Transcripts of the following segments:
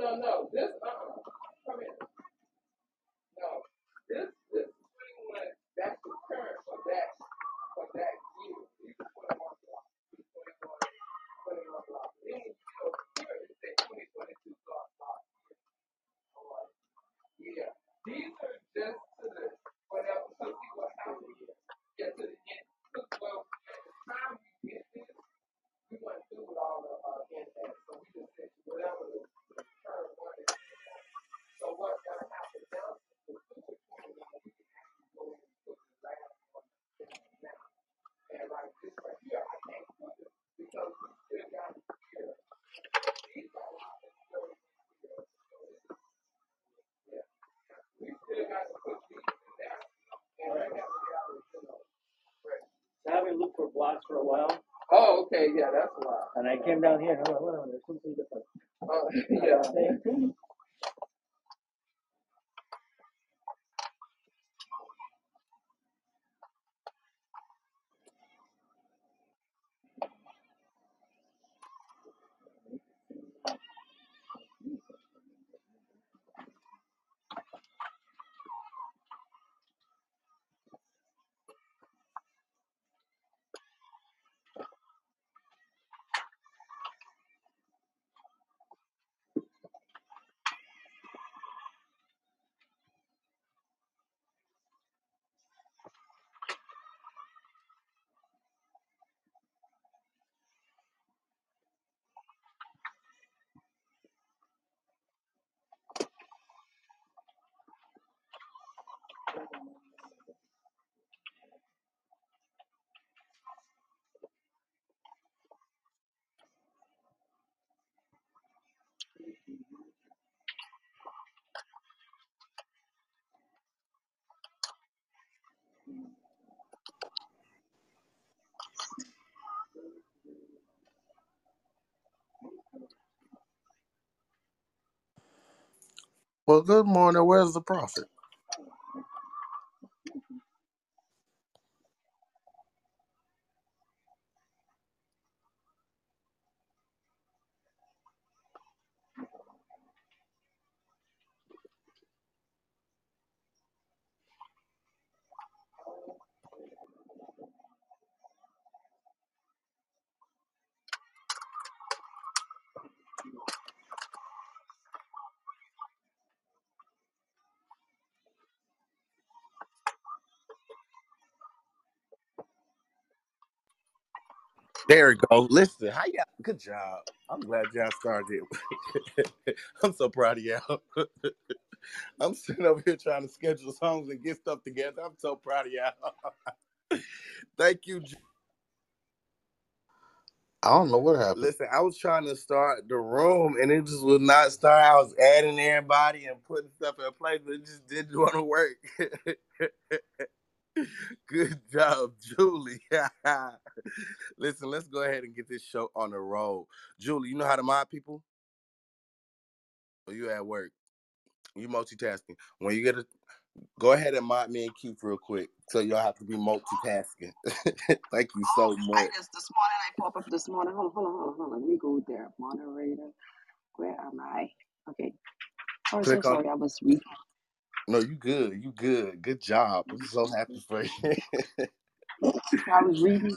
I haven't looked for a while, Oh, okay, yeah, that's a lot. and I came down here. Hold on, hold on. There's something different. Oh, yeah. Well, good morning. Where's the prophet? There we go. Listen, how y'all? Good job. I'm glad y'all started. I'm so proud of y'all. I'm sitting over here trying to schedule songs and get stuff together. I'm so proud of y'all. Thank you. I don't know what happened. Listen, I was trying to start the room and it just would not start. I was adding everybody and putting stuff in place, but it just didn't want to work. Good job, Julie. Listen, let's go ahead and get this show on the road. Julie, you know how to mod people? Or you at work? You multitasking. When you get a go ahead and mod me and Keith real quick. So y'all have to be multitasking. Thank you so Oh, I much. just this morning I pop up this morning. Hold on, hold on, hold on, hold on. Let me go there. Moderator. Where am I? Okay. Oh, I'm so Click on sorry. I was reading. No, you good. You good. Good job. I'm so happy for you. I was reading.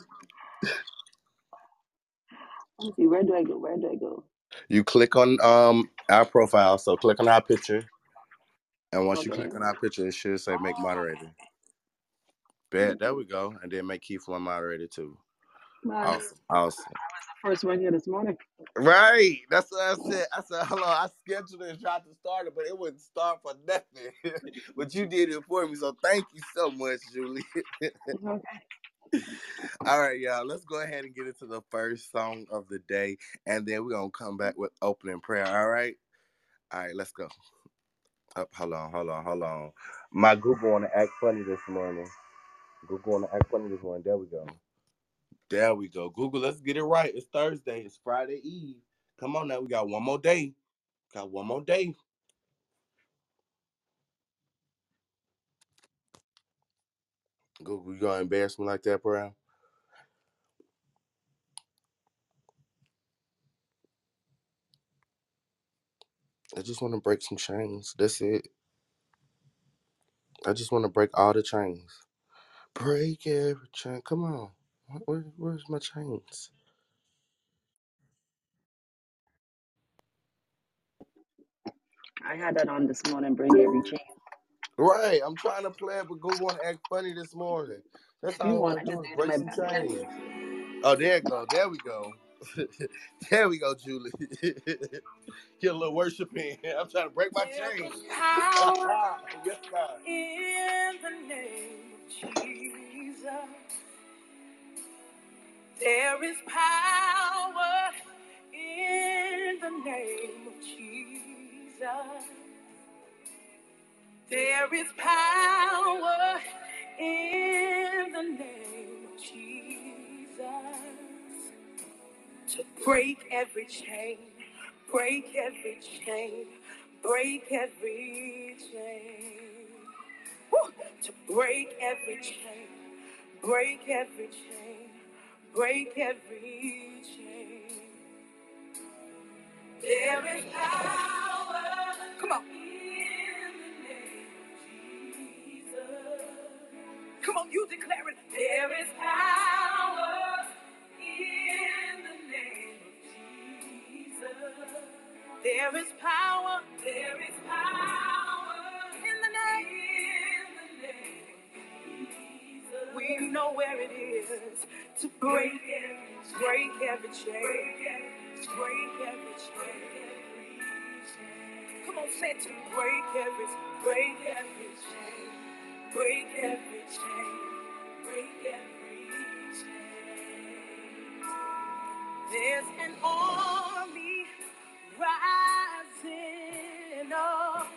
Let me see. Where do I go? Where do I go? you click on um our profile. So click on our picture. And once you Okay. click on our picture, it should say make moderator. Bet there we go. And then make Keith one moderator too. Awesome. Awesome. first one here this morning. Right. That's what I said. I said, hold on. I scheduled it and tried to start it, but it wouldn't start for nothing. but you did it for me. So thank you so much, Julie. Okay. All right, y'all. Let's go ahead and get into the first song of the day. And then we're going to come back with opening prayer. All right. All right, let's go. Up, hold on, hold on, hold on. My Google want to act funny this morning. Google want to act funny this morning. There we go. There we go. Google, let's get it right. It's Thursday. It's Friday Eve. Come on now. We got one more day. Got one more day. Google, you gonna embarrass me like that, bro? I just want to break some chains. That's it. I just want to break all the chains. Break every chain. Come on. Where, where- where's my chains? I had that on this morning. Bring every chain. Right. I'm trying to play it, but Google want to act funny this morning. That's all I You want want to to do just is do it break in my some back. chains. Oh, there it go. There we go. there we go, Julie. Get a little worship in. I'm trying to break my There chains. is power yes, God. in the name of Jesus. There is power in the name of Jesus. There is power in the name of Jesus to break every chain, break every chain, break every chain. Woo! To break every chain, break every chain, break every chain. There is power. Come on. In the name of Jesus. Come on, you declare it. There is power in the name of Jesus. There is power. There is power We know where it is to break break every chain, break every chain. Come on, say to break every, break every chain, break every chain, break every chain. There's an army rising up.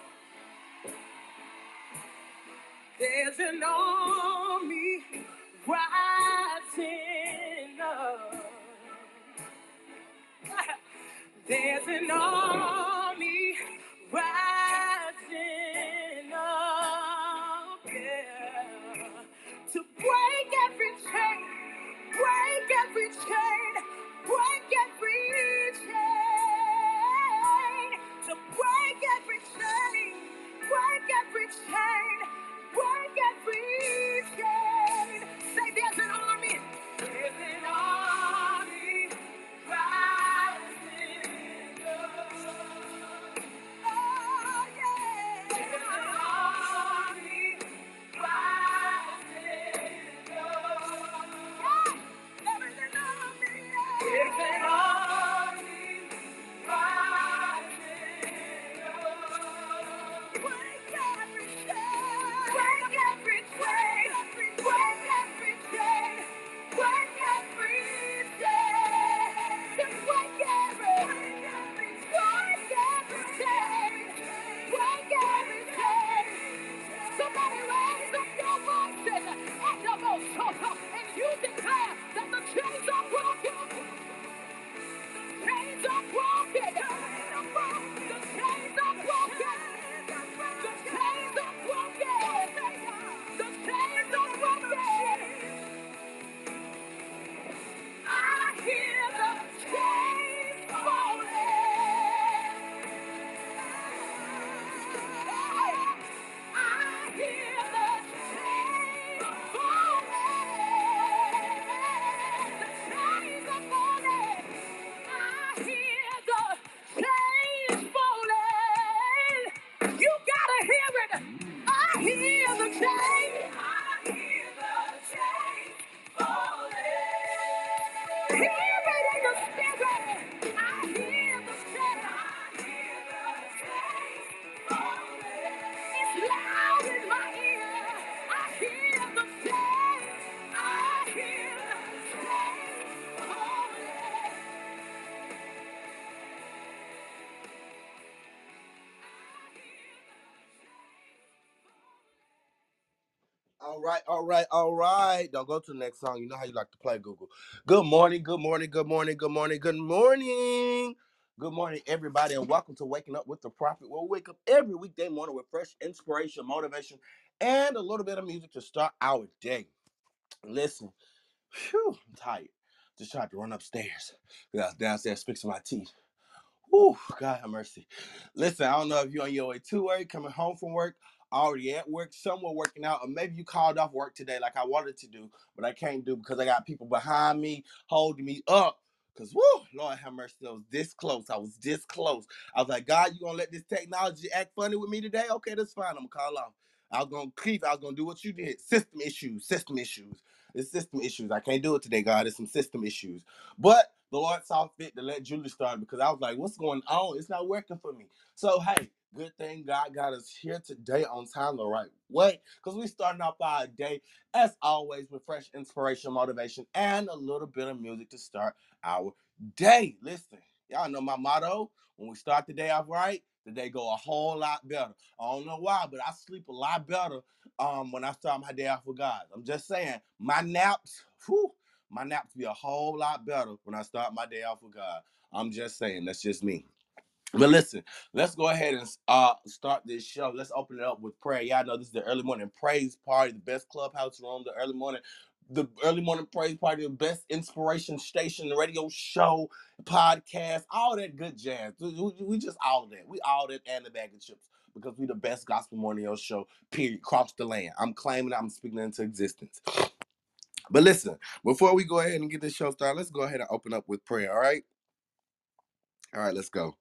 There's an army rising up. There's an army rising up yeah, to break every chain, break every chain, break every chain, to break every chain, break every chain, break every chain. Say there's right, all right, all right. Don't go to the next song. You know how you like to play, Google. Good morning, good morning, good morning, good morning, good morning. Good morning, everybody, and welcome to Waking Up with the Prophet. We'll wake up every weekday morning with fresh inspiration, motivation, and a little bit of music to start our day. Listen, whew, I'm tired. Just tried to run upstairs. I was downstairs fixing my teeth. Whew, God have mercy. Listen, I don't know if you're on your way to work, coming home from work, already at work, somewhere working out, or maybe you called off work today like I wanted to do, but I can't do because I got people behind me holding me up. Cause whoo, Lord have mercy, I was this close. I was this close. I was like, God, you gonna let this technology act funny with me today? Okay, that's fine. I'm gonna call off. I was gonna keep. I was gonna do what you did. System issues. System issues. It's system issues. I can't do it today, God. It's some system issues. But the Lord saw fit to let Julie start because I was like, what's going on? It's not working for me. So, hey, good thing God got us here today on time the right way because we starting off our day, as always, with fresh inspiration, motivation, and a little bit of music to start our day. Listen, y'all know my motto. When we start the day off right, the day go a whole lot better. I don't know why, but I sleep a lot better um when I start my day off with God. I'm just saying, my naps, whew, my naps be a whole lot better when I start my day off with God. I'm just saying, that's just me. But listen, let's go ahead and uh start this show. Let's open it up with prayer. Y'all know this is the early morning praise party, the best clubhouse room, the early morning, the early morning praise party, the best inspiration station, the radio show, podcast, all that good jazz. We, we- just all that. We all that and the bag of chips because we the best gospel morning show. Period. Cross the land. I'm claiming. I'm speaking into existence. But listen, before we go ahead and get this show started, let's go ahead and open up with prayer. All right. All right. Let's go.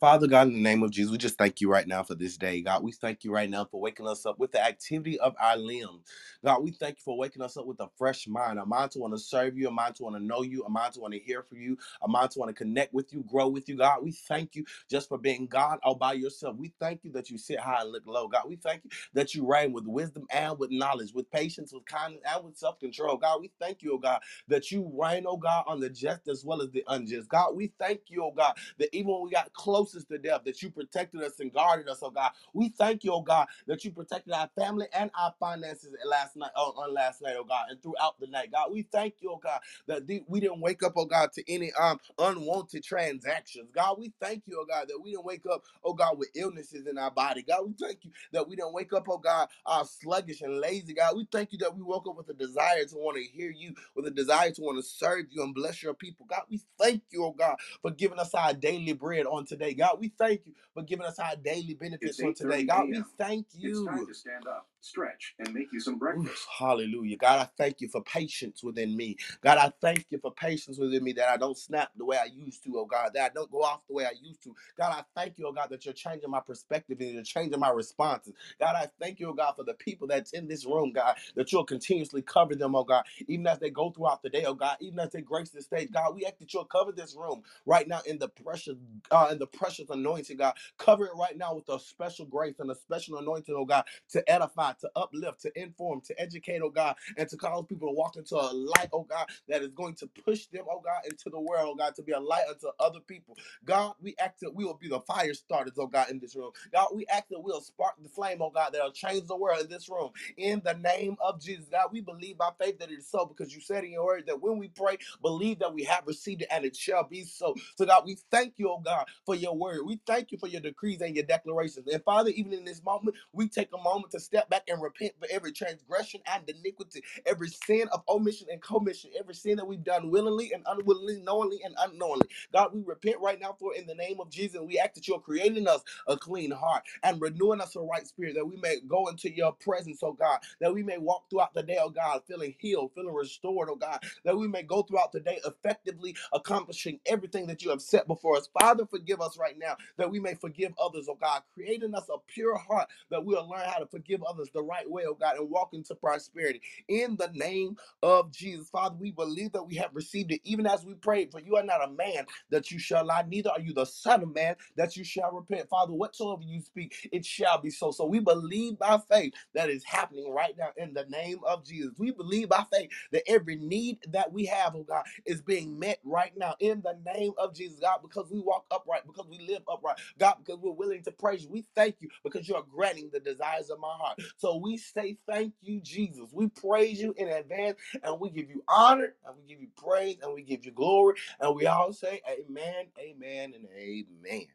Father God, in the name of Jesus, we just thank you right now for this day. God, we thank you right now for waking us up with the activity of our limbs. God, we thank you for waking us up with a fresh mind, a mind to want to serve you, a mind to want to know you, a mind to want to hear from you, a mind to want to connect with you, grow with you. God, we thank you just for being God all by yourself. We thank you that you sit high and look low. God, we thank you that you reign with wisdom and with knowledge, with patience, with kindness, and with self control. God, we thank you, oh God, that you reign, oh God, on the just as well as the unjust. God, we thank you, oh God, that even when we got closest to death, that you protected us and guarded us, oh God. We thank you, oh God, that you protected our family and our finances last night, on, on last night, oh God, and throughout the night. God, we thank you, oh God, that the- we didn't wake up, oh God, to any um unwanted transactions. God, we thank you, oh God, that we didn't wake up, oh God, with illnesses in our body. God, we thank you that we didn't wake up, oh God, uh, sluggish and lazy. God, we thank you that we woke up with a desire to want to hear you, with a desire to want to serve you and bless your people. God, we thank you, oh God, for giving us our daily bread on today. God, we thank you for giving us our daily benefits It's on today. God, we thank It's you. time to stand up, stretch, and make you some Oof, breakfast. hallelujah. God, I thank you for patience within me. God, I thank you for patience within me that I don't snap the way I used to, oh God, that I don't go off the way I used to. God, I thank you, oh God, that you're changing my perspective and you're changing my responses. God, I thank you, oh God, for the people that's in this room, God, that you'll continuously cover them, oh God, even as they go throughout the day, oh God, even as they grace the stage. God, we ask that you'll cover this room right now in the precious, uh, in the precious anointing, God. Cover it right now with a special grace and a special anointing, oh God, to edify, to uplift, to inform, to educate, oh God, and to cause people to walk into a light, oh God, that is going to push them, oh God, into the world, oh God, to be a light unto other people. God, we act that we will be the fire starters, oh God, in this room. God, we act that we'll spark the flame, oh God, that'll change the world in this room. In the name of Jesus, God, we believe by faith that it is so because you said in your word that when we pray, believe that we have received it and it shall be so. So, God, we thank you, oh God, for your word. We thank you for your decrees and your declarations. And Father, even in this moment, we take a moment to step back and repent for every transgression and iniquity, every sin of omission and commission, every sin that we've done willingly and unwillingly, knowingly and unknowingly. God, we repent right now for in the name of Jesus. We ask that you're creating us a clean heart and renewing us a right spirit that we may go into your presence, oh God, that we may walk throughout the day, oh God, feeling healed, feeling restored, oh God, that we may go throughout the day effectively accomplishing everything that you have set before us. Father, forgive us right now that we may forgive others, oh God, creating us a pure heart that we'll learn how to forgive others the right way, oh God, and walk into prosperity. In the name of Jesus, Father, we believe that we have received it even as we prayed, for you are not a man that you shall lie, neither are you the Son of Man that you shall repent. Father, whatsoever you speak, it shall be so. So we believe by faith that is happening right now in the name of Jesus. We believe by faith that every need that we have, oh God, is being met right now in the name of Jesus, God, because we walk upright, because we live upright, God, because we're willing to praise you. We thank you because you're granting the desires of my heart. So we say thank you, Jesus. We praise you in advance and we give you honor and we give you praise and we give you glory and we all say amen, amen, and amen.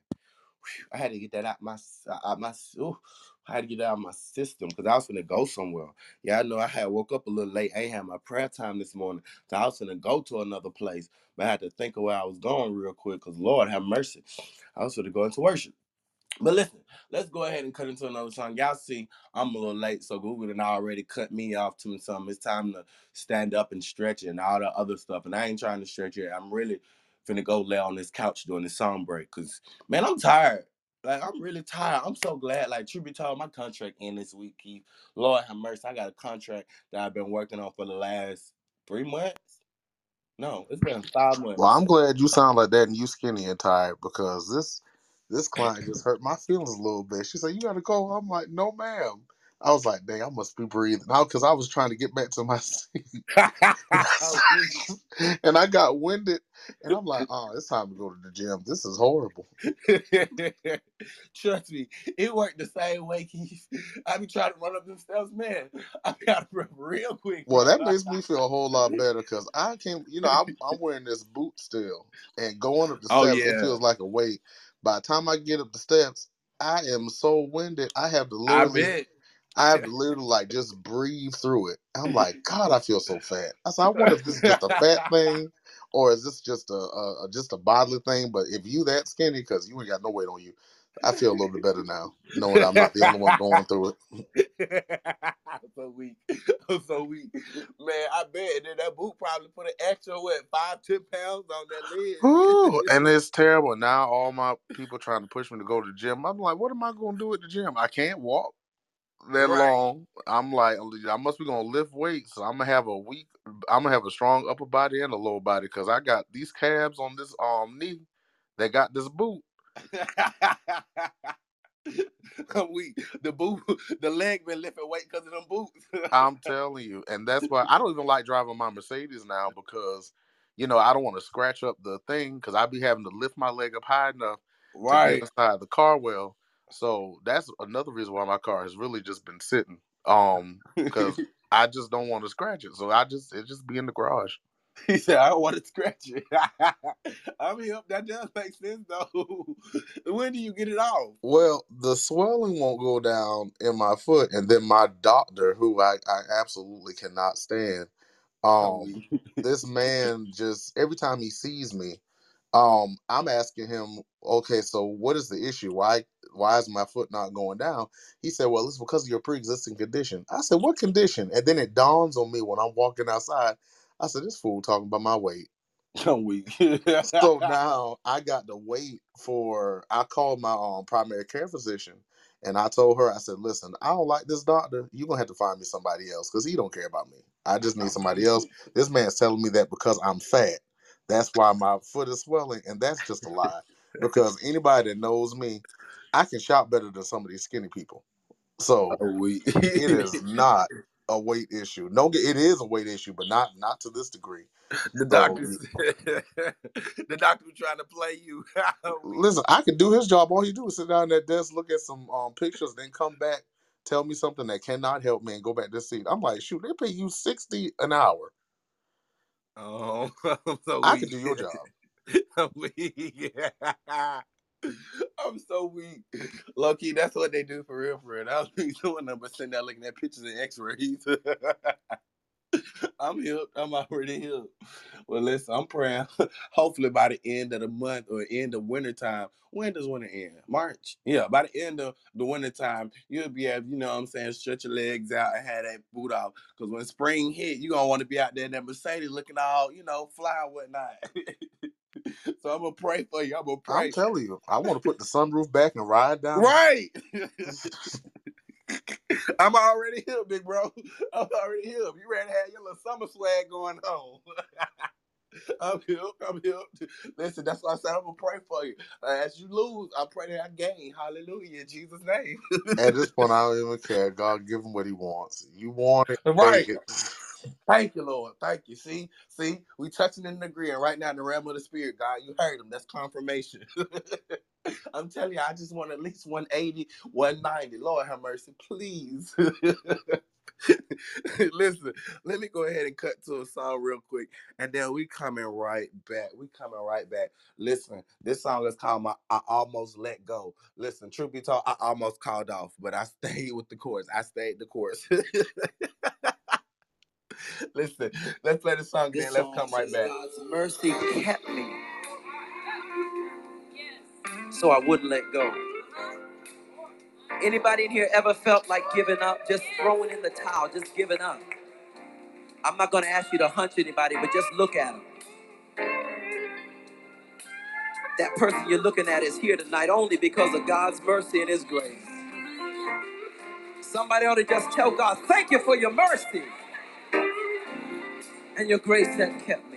I had to get that out my uh, out my ooh, I had to get it out of my system because I was gonna go somewhere. Yeah, I know I had woke up a little late. I ain't had my prayer time this morning, so I was gonna go to another place, but I had to think of where I was going real quick because Lord have mercy, I was gonna go into worship. But listen, let's go ahead and cut into another song. Y'all see, I'm a little late, so Google done already cut me off to something. It's time to stand up and stretch and all the other stuff. And I ain't trying to stretch it. I'm really finna go lay on this couch during the song break. Cause man, I'm tired. Like I'm really tired. I'm so glad. Like Tribute told my contract in this week, Keith. Lord have mercy. I got a contract that I've been working on for the last three months. No, it's been five months. Well, I'm glad you sound like that and you skinny and tired because this this client just hurt my feelings a little bit. She said, "You got to go." I'm like, "No, ma'am." I was like, "Dang, I must be breathing now," because I was trying to get back to my seat, oh, and I got winded, and I'm like, "Oh, it's time to go to the gym. This is horrible." Trust me, it worked the same way, Keith. I be trying to run up them steps, man. I got to run real quick. Well, that makes me feel a whole lot better because I can't, you know, I'm, I'm wearing this boot still, and going up the Oh, steps, it feels like a weight. By the time I get up the steps, I am so winded. I have to I literally, bet. I have to literally like just breathe through it. I'm like, God, I feel so fat. I said, I wonder if this is just a fat thing, or is this just a, a a- just a bodily thing? But if you that skinny, because you ain't got no weight on you, I feel a little bit better now, knowing I'm not the only one going through it. I'm so weak. I'm so weak. Man, I bet. And then that boot probably put an extra, what, five, ten pounds on that leg. Whew, and it's terrible. Now all my people trying to push me to go to the gym. I'm like, what am I going to do at the gym? I can't walk that Right. long. I'm like, I must be to lift weights. So I'm gonna have a weak. I'm gonna have a strong upper body and a lower body because I got these calves on this um knee that got this boot. I'm. The boot, the leg been lifting weight because of them boots. I'm telling you, and that's why I don't even like driving my Mercedes now because, you know, I don't want to scratch up the thing because I'd be having to lift my leg up high enough to right. get inside the car well. So that's another reason why my car has really just been sitting. Um, because I just don't want to scratch it. So I just it just be in the garage. He said, I don't want to scratch it. I mean, that does make sense, though. when do you get it off? Well, the swelling won't go down in my foot, and then my doctor, who I, I absolutely cannot stand, um, this man just every time he sees me, um, I'm asking him, okay, so what is the issue? Why why is my foot not going down? He said, well, it's because of your pre-existing condition. I said, what condition? And then it dawns on me when I'm walking outside. I said, this fool talking about my weight. I'm weak. So now I got to wait for. I called my um primary care physician, and I told her, I said, "Listen, I don't like this doctor. You're gonna have to find me somebody else because he don't care about me. I just need somebody else. This man's telling me that because I'm fat. That's why my foot is swelling, and that's just a lie. Because anybody that knows me, I can shout better than some of these skinny people. So I'm it is not a weight issue. No, it is a weight issue, but not not to this degree. The So doctor, the doctor was trying to play you. Listen, I can do his job. All you do is sit down at that desk, look at some um pictures, then come back, tell me something that cannot help me, and go back to the seat. I'm like, shoot, they pay you sixty an hour. Oh, so I weak. do your job. I'm so weak. Low key, that's what they do for real, for real. I was doing them, but sitting there looking at pictures and X-rays. I'm healed. I'm already healed. Well, listen, I'm praying. Hopefully, by the end of the month or end of winter time. When does winter end? March. Yeah, by the end of the winter time, you'll be able, you know what I'm saying, stretch your legs out and have that boot off. Because when spring hit, you're going to want to be out there in that Mercedes looking all, you know, fly and whatnot. so I'm to pray for you. I'm going to I'm telling you, I want to put the sunroof back and ride down. Right. I'm already here, big bro. I'm already here. You ready to have your little summer swag going on? I'm here. I'm here. Listen, that's why I said I'm gonna pray for you. Uh, as you lose, I pray that I gain. Hallelujah, in Jesus' name. At this point, I don't even care. God give him what he wants. You want it, Right. it. Thank you, Lord. Thank you. See, see, we touching and agreeing right now in the realm of the spirit, God. You heard him. That's confirmation. I'm telling you, I just want at least 180, 190. Lord have mercy, please. Listen, let me go ahead and cut to a song real quick, and then we coming right back. We coming right back. Listen, this song is called "My I Almost Let Go." Listen, truth be told, I almost called off, but I stayed with the chorus. I stayed the course. Listen, let's play the song again. This Let's song come right says, back. God's mercy kept me, so I wouldn't let go. Anybody in here ever felt like giving up, just throwing in the towel, just giving up? I'm not going to ask you to hunch anybody, but just look at them. That person you're looking at is here tonight only because of God's mercy and His grace. Somebody ought to just tell God, thank you for your mercy and your grace that kept me.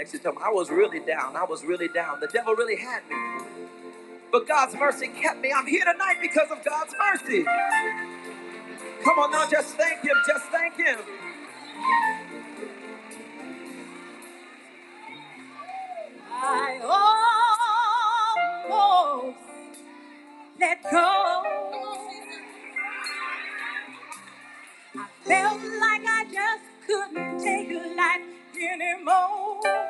Next to them, I was really down. I was really down. The devil really had me. But God's mercy kept me. I'm here tonight because of God's mercy. Come on now, just thank Him. Just thank Him. I almost let go. I felt like I just couldn't take life anymore.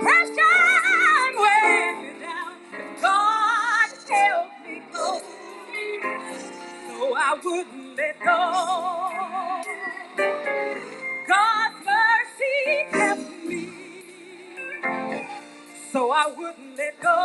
Depression me down. God help me go, so I wouldn't let go. God's mercy kept me, so I wouldn't let go.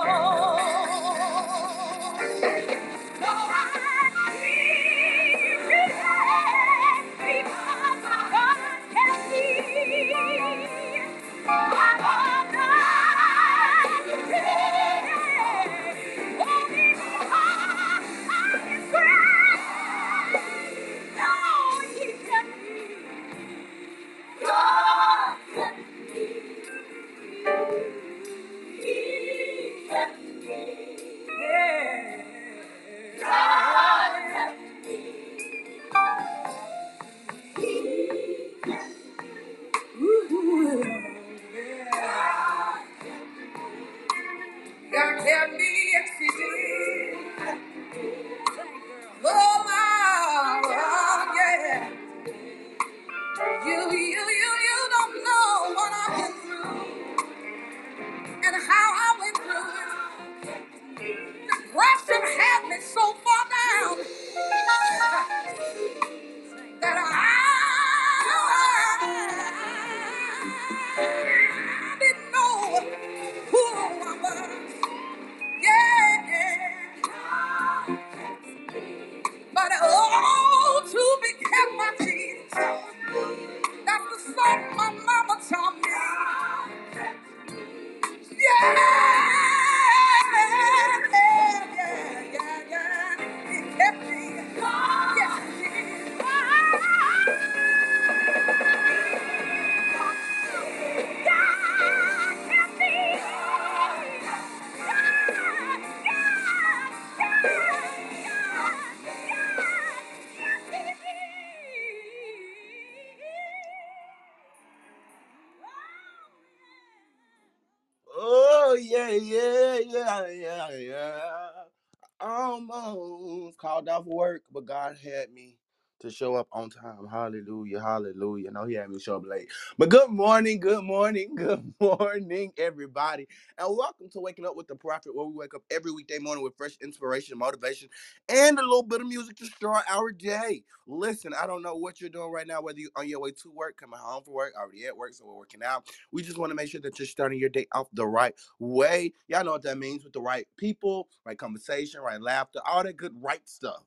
Show up on time. Hallelujah, hallelujah. No, he had me show up late. But good morning, good morning, good morning, everybody. And welcome to Waking Up with the Prophet, where we wake up every weekday morning with fresh inspiration, motivation, and a little bit of music to start our day. Listen, I don't know what you're doing right now, whether you're on your way to work, coming home from work, already at work, so we're working out. We just want to make sure that you're starting your day off the right way. Y'all know what that means with the right people, right conversation, right laughter, all that good right stuff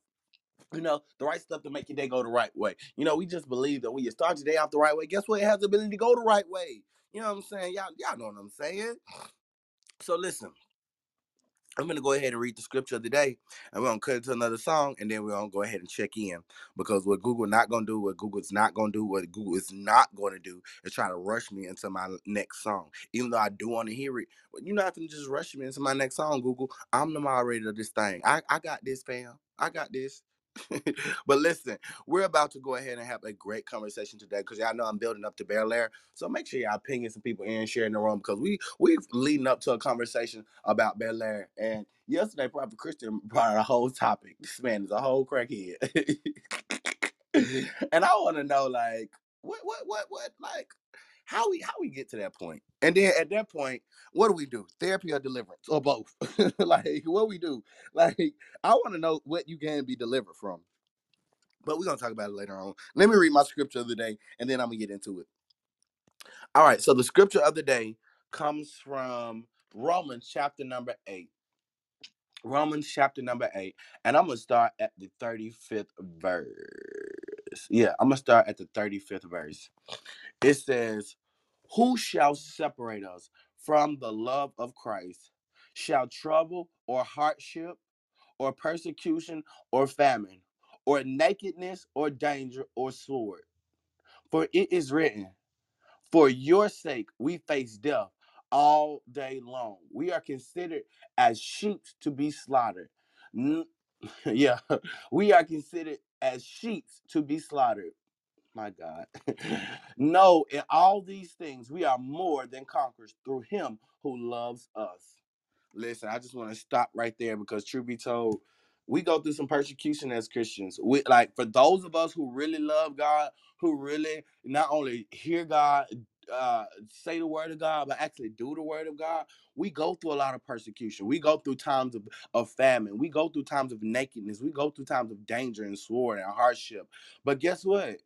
you know, the right stuff to make your day go the right way. You know, we just believe that when you start your day off the right way, guess what? It has the ability to go the right way. You know what I'm saying? Y'all, y'all know what I'm saying. So listen, I'm gonna go ahead and read the scripture of the day, and we're gonna cut it to another song, and then we're gonna go ahead and check in because what Google not gonna do, what Google's not gonna do, what Google is not gonna do is try to rush me into my next song. Even though I do want to hear it, but you're not gonna just rush me into my next song, Google. I'm the moderator of this thing. I, I got this, fam. I got this. but listen, we're about to go ahead and have a great conversation today because y'all know I'm building up to Bel Air. So make sure y'all pinging some people in, and sharing the room because we we leading up to a conversation about Bel Air. And yesterday, Prophet Christian brought a whole topic. This man is a whole crackhead, and I want to know like what what what what like how we how we get to that point? And then at that point what do we do? Therapy or deliverance or both? Like what we do? Like i want to know what you can be delivered from but we're gonna talk about it later on. Let me read my scripture of the day and then i'm gonna get into it. All right so the scripture of the day comes from romans chapter number 8 romans chapter number 8 and i'm gonna start at the 35th verse yeah i'm gonna start at the 35th verse it says who shall separate us from the love of Christ? Shall trouble or hardship or persecution or famine or nakedness or danger or sword? For it is written, For your sake we face death all day long. We are considered as sheep to be slaughtered. N- yeah, we are considered as sheep to be slaughtered my God. no, in all these things, we are more than conquerors through him who loves us. Listen, I just want to stop right there because, truth be told, we go through some persecution as Christians. We like for those of us who really love God, who really not only hear God, uh, say the word of God, but actually do the word of God. We go through a lot of persecution. We go through times of, of famine. We go through times of nakedness. We go through times of danger and sword and hardship. But guess what?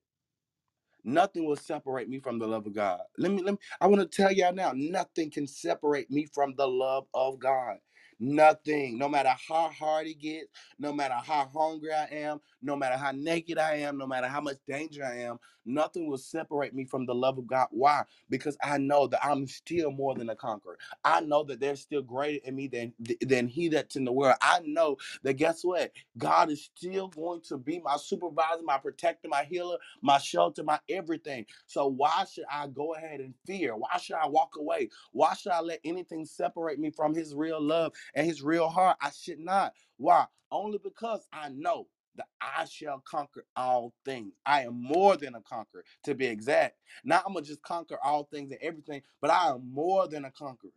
Nothing will separate me from the love of God. Let me, let me I want to tell y'all now, nothing can separate me from the love of God. Nothing, no matter how hard it gets, no matter how hungry I am, no matter how naked I am, no matter how much danger I am, nothing will separate me from the love of God. Why? Because I know that I'm still more than a conqueror. I know that there's still greater in me than than he that's in the world. I know that guess what? God is still going to be my supervisor, my protector, my healer, my shelter, my everything. So why should I go ahead and fear? Why should I walk away? Why should I let anything separate me from his real love and his real heart? I should not. Why? Only because I know that I shall conquer all things. I am more than a conqueror, to be exact. Not I'm gonna just conquer all things and everything, but I am more than a conqueror.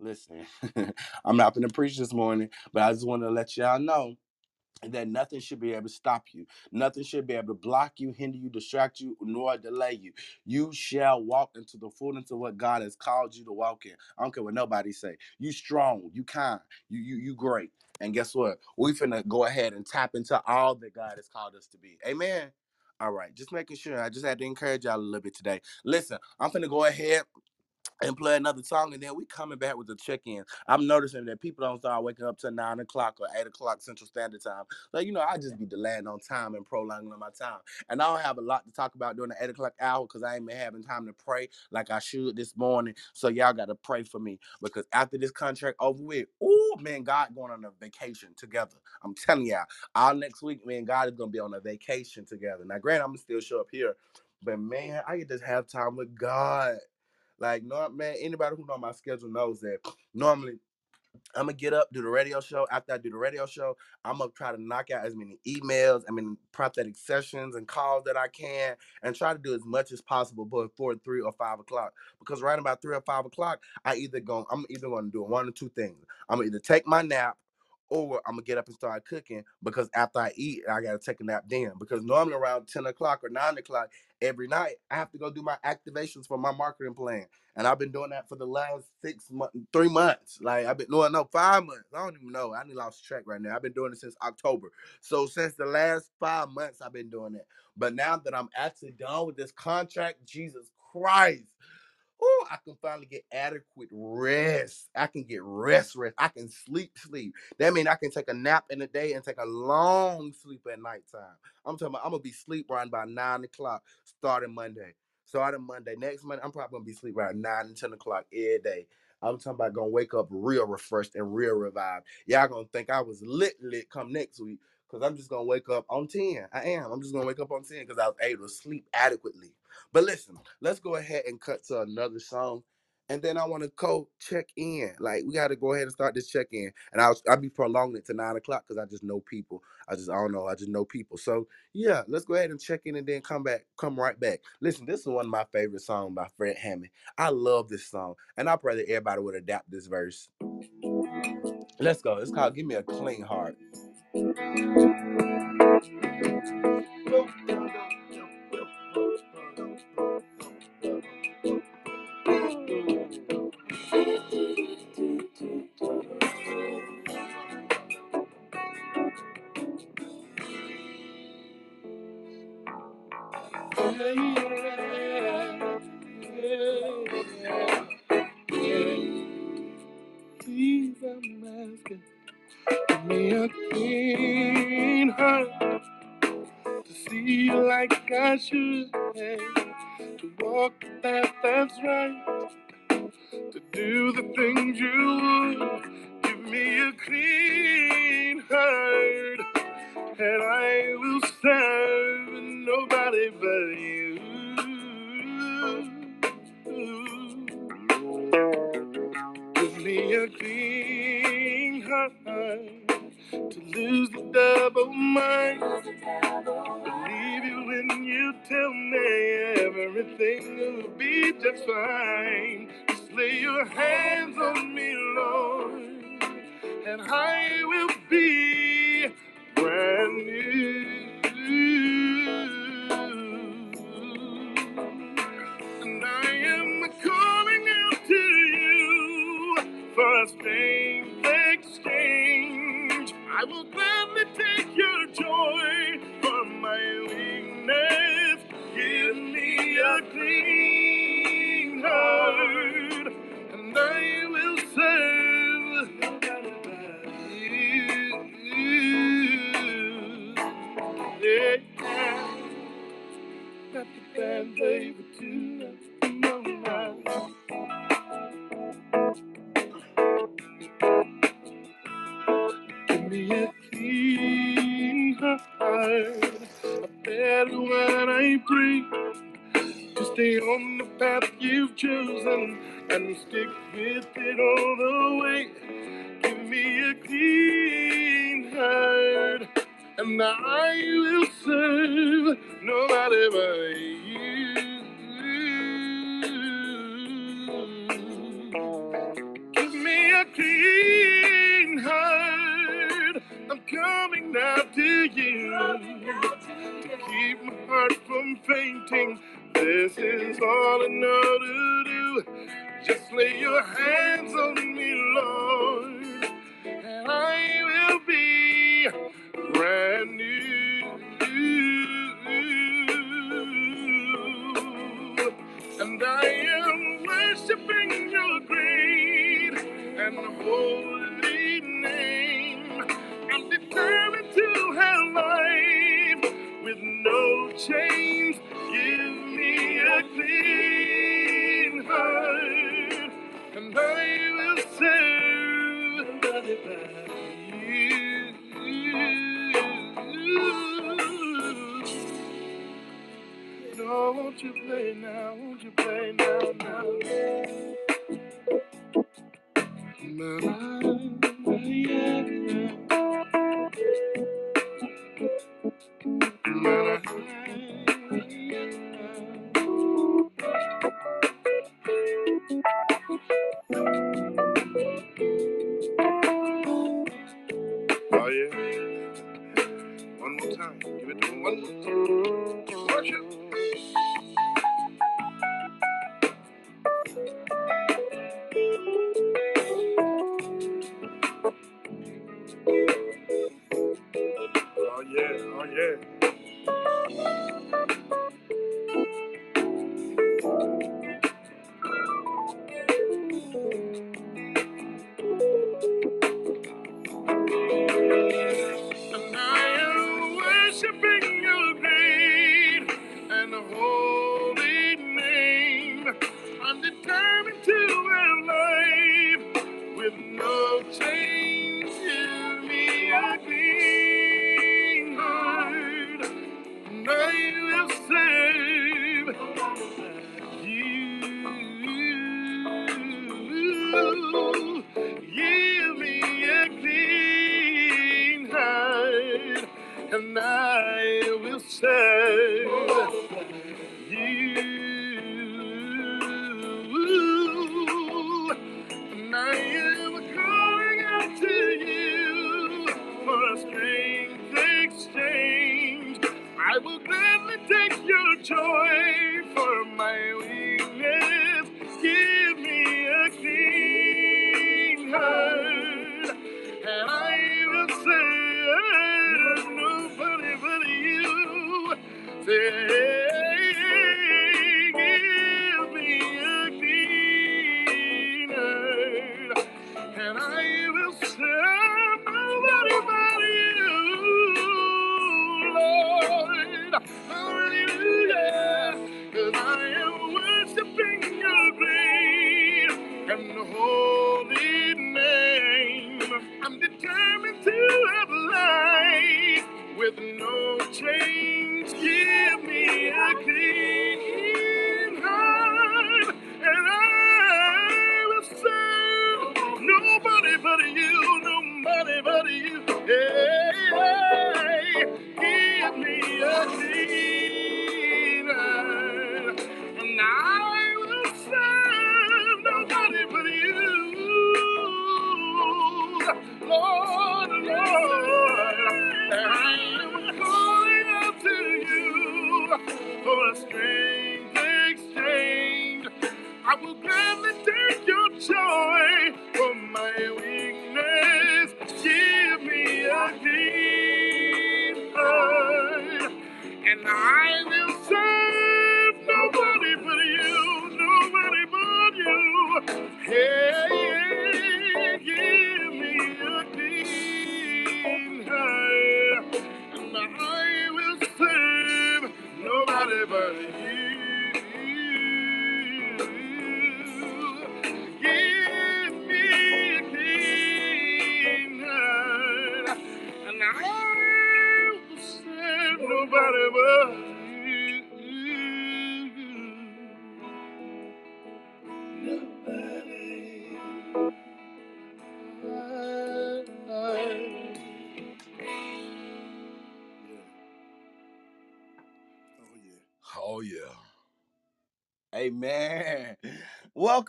Listen, I'm not gonna preach this morning, but I just want to let y'all know that nothing should be able to stop you. Nothing should be able to block you, hinder you, distract you, nor delay you. You shall walk into the fullness of what God has called you to walk in. I don't care what nobody say. You strong, you kind, you you you great. And guess what? We finna go ahead and tap into all that God has called us to be. Amen. All right, just making sure. I just had to encourage y'all a little bit today. Listen, I'm finna go ahead and play another song, and then we coming back with the check-in. I'm noticing that people don't start waking up till nine o'clock or eight o'clock Central Standard Time. Like you know, I just be delaying on time and prolonging on my time, and I don't have a lot to talk about during the eight o'clock hour because I ain't been having time to pray like I should this morning. So y'all got to pray for me because after this contract over with, oh man, God going on a vacation together. I'm telling y'all, all next week, man, God is gonna be on a vacation together. Now, granted, I'm gonna still show up here, but man, I get to have time with God. Like, no, man, anybody who know my schedule knows that normally I'm gonna get up, do the radio show. After I do the radio show, I'm gonna try to knock out as many emails, I mean prophetic sessions and calls that I can, and try to do as much as possible before three or five o'clock. Because right about three or five o'clock, I either go, I'm either gonna do one or two things. I'm gonna either take my nap or I'm gonna get up and start cooking because after I eat, I gotta take a nap then. Because normally around 10 o'clock or 9 o'clock every night, I have to go do my activations for my marketing plan. And I've been doing that for the last six months, three months. Like I've been doing no five months. I don't even know. I need lost track right now. I've been doing it since October. So since the last five months, I've been doing it. But now that I'm actually done with this contract, Jesus Christ. Ooh, I can finally get adequate rest. I can get rest, rest. I can sleep, sleep. That means I can take a nap in the day and take a long sleep at nighttime. I'm talking about I'm gonna be sleep around by nine o'clock starting Monday. Starting Monday. Next Monday, I'm probably gonna be sleep around nine and ten o'clock every day. I'm talking about gonna wake up real refreshed and real revived. Y'all gonna think I was lit lit come next week. Cause I'm just gonna wake up on 10. I am. I'm just gonna wake up on 10 because I was able to sleep adequately. But listen, let's go ahead and cut to another song. And then I want to go check in. Like we got to go ahead and start this check in. And I'll I'll be prolonging it to nine o'clock because I just know people. I just I don't know. I just know people. So yeah, let's go ahead and check in and then come back. Come right back. Listen, this is one of my favorite songs by Fred Hammond. I love this song, and I pray that everybody would adapt this verse. Let's go. It's called "Give Me a Clean Heart." To walk the path that's right, to do the things you would. Give me a clean I will gladly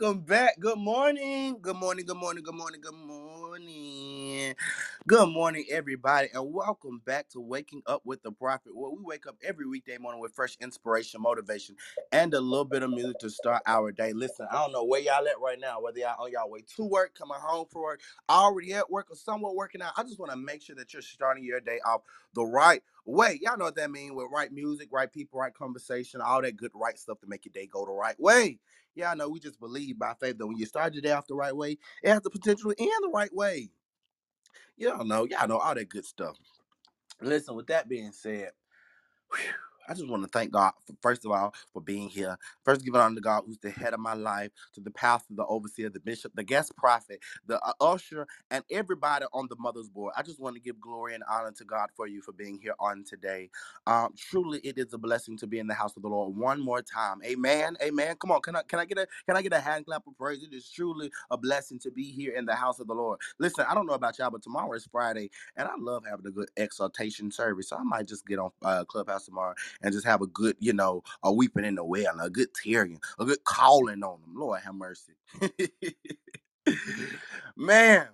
Welcome back. Good morning. Good morning. Good morning. Good morning. Good morning. Good morning, everybody, and welcome back to Waking Up with the Prophet, where we wake up every weekday morning with fresh inspiration, motivation, and a little bit of music to start our day. Listen, I don't know where y'all at right now, whether y'all on y'all way to work, coming home from work, already at work, or somewhat working out. I just want to make sure that you're starting your day off the right way. Y'all know what that means with right music, right people, right conversation, all that good right stuff to make your day go the right way. Yeah, I know we just believe by faith that when you start your day off the right way, it has the potential to end the right way. Y'all know, y'all know all that good stuff. Listen, with that being said, whew, I just want to thank God, for, first of all, for being here. First, giving honor to God, who's the head of my life, to the pastor, the overseer, the bishop, the guest prophet, the uh, usher, and everybody on the mother's board. I just want to give glory and honor to God for you for being here on today. Um, truly, it is a blessing to be in the house of the Lord one more time. Amen. Amen. Come on, can I can I get a can I get a hand clap of praise? It is truly a blessing to be here in the house of the Lord. Listen, I don't know about y'all, but tomorrow is Friday, and I love having a good exaltation service. So I might just get on uh, Clubhouse tomorrow and just have a good, you know, a weeping in the well, a good tearing, a good calling on them. Lord have mercy. Man,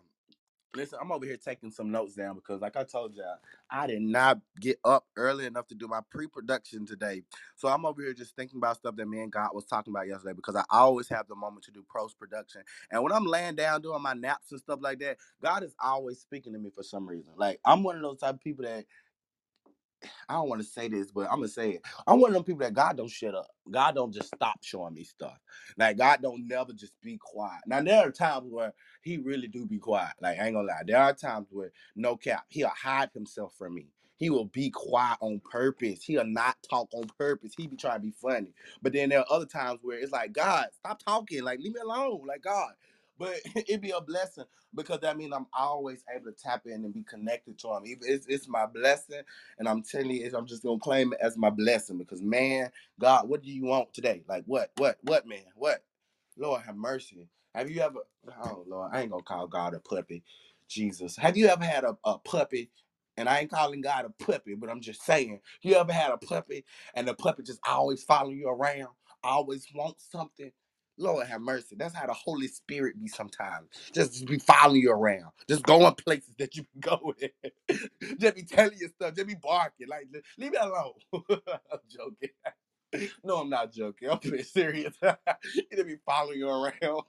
listen, I'm over here taking some notes down because, like I told y'all, I did not get up early enough to do my pre-production today. So I'm over here just thinking about stuff that me and God was talking about yesterday because I always have the moment to do post-production. And when I'm laying down doing my naps and stuff like that, God is always speaking to me for some reason. Like I'm one of those type of people that I don't want to say this, but I'm gonna say it. I'm one of them people that God don't shut up. God don't just stop showing me stuff. Like God don't never just be quiet. Now there are times where He really do be quiet. Like I ain't gonna lie. There are times where no cap, He'll hide Himself from me. He will be quiet on purpose. He'll not talk on purpose. He be trying to be funny. But then there are other times where it's like, God, stop talking. Like leave me alone. Like God. But it'd be a blessing because that means I'm always able to tap in and be connected to him. It's, it's my blessing and I'm telling you, I'm just gonna claim it as my blessing because man, God, what do you want today? Like what, what, what, man, what? Lord have mercy. Have you ever? Oh Lord, I ain't gonna call God a puppy. Jesus, have you ever had a, a puppy? And I ain't calling God a puppy, but I'm just saying, you ever had a puppy and the puppy just always follow you around, always want something? Lord have mercy. That's how the Holy Spirit be sometimes. Just be following you around. Just going places that you can go in. just be telling you stuff. Just be barking. Like, leave me alone. I'm joking. No, I'm not joking. I'm being serious. he just be following you around.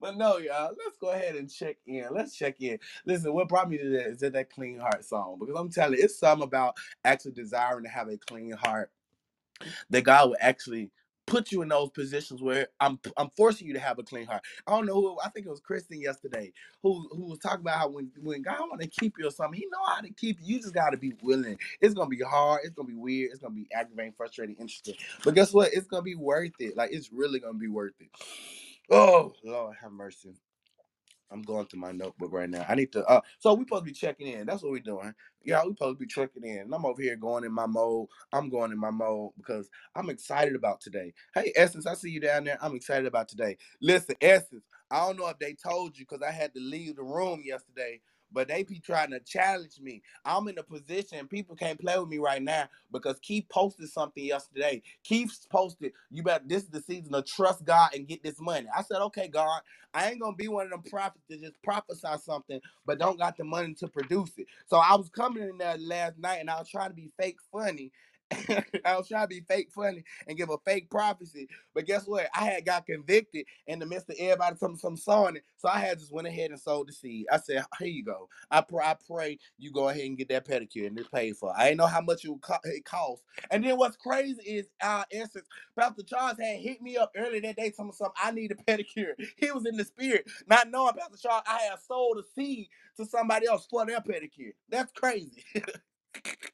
but no, y'all, let's go ahead and check in. Let's check in. Listen, what brought me to that is that, that clean heart song. Because I'm telling you, it's something about actually desiring to have a clean heart that God will actually put you in those positions where I'm I'm forcing you to have a clean heart. I don't know who I think it was Kristen yesterday who who was talking about how when when God want to keep you or something, He know how to keep you. You just got to be willing. It's gonna be hard. It's gonna be weird. It's gonna be aggravating, frustrating, interesting. But guess what? It's gonna be worth it. Like it's really gonna be worth it. Oh Lord, have mercy. I'm going to my notebook right now. I need to. Uh, so we supposed to be checking in. That's what we're doing. Yeah, we supposed to be checking in. And I'm over here going in my mode. I'm going in my mode because I'm excited about today. Hey, Essence, I see you down there. I'm excited about today. Listen, Essence, I don't know if they told you because I had to leave the room yesterday. But they be trying to challenge me. I'm in a position people can't play with me right now because Keith posted something yesterday. Keith posted, "You bet This is the season to trust God and get this money." I said, "Okay, God, I ain't gonna be one of them prophets that just prophesy something but don't got the money to produce it. So I was coming in there last night and I was trying to be fake funny. I was trying to be fake funny and give a fake prophecy. But guess what? I had got convicted in the midst of everybody some some sowing it. So I had just went ahead and sold the seed. I said, here you go. I pray, I pray you go ahead and get that pedicure and it's paid for. I ain't know how much it co- it cost. And then what's crazy is uh, our essence, Pastor Charles had hit me up earlier that day telling me something. I need a pedicure. He was in the spirit, not knowing Pastor Charles. I had sold a seed to somebody else for their pedicure. That's crazy.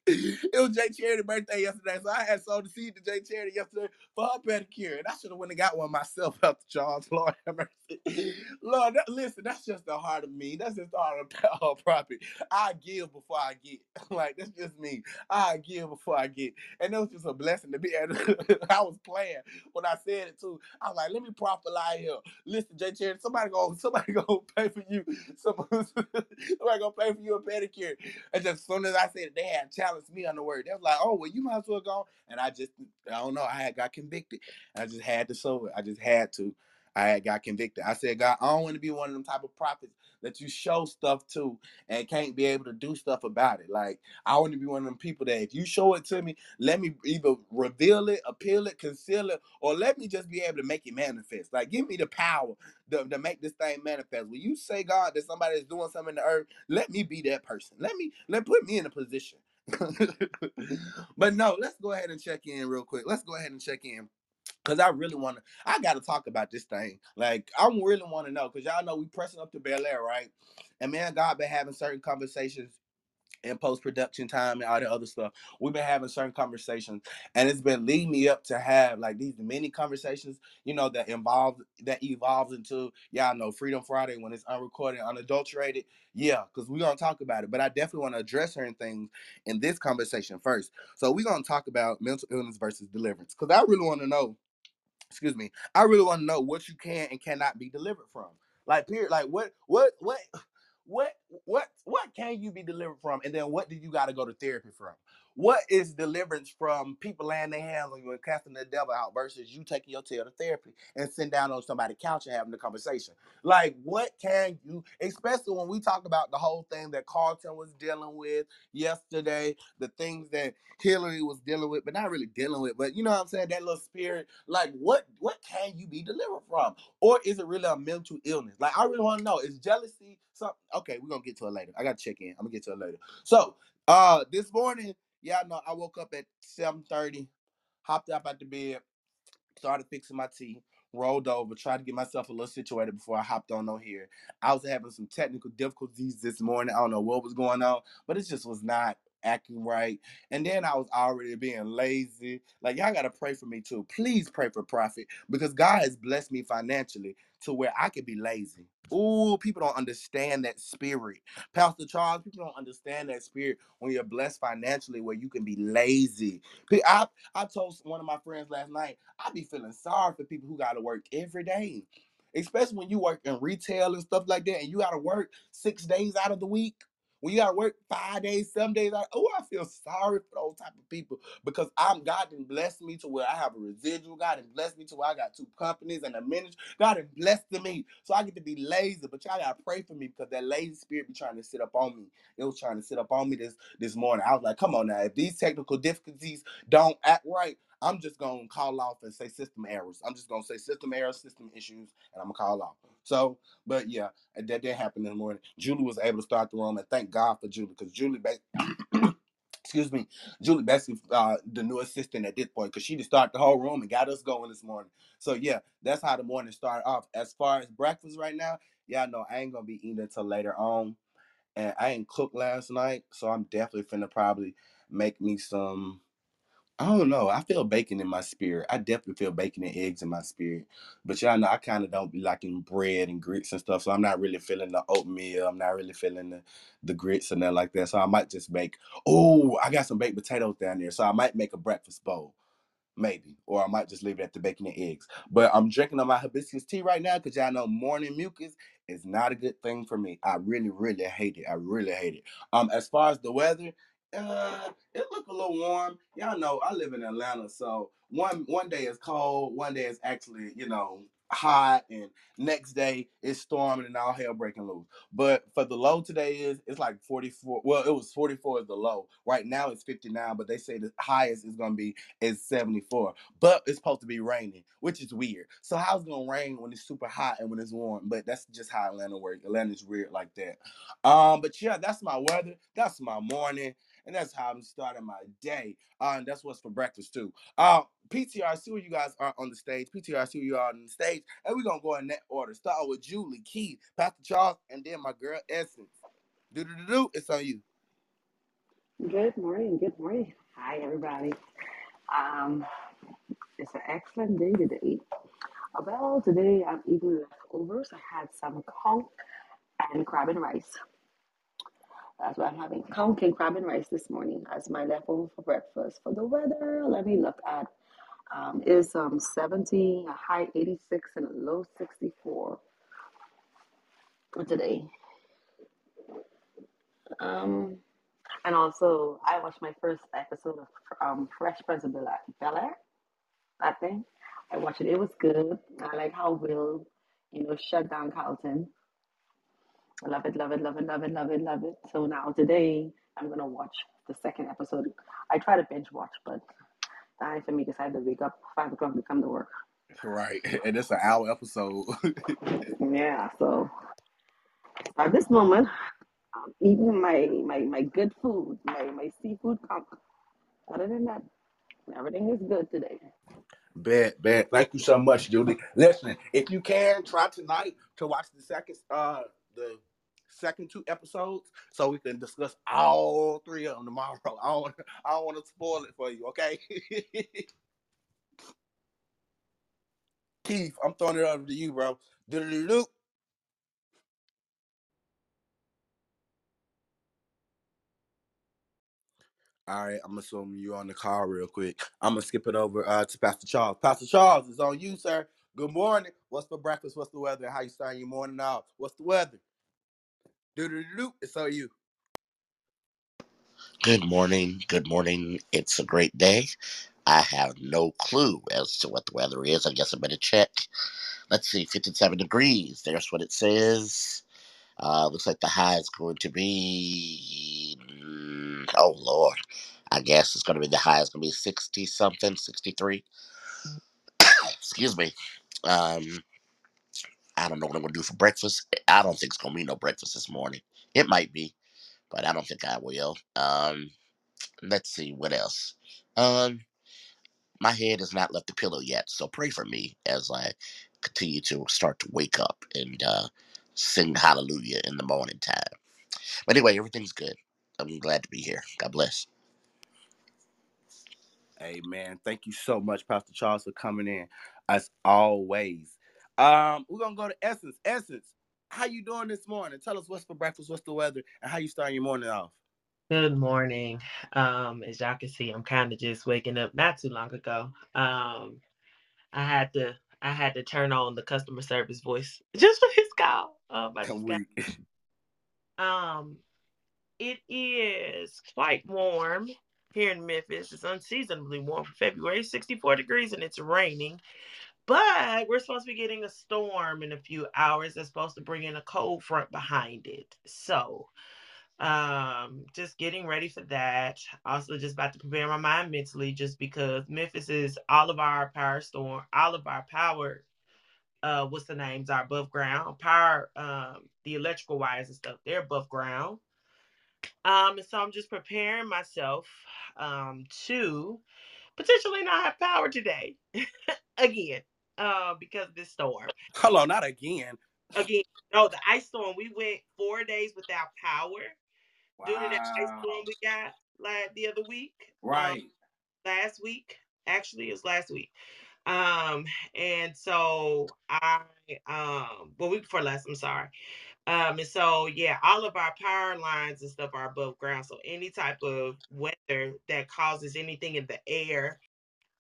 it was Jay Charity birthday yesterday, so I had sold the seed to Jay Charity yesterday for her pedicure, and I should have went and got one myself after Charles. Lord have mercy. Lord, that, listen, that's just the heart of me. That's just the heart of power property. I give before I get. like that's just me. I give before I get, and it was just a blessing to be. able I was playing when I said it too. I was like, let me lie here. Listen, Jay Charity, somebody gonna somebody gonna pay for you. Somebody, somebody gonna pay for you a pedicure. And just as soon as I said it, they had challenged me on the word. They was like, "Oh, well, you might as well go." And I just, I don't know. I had got convicted. I just had to it. I just had to. I had got convicted. I said, God, I don't want to be one of them type of prophets that you show stuff to and can't be able to do stuff about it. Like I want to be one of them people that if you show it to me, let me either reveal it, appeal it, conceal it, or let me just be able to make it manifest. Like give me the power to, to make this thing manifest. When you say God that somebody is doing something in the earth, let me be that person. Let me let put me in a position. but no, let's go ahead and check in real quick. Let's go ahead and check in. Cause I really want to, I got to talk about this thing. Like I really want to know, cause y'all know we pressing up to Bel Air, right? And man, God been having certain conversations in post production time and all the other stuff. We've been having certain conversations, and it's been leading me up to have like these many conversations, you know, that involve that evolves into y'all know Freedom Friday when it's unrecorded, unadulterated. Yeah, because we're gonna talk about it. But I definitely want to address certain things in this conversation first. So we're gonna talk about mental illness versus deliverance. Because I really want to know, excuse me, I really want to know what you can and cannot be delivered from. Like period. Like what what what what what what can you be delivered from and then what do you got to go to therapy from what is deliverance from people laying their hands on you and casting the devil out versus you taking your tail to therapy and sitting down on somebody's couch and having the conversation? Like what can you especially when we talk about the whole thing that carlton was dealing with yesterday the things that hilary was dealing with but not really dealing with but you know what i'm saying? That little spirit like what what can you be delivered from? Or is it really a mental illness? Like i really want to know is jealousy something okay we're gonna get to it later. I gotta check in. I'm gonna get to it later. So uh this morning yeah no i woke up at 7.30 hopped up out the bed started fixing my tea rolled over tried to get myself a little situated before i hopped on on here. I was having some technical difficulties this morning i don't know what was going on but it just was not acting right and then i was already being lazy like y'all gotta pray for me too please pray for prophet because god has blessed me financially to where i could be lazy Ooh, people don't understand that spirit. Pastor Charles, people don't understand that spirit when you're blessed financially where you can be lazy. I, I told one of my friends last night, I be feeling sorry for people who gotta work every day. Especially when you work in retail and stuff like that, and you gotta work six days out of the week. When you gotta work five days, some days out. Oh, I feel sorry for those type of people because I'm God didn't bless me to where I have a residual. God didn't bless me to where I got two companies and a ministry. God has blessed me. So I get to be lazy. But y'all gotta pray for me because that lazy spirit be trying to sit up on me. It was trying to sit up on me this this morning. I was like, come on now. If these technical difficulties don't act right, I'm just gonna call off and say system errors. I'm just gonna say system errors, system issues, and I'm gonna call off. So, but yeah, that did happen in the morning. Julie was able to start the room, and thank God for Julie because Julie, ba- excuse me, Julie basically uh, the new assistant at this point because she just started the whole room and got us going this morning. So yeah, that's how the morning started off. As far as breakfast right now, yeah, no, I ain't gonna be eating until later on, and I ain't cooked last night, so I'm definitely finna probably make me some. I don't know. I feel bacon in my spirit. I definitely feel bacon and eggs in my spirit. But y'all know I kind of don't be liking bread and grits and stuff. So I'm not really feeling the oatmeal. I'm not really feeling the, the grits and that like that. So I might just make, oh, I got some baked potatoes down there. So I might make a breakfast bowl. Maybe. Or I might just leave it at the bacon and eggs. But I'm drinking on my hibiscus tea right now because y'all know morning mucus is not a good thing for me. I really, really hate it. I really hate it. Um, as far as the weather, uh, it look a little warm. Y'all know I live in Atlanta, so one one day is cold, one day is actually, you know, hot, and next day it's storming and all hell breaking loose. But for the low today is it's like 44. Well, it was 44 is the low. Right now it's 59, but they say the highest is gonna be is 74. But it's supposed to be raining, which is weird. So how's it gonna rain when it's super hot and when it's warm? But that's just how Atlanta works. Atlanta's weird like that. Um, but yeah, that's my weather. That's my morning. And that's how I'm starting my day. Uh, and that's what's for breakfast too. Uh, PTR, see where you guys are on the stage. PTR, see where you are on the stage. And we're to go in that order. Start with Julie, Keith, Pastor Charles, and then my girl Essence. Do do do do. It's on you. Good morning. Good morning. Hi, everybody. Um, it's an excellent day today. Well, today I'm eating leftovers. I had some conch and crab and rice. That's what I'm having. And crab and rice this morning as my leftover for breakfast. For the weather, let me look at um, is um 70, a high 86, and a low 64 for today. Um, and also, I watched my first episode of um, Fresh Prince of Bel Air. That thing. I watched it. It was good. I like how Will, you know, shut down Carlton. I love it, love it, love it, love it, love it, love it. So now today, I'm gonna watch the second episode. I try to binge watch, but time for me because I have to wake up five o'clock to come to work. Right. And it's an hour episode. Yeah. So at this moment, I'm eating my my my good food, my my seafood conch. Other than that, everything is good today. Bet, bet. Thank you so much, Julie. Listen, if you can, try tonight to watch the second uh the second two episodes so we can discuss all three of them tomorrow. I don't, I don't want to spoil it for you, okay? Keith, I'm throwing it over to you, bro. Do-do-do-do. All right, I'm assuming you're on the call real quick. I'm gonna skip it over uh, to Pastor Charles. Pastor Charles, it's on you, sir. Good morning. What's for breakfast? What's the weather? How you starting your morning off? What's the weather? Do do do. It's on you. Good morning. Good morning. It's a great day. I have no clue as to what the weather is. I guess I better check. Let's see, 57 degrees. There's what it says. Uh, looks like the high is going to be. mm, Oh, Lord. I guess it's going to be the high is going to be 60 something, 63. Excuse me. Um, I don't know what I'm to do for breakfast. I don't think it's to be no breakfast this morning. It might be, but I don't think I will. Um, let's see what else. Um, my head has not left the pillow yet, so pray for me as I continue to start to wake up and uh, sing hallelujah in the morning time. But anyway, everything's good. I'm glad to be here. God bless. Amen. Thank you so much, Pastor Charles, for coming in as always. Um, we're gonna go to Essence. Essence, how you doing this morning? Tell us what's for breakfast, what's the weather, and how you starting your morning off. Good morning. Um, as y'all can see, I'm kind of just waking up not too long ago. Um, I had to I had to turn on the customer service voice just for this call. Um, I just got, um, it is quite warm here in Memphis. It's unseasonably warm for February, 64 degrees, and it's raining. But we're supposed to be getting a storm in a few hours that's supposed to bring in a cold front behind it. So um just getting ready for that. Also just about to prepare my mind mentally just because memphis is all of our power storm all of our power uh what's the names are above ground. Power um the electrical wires and stuff they're above ground. Um and so i'm just preparing myself um to potentially not have power today again uh because of this storm Hello, not again. again no the ice storm we went four days without power due to that ice storm we got like the other week. Um, Right. last week. Actually, it was last week. Um, and so I um well week before last, I'm sorry. Um, and so yeah, all of our power lines and stuff are above ground. So any type of weather that causes anything in the air,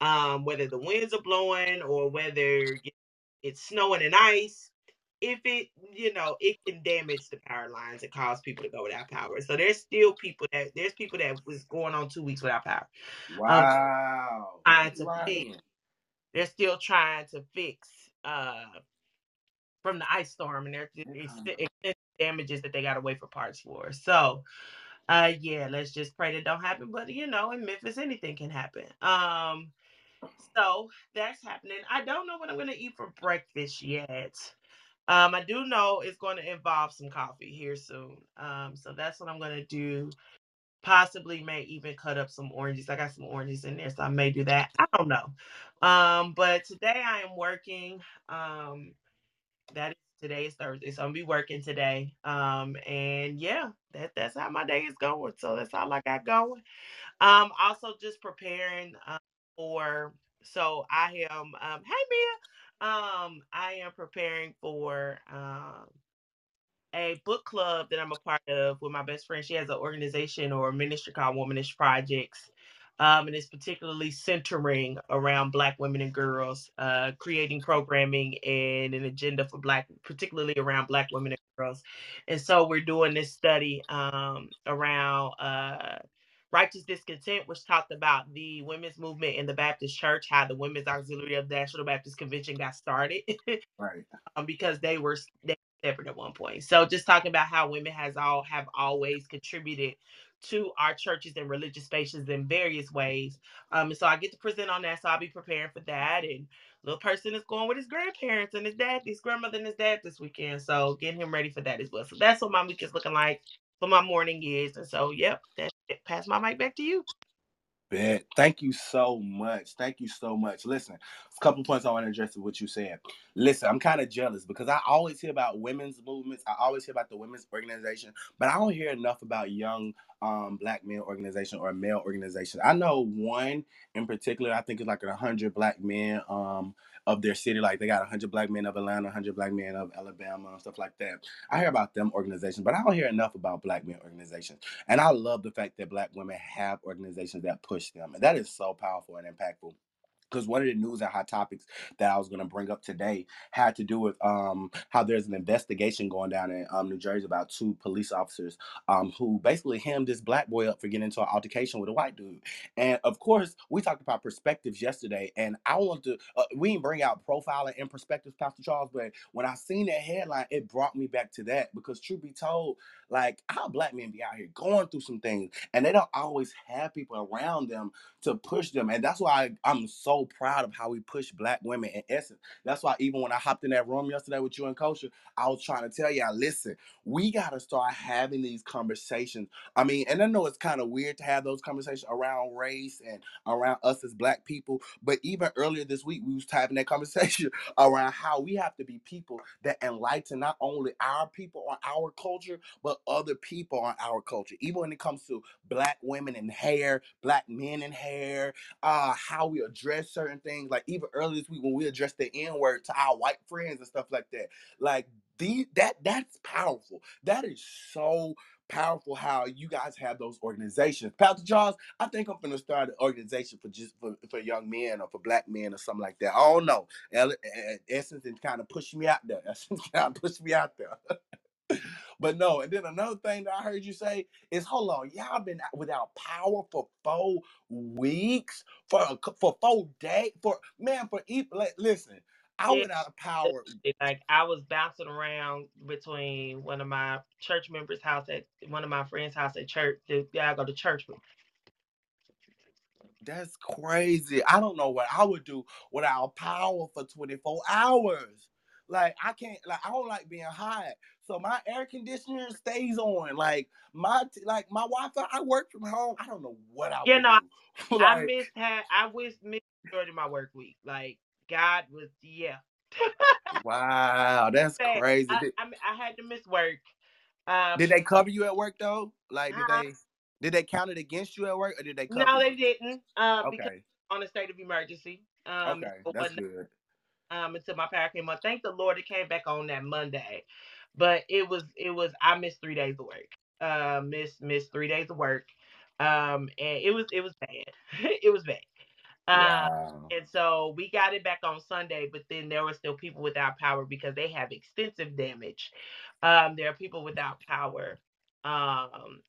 um, whether the winds are blowing or whether it's snowing and ice, if it, you know, it can damage the power lines and cause people to go without power. So there's still people that there's people that was going on two weeks without power. Um, Wow. trying to fix. They're still trying to fix uh from the ice storm and ex- extensive damages that they got wait for parts for. So uh yeah, let's just pray that don't happen. But you know, in Memphis anything can happen. Um so that's happening. I don't know what I'm gonna eat for breakfast yet. Um, I do know it's going to involve some coffee here soon. Um, so that's what I'm going to do. Possibly may even cut up some oranges. I got some oranges in there, so I may do that. I don't know. Um, but today I am working. Um, that is today is Thursday, so I'm gonna be working today. Um, and yeah, that that's how my day is going. So that's all I got going. Um, also just preparing for. So I am. Um, hey Mia. Um, I am preparing for um a book club that I'm a part of with my best friend. She has an organization or a ministry called Womanish Projects. Um, and it's particularly centering around Black women and girls, uh, creating programming and an agenda for Black, particularly around Black women and girls. And so we're doing this study um, around uh, righteous discontent, which talked about the women's movement in the Baptist Church, how the Women's Auxiliary of the National Baptist Convention got started. Right. um, because they were they were separate at one point. So just talking about how women has all have always contributed to our churches and religious spaces in various ways. Um, and so I get to present on that. So I'll be preparing for that. And little person is going with his grandparents and his dad, his grandmother and his dad this weekend. So getting him ready for that as well. So that's what my week is looking like. For my morning is. And so yep, that's. Pass my mic back to you. Bet. Thank you so much. Thank you so much. Listen, a couple points I want to address with what you said. Listen, I'm kind of jealous because I always hear about women's movements. I always hear about the women's organization, but I don't hear enough about young um, black men organization or male organization. I know one in particular. I think it's like a hundred black men um, of their city. Like they got a hundred black men of Atlanta, hundred black men of Alabama, and stuff like that. I hear about them organizations, but I don't hear enough about black men organizations. And I love the fact that black women have organizations that push them. And that is so powerful and impactful because one of the news and hot topics that I was going to bring up today had to do with um, how there's an investigation going down in um, New Jersey about two police officers um, who basically hemmed this black boy up for getting into an altercation with a white dude. And of course, we talked about perspectives yesterday, and I want to uh, we didn't bring out profiling and perspectives, Pastor Charles, but when I seen that headline, it brought me back to that because truth be told, like our black men be out here going through some things, and they don't always have people around them to push them. And that's why I, am so proud of how we push black women in essence. That's why even when I hopped in that room yesterday with you and Kosha, I was trying to tell y'all, listen, we gotta start having these conversations. I mean, and I know it's kind of weird to have those conversations around race and around us as black people, but even earlier this week, we was having that conversation around how we have to be people that enlighten not only our people on our culture, but other people on our culture. Even when it comes to black women and hair, black men and hair hair, uh, how we address certain things. Like even earlier this week when we addressed the N word to our white friends and stuff like that. Like the that that's powerful. That is so powerful how you guys have those organizations. Pastor Charles, I think I'm gonna start an organization for just for, for young men or for black men or something like that. I don't know. Essence and kind of push me out there. Essence kind of push me out there. but no, and then another thing that I heard you say is, hold on, y'all been without power for four weeks, for for four days, for man, for eat. Listen, I went out of power. Like I was bouncing around between one of my church members' house at one of my friends' house at church. Yeah, I go to church with. That's crazy. I don't know what I would do without power for 24 hours. Like I can't like I don't like being hot. So my air conditioner stays on. Like my like my Wi-Fi, I work from home. I don't know what I you know, like, I missed had I wish missed majority my work week. Like God was yeah. wow, that's crazy. I, I, I, had to miss work. Um, did they cover you at work though? Like did uh, they did they count it against you at work or did they No, they you? didn't. Um okay. because on a state of emergency. Um okay, that's good um until my power came on. Thank the Lord it came back on that Monday. But it was it was I missed three days of work. Uh missed missed three days of work. Um and it was it was bad. it was bad. Uh, wow. and so we got it back on Sunday, but then there were still people without power because they have extensive damage. Um, there are people without power, um,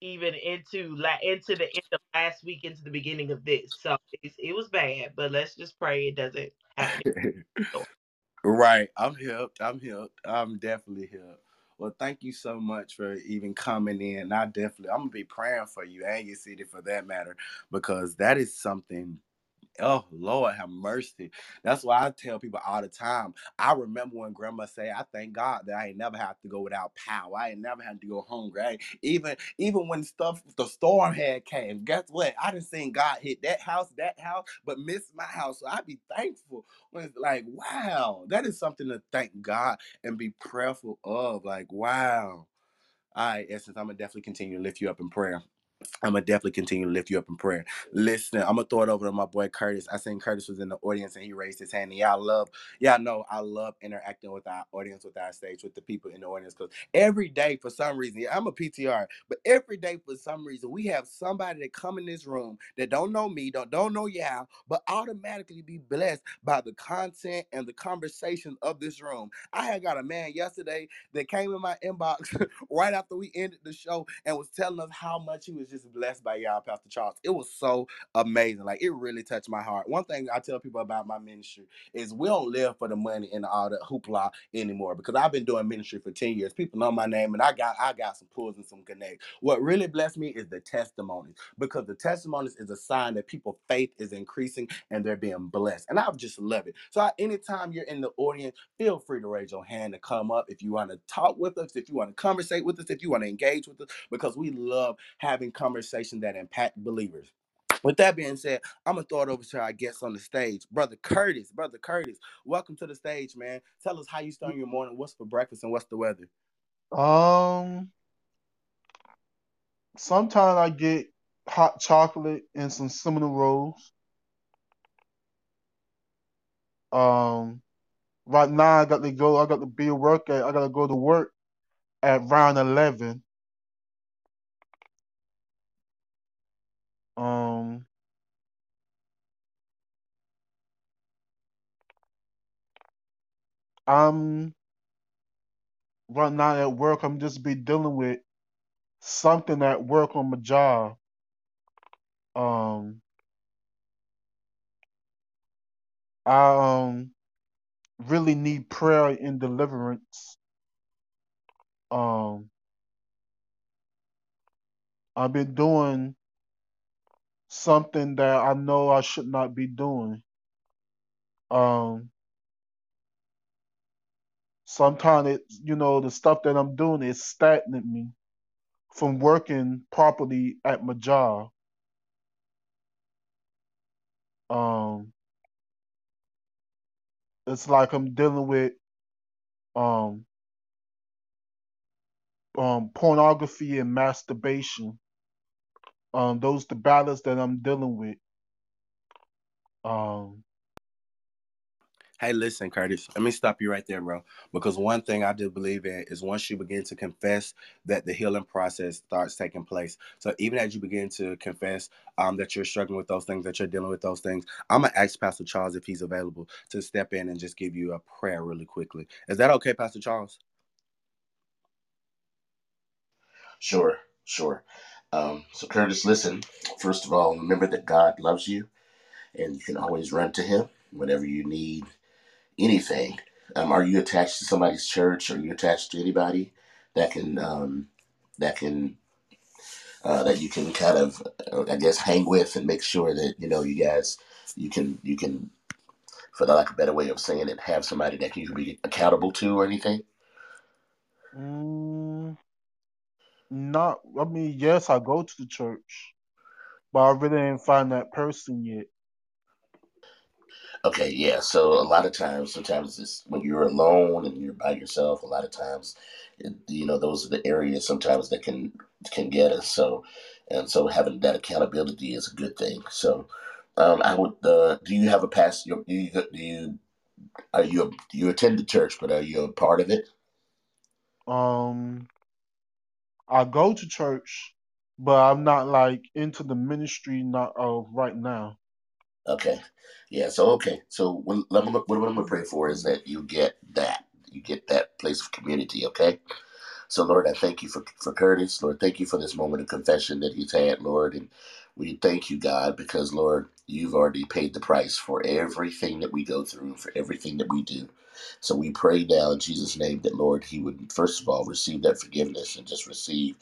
even into la- into the end of last week, into the beginning of this. So it was bad, but let's just pray it doesn't right. I'm helped. I'm helped. I'm definitely helped. Well, thank you so much for even coming in. I definitely, I'm gonna be praying for you and your city for that matter, because that is something Oh Lord, have mercy. That's why I tell people all the time. I remember when Grandma say, "I thank God that I ain't never have to go without power. I ain't never had to go hungry. I even even when stuff the storm had came. Guess what? I didn't see God hit that house, that house, but miss my house. So I be thankful when it's like, wow, that is something to thank God and be prayerful of. Like, wow. All right, Essence, I'm gonna definitely continue to lift you up in prayer. I'm gonna definitely continue to lift you up in prayer. Listen, I'm gonna throw it over to my boy Curtis. I seen Curtis was in the audience and he raised his hand. And y'all love, y'all know I love interacting with our audience, with our stage, with the people in the audience. Because every day, for some reason, I'm a PTR, but every day for some reason, we have somebody that come in this room that don't know me, don't don't know y'all, but automatically be blessed by the content and the conversation of this room. I had got a man yesterday that came in my inbox right after we ended the show and was telling us how much he was was just blessed by y'all, Pastor Charles. It was so amazing. Like it really touched my heart. One thing I tell people about my ministry is we don't live for the money and all the hoopla anymore because I've been doing ministry for 10 years. People know my name and I got I got some pulls and some connects. What really blessed me is the testimonies because the testimonies is a sign that people's faith is increasing and they're being blessed. And I just love it. So anytime you're in the audience, feel free to raise your hand to come up if you want to talk with us, if you want to conversate with us, if you want to engage with us, because we love having conversation that impact believers. With that being said, I'm gonna throw it over to our guest on the stage, brother Curtis. Brother Curtis, welcome to the stage, man. Tell us how you start your morning. What's for breakfast and what's the weather? Um, sometimes I get hot chocolate and some cinnamon rolls. Um, right now I got to go. I got to be at work. At, I got to go to work at around eleven. Um, I'm right now at work. I'm just be dealing with something at work on my job. Um, I um really need prayer and deliverance. Um, I've been doing something that I know I should not be doing. Um, sometimes it, you know, the stuff that I'm doing is stagnant me from working properly at my job. Um, it's like I'm dealing with um um pornography and masturbation. Um, those the battles that I'm dealing with. Um, Hey, listen, Curtis. Let me stop you right there, bro. Because one thing I do believe in is once you begin to confess that the healing process starts taking place. So even as you begin to confess um, that you're struggling with those things, that you're dealing with those things, I'm gonna ask Pastor Charles if he's available to step in and just give you a prayer really quickly. Is that okay, Pastor Charles? Sure, sure. Um, so, Curtis, listen. First of all, remember that God loves you, and you can always run to Him whenever you need anything. Um, are you attached to somebody's church? Are you attached to anybody that can um, that can uh, that you can kind of, uh, I guess, hang with and make sure that you know you guys you can you can, for the lack of a better way of saying it, have somebody that you can be accountable to or anything. mm, not. I mean, yes, I go to the church, but I really didn't find that person yet. Okay, yeah. So a lot of times, sometimes it's when you're alone and you're by yourself. A lot of times, it, you know, those are the areas sometimes that can can get us. So, and so having that accountability is a good thing. So, um, I would. Uh, do you have a past? Do you do you are you you attend the church, but are you a part of it? Um, I go to church, but I'm not like into the ministry not of right now. Okay. Yeah. So okay. So what, what I'm gonna pray for is that you get that. You get that place of community. Okay. So Lord, I thank you for for Curtis. Lord, thank you for this moment of confession that he's had, Lord, and we thank you, God, because Lord, you've already paid the price for everything that we go through, for everything that we do. So we pray now in Jesus' name that Lord, he would first of all receive that forgiveness and just receive,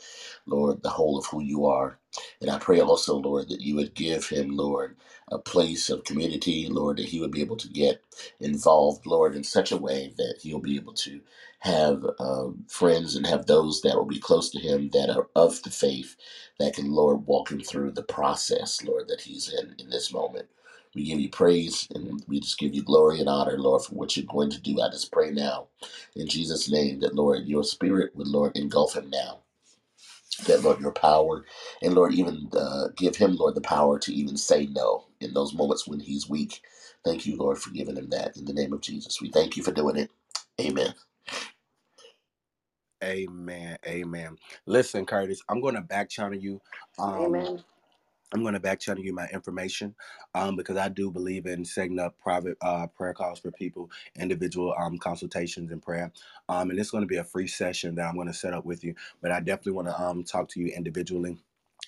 Lord, the whole of who you are. And I pray also, Lord, that you would give him, Lord, a place of community, Lord, that he would be able to get involved, Lord, in such a way that he'll be able to have um, friends and have those that will be close to him that are of the faith that can, Lord, walk him through the process, Lord, that he's in in this moment. We give you praise and we just give you glory and honor, Lord, for what you're going to do. I just pray now in Jesus' name that, Lord, your spirit would, Lord, engulf him now that Lord, your power, and Lord, even uh, give him, Lord, the power to even say no in those moments when he's weak. Thank you, Lord, for giving him that in the name of Jesus. We thank you for doing it. Amen. Amen. Amen. Listen, Curtis, I'm going to back channel you. Um, Amen. I'm going to back channel you my information um, because I do believe in setting up private uh, prayer calls for people, individual um, consultations and prayer. Um, and it's going to be a free session that I'm going to set up with you. But I definitely want to um, talk to you individually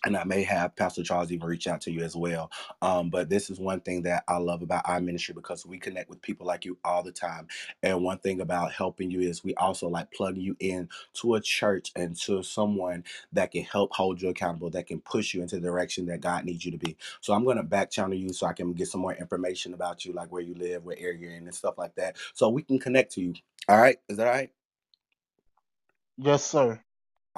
and I may have Pastor Charles even reach out to you as well. Um, but this is one thing that I love about our ministry because we connect with people like you all the time. And one thing about helping you is we also like plug you in to a church and to someone that can help hold you accountable, that can push you into the direction that God needs you to be. So I'm gonna back channel you so I can get some more information about you, like where you live, what area you're in, and stuff like that. So we can connect to you. All right, is that all right? Yes, sir.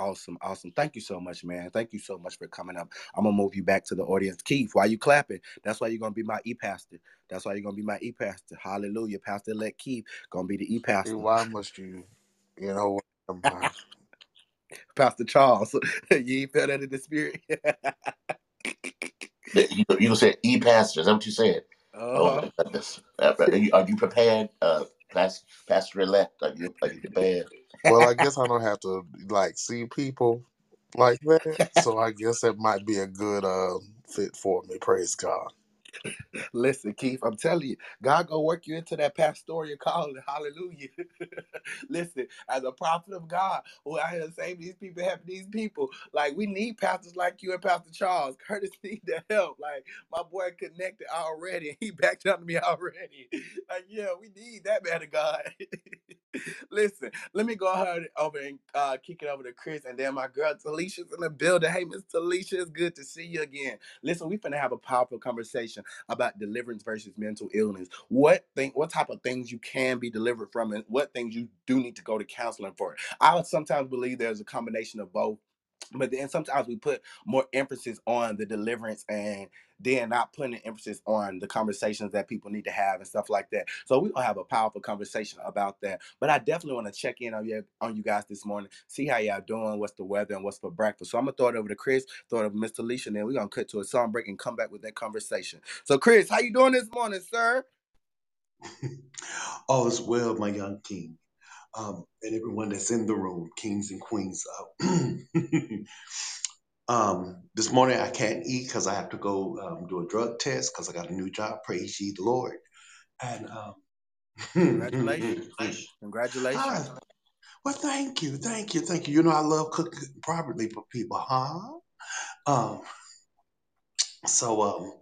Awesome, awesome. Thank you so much, man. Thank you so much for coming up. I'm gonna move you back to the audience. Keith, why you clapping? That's why you're gonna be my e-pastor. That's why you're gonna be my e-pastor. Hallelujah. Pastor elect Keith gonna be the e-pastor. why must you, you know, Pastor Charles. you ain't felt that in the spirit. You, you gonna say e pastor? Is that what you said? Oh uh-huh. my goodness. Uh, Are you, are you prepared, uh, Pastor, Pastor elect? Are you, are you prepared? Well, I guess I don't have to like see people like that, so I guess that might be a good uh fit for me. Praise God. Listen, Keith, I'm telling you, God gonna work you into that pastoral calling. Hallelujah. Listen, as a prophet of God, who I here saving these people, helping these people, like we need pastors like you and Pastor Charles. Curtis need the help. Like my boy connected already. He backed up to me already. Like, yeah, we need that man of God. Listen, let me go ahead over and uh, kick it over to Chris, and then my girl Talisha's in the building. Hey, Miss Talisha, it's good to see you again. Listen, we finna have a powerful conversation about deliverance versus mental illness. What thing, what type of things you can be delivered from, and what things you do need to go to counseling for. I sometimes believe there's a combination of both. But then sometimes we put more emphasis on the deliverance and then not putting emphasis on the conversations that people need to have and stuff like that. So we're gonna have a powerful conversation about that. But I definitely want to check in on you on you guys this morning, see how y'all doing, what's the weather, and what's for breakfast. So I'm gonna throw it over to Chris, throw it over to Mr. Alicia, and then we're gonna cut to a song break and come back with that conversation. So Chris, how you doing this morning, sir? All is well, my young king, um, and everyone that's in the room, kings and queens. Uh, um, this morning I can't eat because I have to go um, do a drug test because I got a new job. Praise ye the Lord. And um, Congratulations. Congratulations. Ah, well, thank you, thank you, thank you. You know I love cooking properly for people, huh? Um, so um,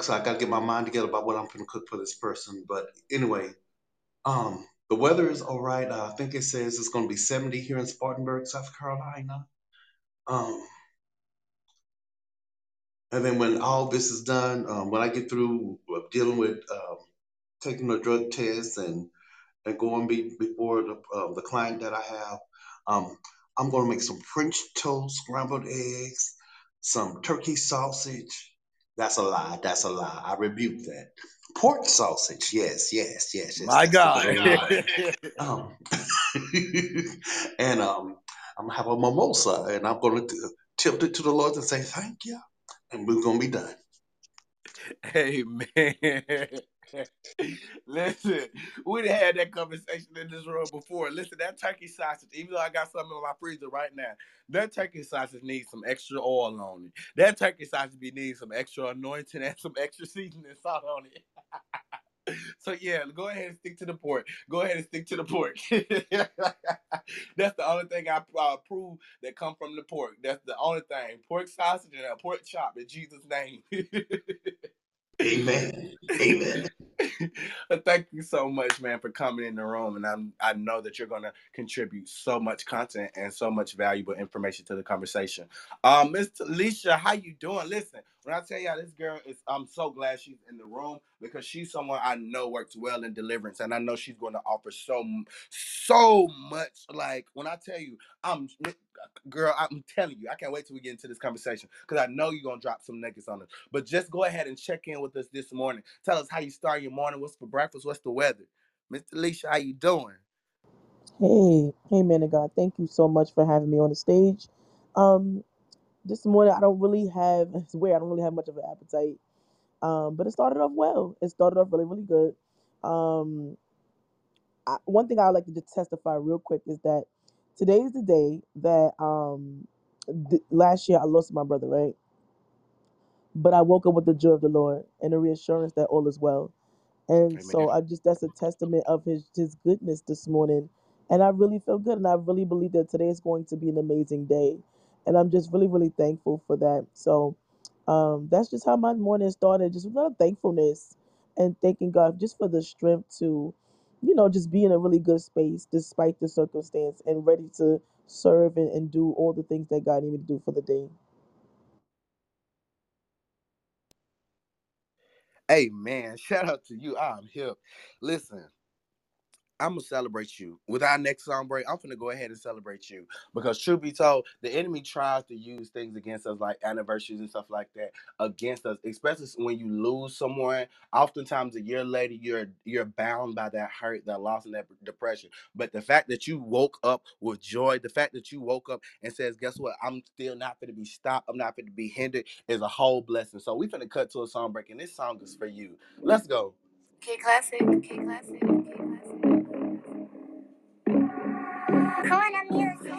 said, I got to get my mind together about what I'm going to cook for this person. But anyway, um, the weather is all right. Uh, I think it says it's going to be 70 here in Spartanburg, South Carolina. Um, and then when all this is done, um, when I get through dealing with um, taking the drug test and and going be, before the uh, the client that I have, um, I'm going to make some French toast, scrambled eggs, some turkey sausage. That's a lie. That's a lie. I rebuke that. Pork sausage. Yes, yes, yes, yes. My God. Um, and um, I'm gonna have a mimosa, and I'm gonna t- tilt it to the Lord and say thank you, and we're gonna be done. Amen. Listen, we done had that conversation in this room before. Listen, that turkey sausage, even though I got something in my freezer right now, that turkey sausage needs some extra oil on it. That turkey sausage be needs some extra anointing and some extra seasoning salt on it. So yeah, go ahead and stick to the pork. Go ahead and stick to the pork. That's the only thing I uh, prove that come from the pork. That's the only thing. Pork sausage and a pork chop in Jesus' name. Amen. Amen. Thank you so much, man, for coming in the room, and I'm I know that you're gonna contribute so much content and so much valuable information to the conversation. Um, Miss Alicia, how you doing? Listen, when I tell y'all this girl is, I'm so glad she's in the room because she's someone I know works well in deliverance, and I know she's going to offer so so much. Like when I tell you, I'm girl, I'm telling you, I can't wait till we get into this conversation because I know you're gonna drop some nuggets on us. But just go ahead and check in with us this morning. Tell us how you start your morning. What's for breakfast? What's the weather? Mr. Alicia, how you doing? Hey, hey, man of God, thank you so much for having me on the stage. Um, this morning I don't really have it's weird, I don't really have much of an appetite. Um, but it started off well. It started off really, really good. Um, I, one thing I would like to just testify real quick is that today is the day that um th- last year I lost my brother, right? But I woke up with the joy of the Lord and the reassurance that all is well. And Amen. so I just that's a testament of his his goodness this morning. And I really feel good and I really believe that today is going to be an amazing day. And I'm just really, really thankful for that. So um that's just how my morning started, just a lot of thankfulness and thanking God just for the strength to, you know, just be in a really good space despite the circumstance and ready to serve and, and do all the things that God needed me to do for the day. Hey man, Shout out to you. I'm here. Listen, I'm gonna celebrate you. With our next song break, I'm gonna go ahead and celebrate you because, truth be told, the enemy tries to use things against us, like anniversaries and stuff like that, against us. Especially when you lose someone. Oftentimes, a year later, you're you're bound by that hurt, that loss, and that depression. But the fact that you woke up with joy, the fact that you woke up and says, "Guess what? I'm still not going to be stopped. I'm not going to be hindered," is a whole blessing. So we finna cut to a song break, and this song is for you. Let's go. K Classic, K Classic, K Classic. Corner music.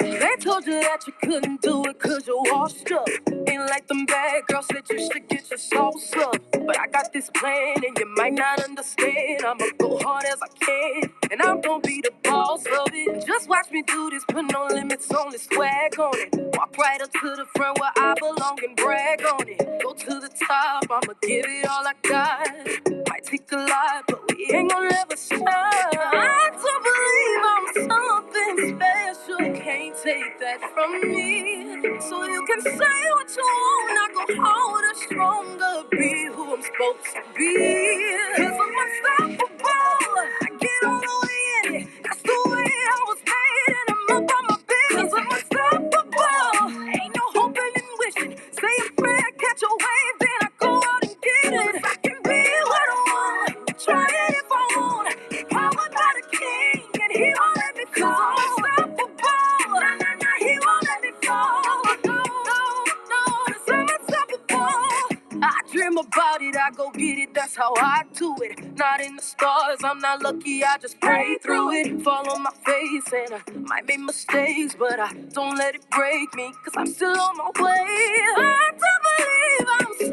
They told you that you couldn't do it cause you're washed up. Ain't like them bad girls that you should get your sauce up. But I got this plan and you might not understand. I'ma go hard as I can. And I'm gonna be the boss of it. Just watch me do this, put no limits on the swag on it. Walk right up to the front where I belong and brag on it. Go to the top, I'ma give it all I got. Take a lot, but we ain't gonna ever stop. I don't believe I'm something special. Can't take that from me. So you can say what you want. I go harder, stronger, be who I'm supposed to be. Cause I'm unstoppable. I get all the way in it. That's the way I was made, and I'm up on my business. I'm unstoppable. Ain't no hoping and wishing. Say a prayer, catch a wave, I dream about it, I go get it, that's how I do it. Not in the stars, I'm not lucky, I just pray through it. Fall on my face and I might make mistakes, but I don't let it break me, cause I'm still on my way. I do believe I'm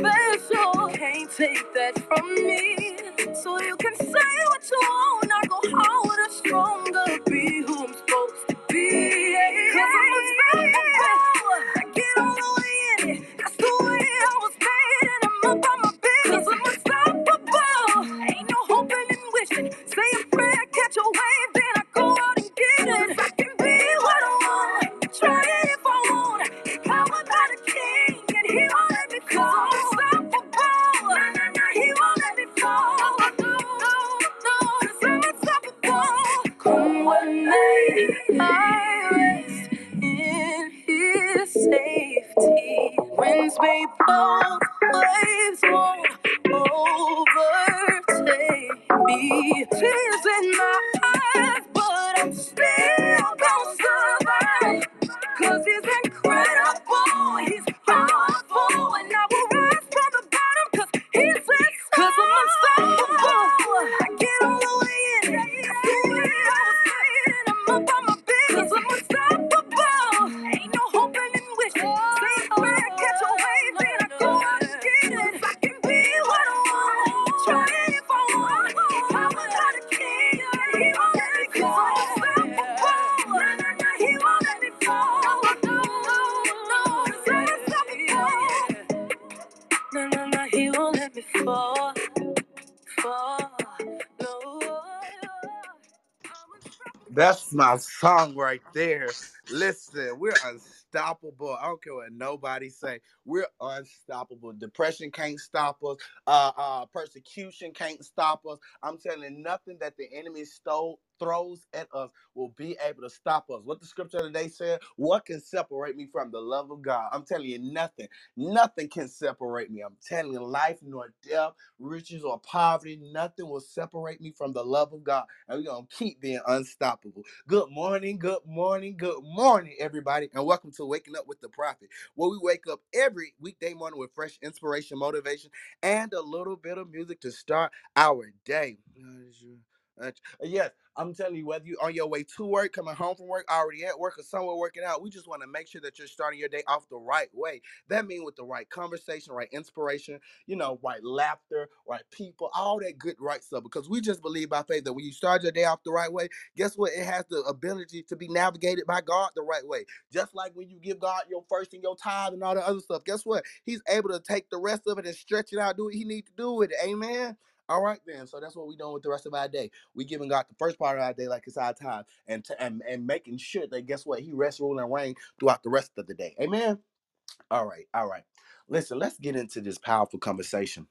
something special. Can't take that from me. So you can say what you want, I go harder, stronger, be who I'm supposed to be. Cause I'm Say a prayer, catch a wave, then I go out and get it. If I can be what I want. Try it if I want. Powered by the king, and he won't let me. I'm unstoppable. Nah, nah, he won't let me fall. No, no, no, I'm unstoppable. Come what may, I rest in his safety. Winds may blow, waves won't me. My song right there. Listen, we're unstoppable. I don't care what nobody say. We're unstoppable. Depression can't stop us. Uh, uh, persecution can't stop us. I'm telling you, nothing that the enemy stole throws at us will be able to stop us. What the scripture today said, what can separate me from the love of God? I'm telling you, nothing. Nothing can separate me. I'm telling you, life nor death, riches or poverty, nothing will separate me from the love of God. And we're gonna keep being unstoppable. Good morning, good morning, good morning, everybody, and welcome to Waking Up with the Prophet, where we wake up every weekday morning with fresh inspiration, motivation, and a little bit of music to start our day. Uh, Yes, I'm telling you, whether you're on your way to work, coming home from work, already at work, or somewhere working out, we just want to make sure that you're starting your day off the right way. That means with the right conversation, right inspiration, you know, right laughter, right people, all that good right stuff. Because we just believe by faith that when you start your day off the right way, guess what? It has the ability to be navigated by God the right way. Just like when you give God your first and your tithe and all the other stuff, guess what? He's able to take the rest of it and stretch it out, do what he needs to do with it. Amen. All right, then. So that's what we're doing with the rest of our day. We giving God the first part of our day like it's our time, and and and making sure that guess what He rests, rule, and reign throughout the rest of the day. Amen. All right, all right. Listen, let's get into this powerful conversation.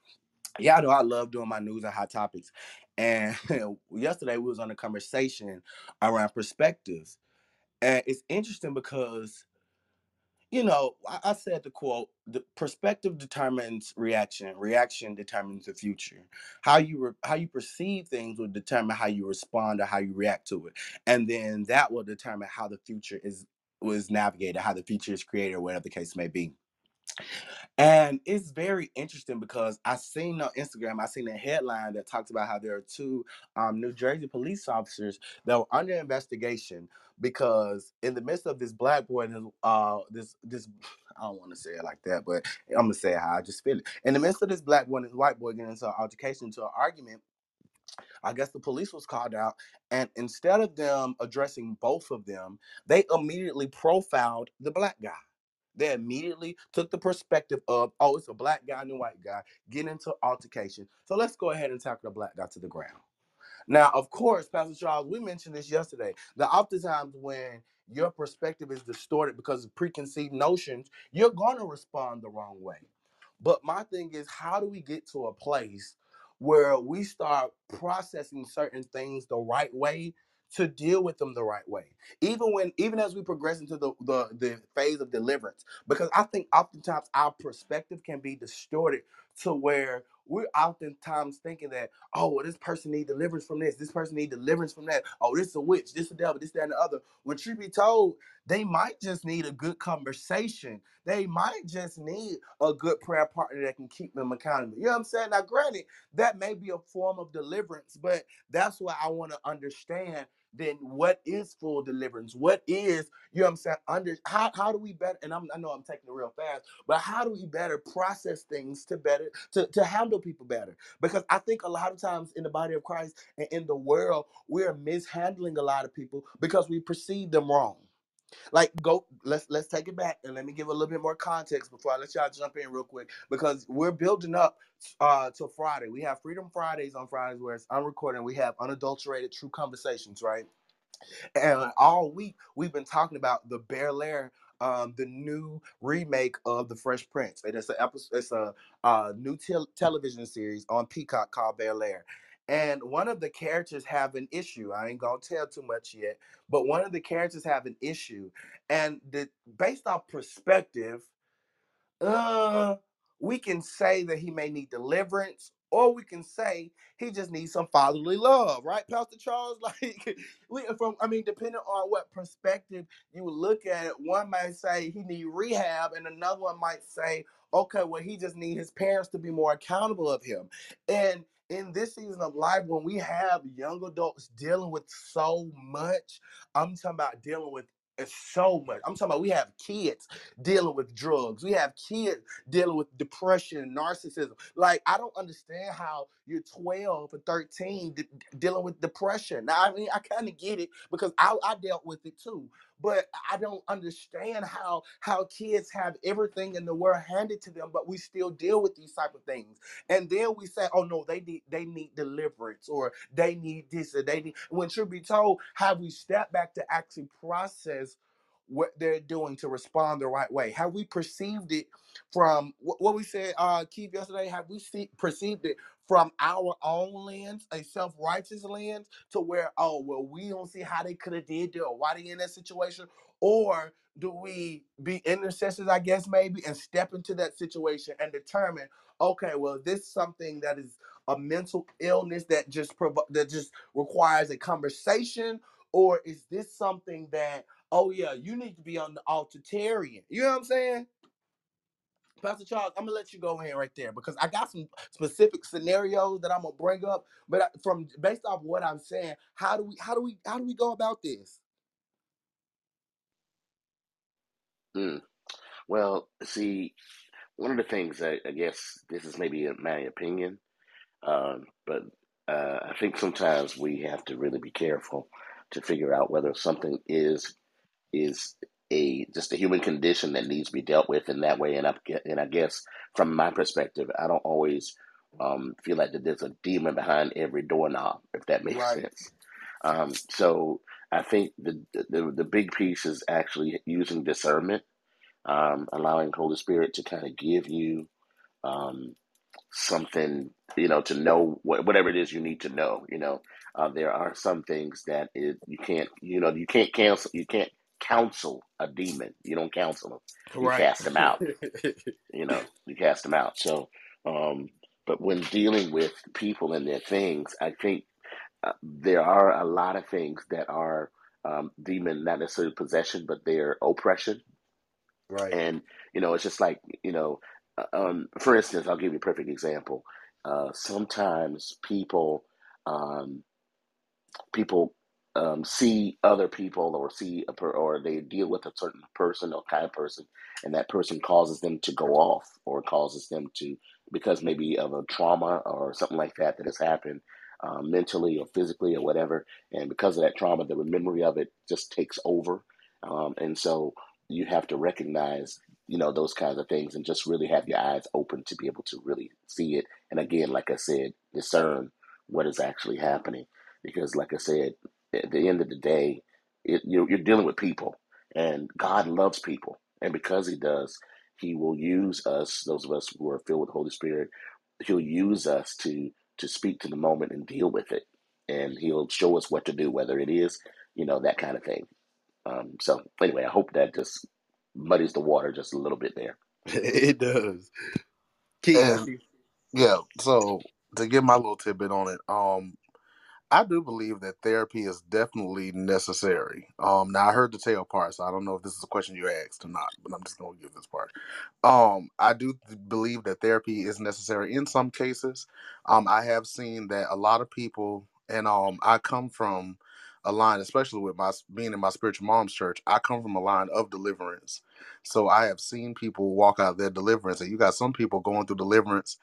y'all know I love doing my news and hot topics. And yesterday we was on a conversation around perspectives. And it's interesting because, you know, I, I said the quote, the perspective determines reaction. Reaction determines the future. How you re- how you perceive things will determine how you respond or how you react to it. And then that will determine how the future is was navigated, how the future is created, or whatever the case may be. And it's very interesting because I seen on Instagram, I seen a headline that talks about how there are two um, New Jersey police officers that were under investigation because in the midst of this black boy and his, uh this this I don't want to say it like that, but I'm gonna say how I just feel it. In the midst of this black boy and white boy getting into an altercation, into an argument, I guess the police was called out, and instead of them addressing both of them, they immediately profiled the black guy. They immediately took the perspective of, oh, it's a black guy and a white guy getting into altercation. So let's go ahead and tackle the black guy to the ground. Now, of course, Pastor Charles, we mentioned this yesterday. That oftentimes when your perspective is distorted because of preconceived notions, you're going to respond the wrong way. But my thing is, how do we get to a place where we start processing certain things the right way to deal with them the right way? Even when, even as we progress into the the, the phase of deliverance, because I think oftentimes our perspective can be distorted to where we're oftentimes thinking that, oh, well, this person need deliverance from this, this person need deliverance from that. Oh, this is a witch, this is a devil, this, that, and the other. When truth be told, they might just need a good conversation. They might just need a good prayer partner that can keep them accountable. You know what I'm saying? Now, granted, that may be a form of deliverance, but that's why I want to understand then what is full deliverance? What is, you know what I'm saying? Under how, how do we better, and I'm, I know I'm taking it real fast, but how do we better process things to better to, to handle people better? Because I think a lot of times in the body of Christ and in the world, we're mishandling a lot of people because we perceive them wrong. Like go let's let's take it back and let me give a little bit more context before I let y'all jump in real quick because we're building up uh to Friday. We have Freedom Fridays on Fridays where it's unrecorded. We have unadulterated true conversations, right? And all week we've been talking about the Bel Air um, the new remake of the Fresh Prince. And it's a episode, it's a uh, new tel- television series on Peacock called Bel Air. And one of the characters have an issue. I ain't gonna tell too much yet, but one of the characters have an issue, and the based off perspective, uh, we can say that he may need deliverance, or we can say he just needs some fatherly love, right, Pastor Charles? Like, we from I mean, depending on what perspective you look at it, one might say he need rehab, and another one might say, okay, well, he just need his parents to be more accountable of him. And in this season of life, when we have young adults dealing with so much, I'm talking about dealing with it's so much. I'm talking about we have kids dealing with drugs. We have kids dealing with depression and narcissism. Like, I don't understand how you're 12 or 13 de- dealing with depression. Now, I mean, I kind of get it because I, I dealt with it too. But I don't understand how how kids have everything in the world handed to them, but we still deal with these type of things. And then we say, "Oh no, they need they need deliverance, or they need this, or they need." When truth be told, have we stepped back to actually process what they're doing to respond the right way? Have we perceived it from what, what we said, uh, Keith yesterday? Have we see, perceived it from our own lens, a self-righteous lens, to where oh well, we don't see how they could have did it or why they in that situation, or do we be intercessors, I guess maybe, and step into that situation and determine, okay, well, this is something that is a mental illness that just provo- that just requires a conversation, or is this something that oh yeah, you need to be on the altitarian? You know what I'm saying? Pastor Charles, I'm gonna let you go in right there because I got some specific scenarios that I'm gonna bring up. But from based off what I'm saying, how do we how do we how do we go about this? Mm. Well, see, one of the things that I guess this is maybe my opinion, um, but uh, I think sometimes we have to really be careful to figure out whether something is is a just a human condition that needs to be dealt with in that way. And I and I guess from my perspective, I don't always um, feel like that there's a demon behind every doorknob, if that makes Right. sense. Um, so I think the, the the big piece is actually using discernment, um, allowing Holy Spirit to kind of give you um, something, you know, to know what, whatever it is you need to know. You know, uh, there are some things that is, you can't, you know, you can't cancel, you can't counsel a demon. You don't counsel them. You Right. cast them out. You know, you cast them out. So, um, but when dealing with people and their things, I think uh, there are a lot of things that are um, demon, not necessarily possession, but they're oppression. right. And you know, it's just like you know, uh, um, for instance, I'll give you a perfect example. Uh, sometimes people, um, people um, see other people or see a per- or they deal with a certain person or kind of person, and that person causes them to go off or causes them to because maybe of a trauma or something like that that has happened um, mentally or physically or whatever, and because of that trauma, the memory of it just takes over, um, and so you have to recognize you know those kinds of things and just really have your eyes open to be able to really see it. And again like i said discern what is actually happening because like i said at the end of the day it, you're, you're dealing with people and god loves people and because he does he will use us those of us who are filled with the holy spirit he'll use us to to speak to the moment and deal with it and he'll show us what to do whether it is you know that kind of thing um, so anyway i hope that just muddies the water just a little bit there it does. Keith, And yeah, so to give my little tidbit on it, um, I do believe that therapy is definitely necessary. Um, now I heard the tail part, so I don't know if this is a question you asked or not, but I'm just gonna give this part. Um, I do believe that therapy is necessary in some cases. Um, I have seen that a lot of people, and um, I come from a line, especially with my being in my spiritual mom's church. I come from a line of deliverance, so I have seen people walk out their deliverance, and you got some people going through deliverance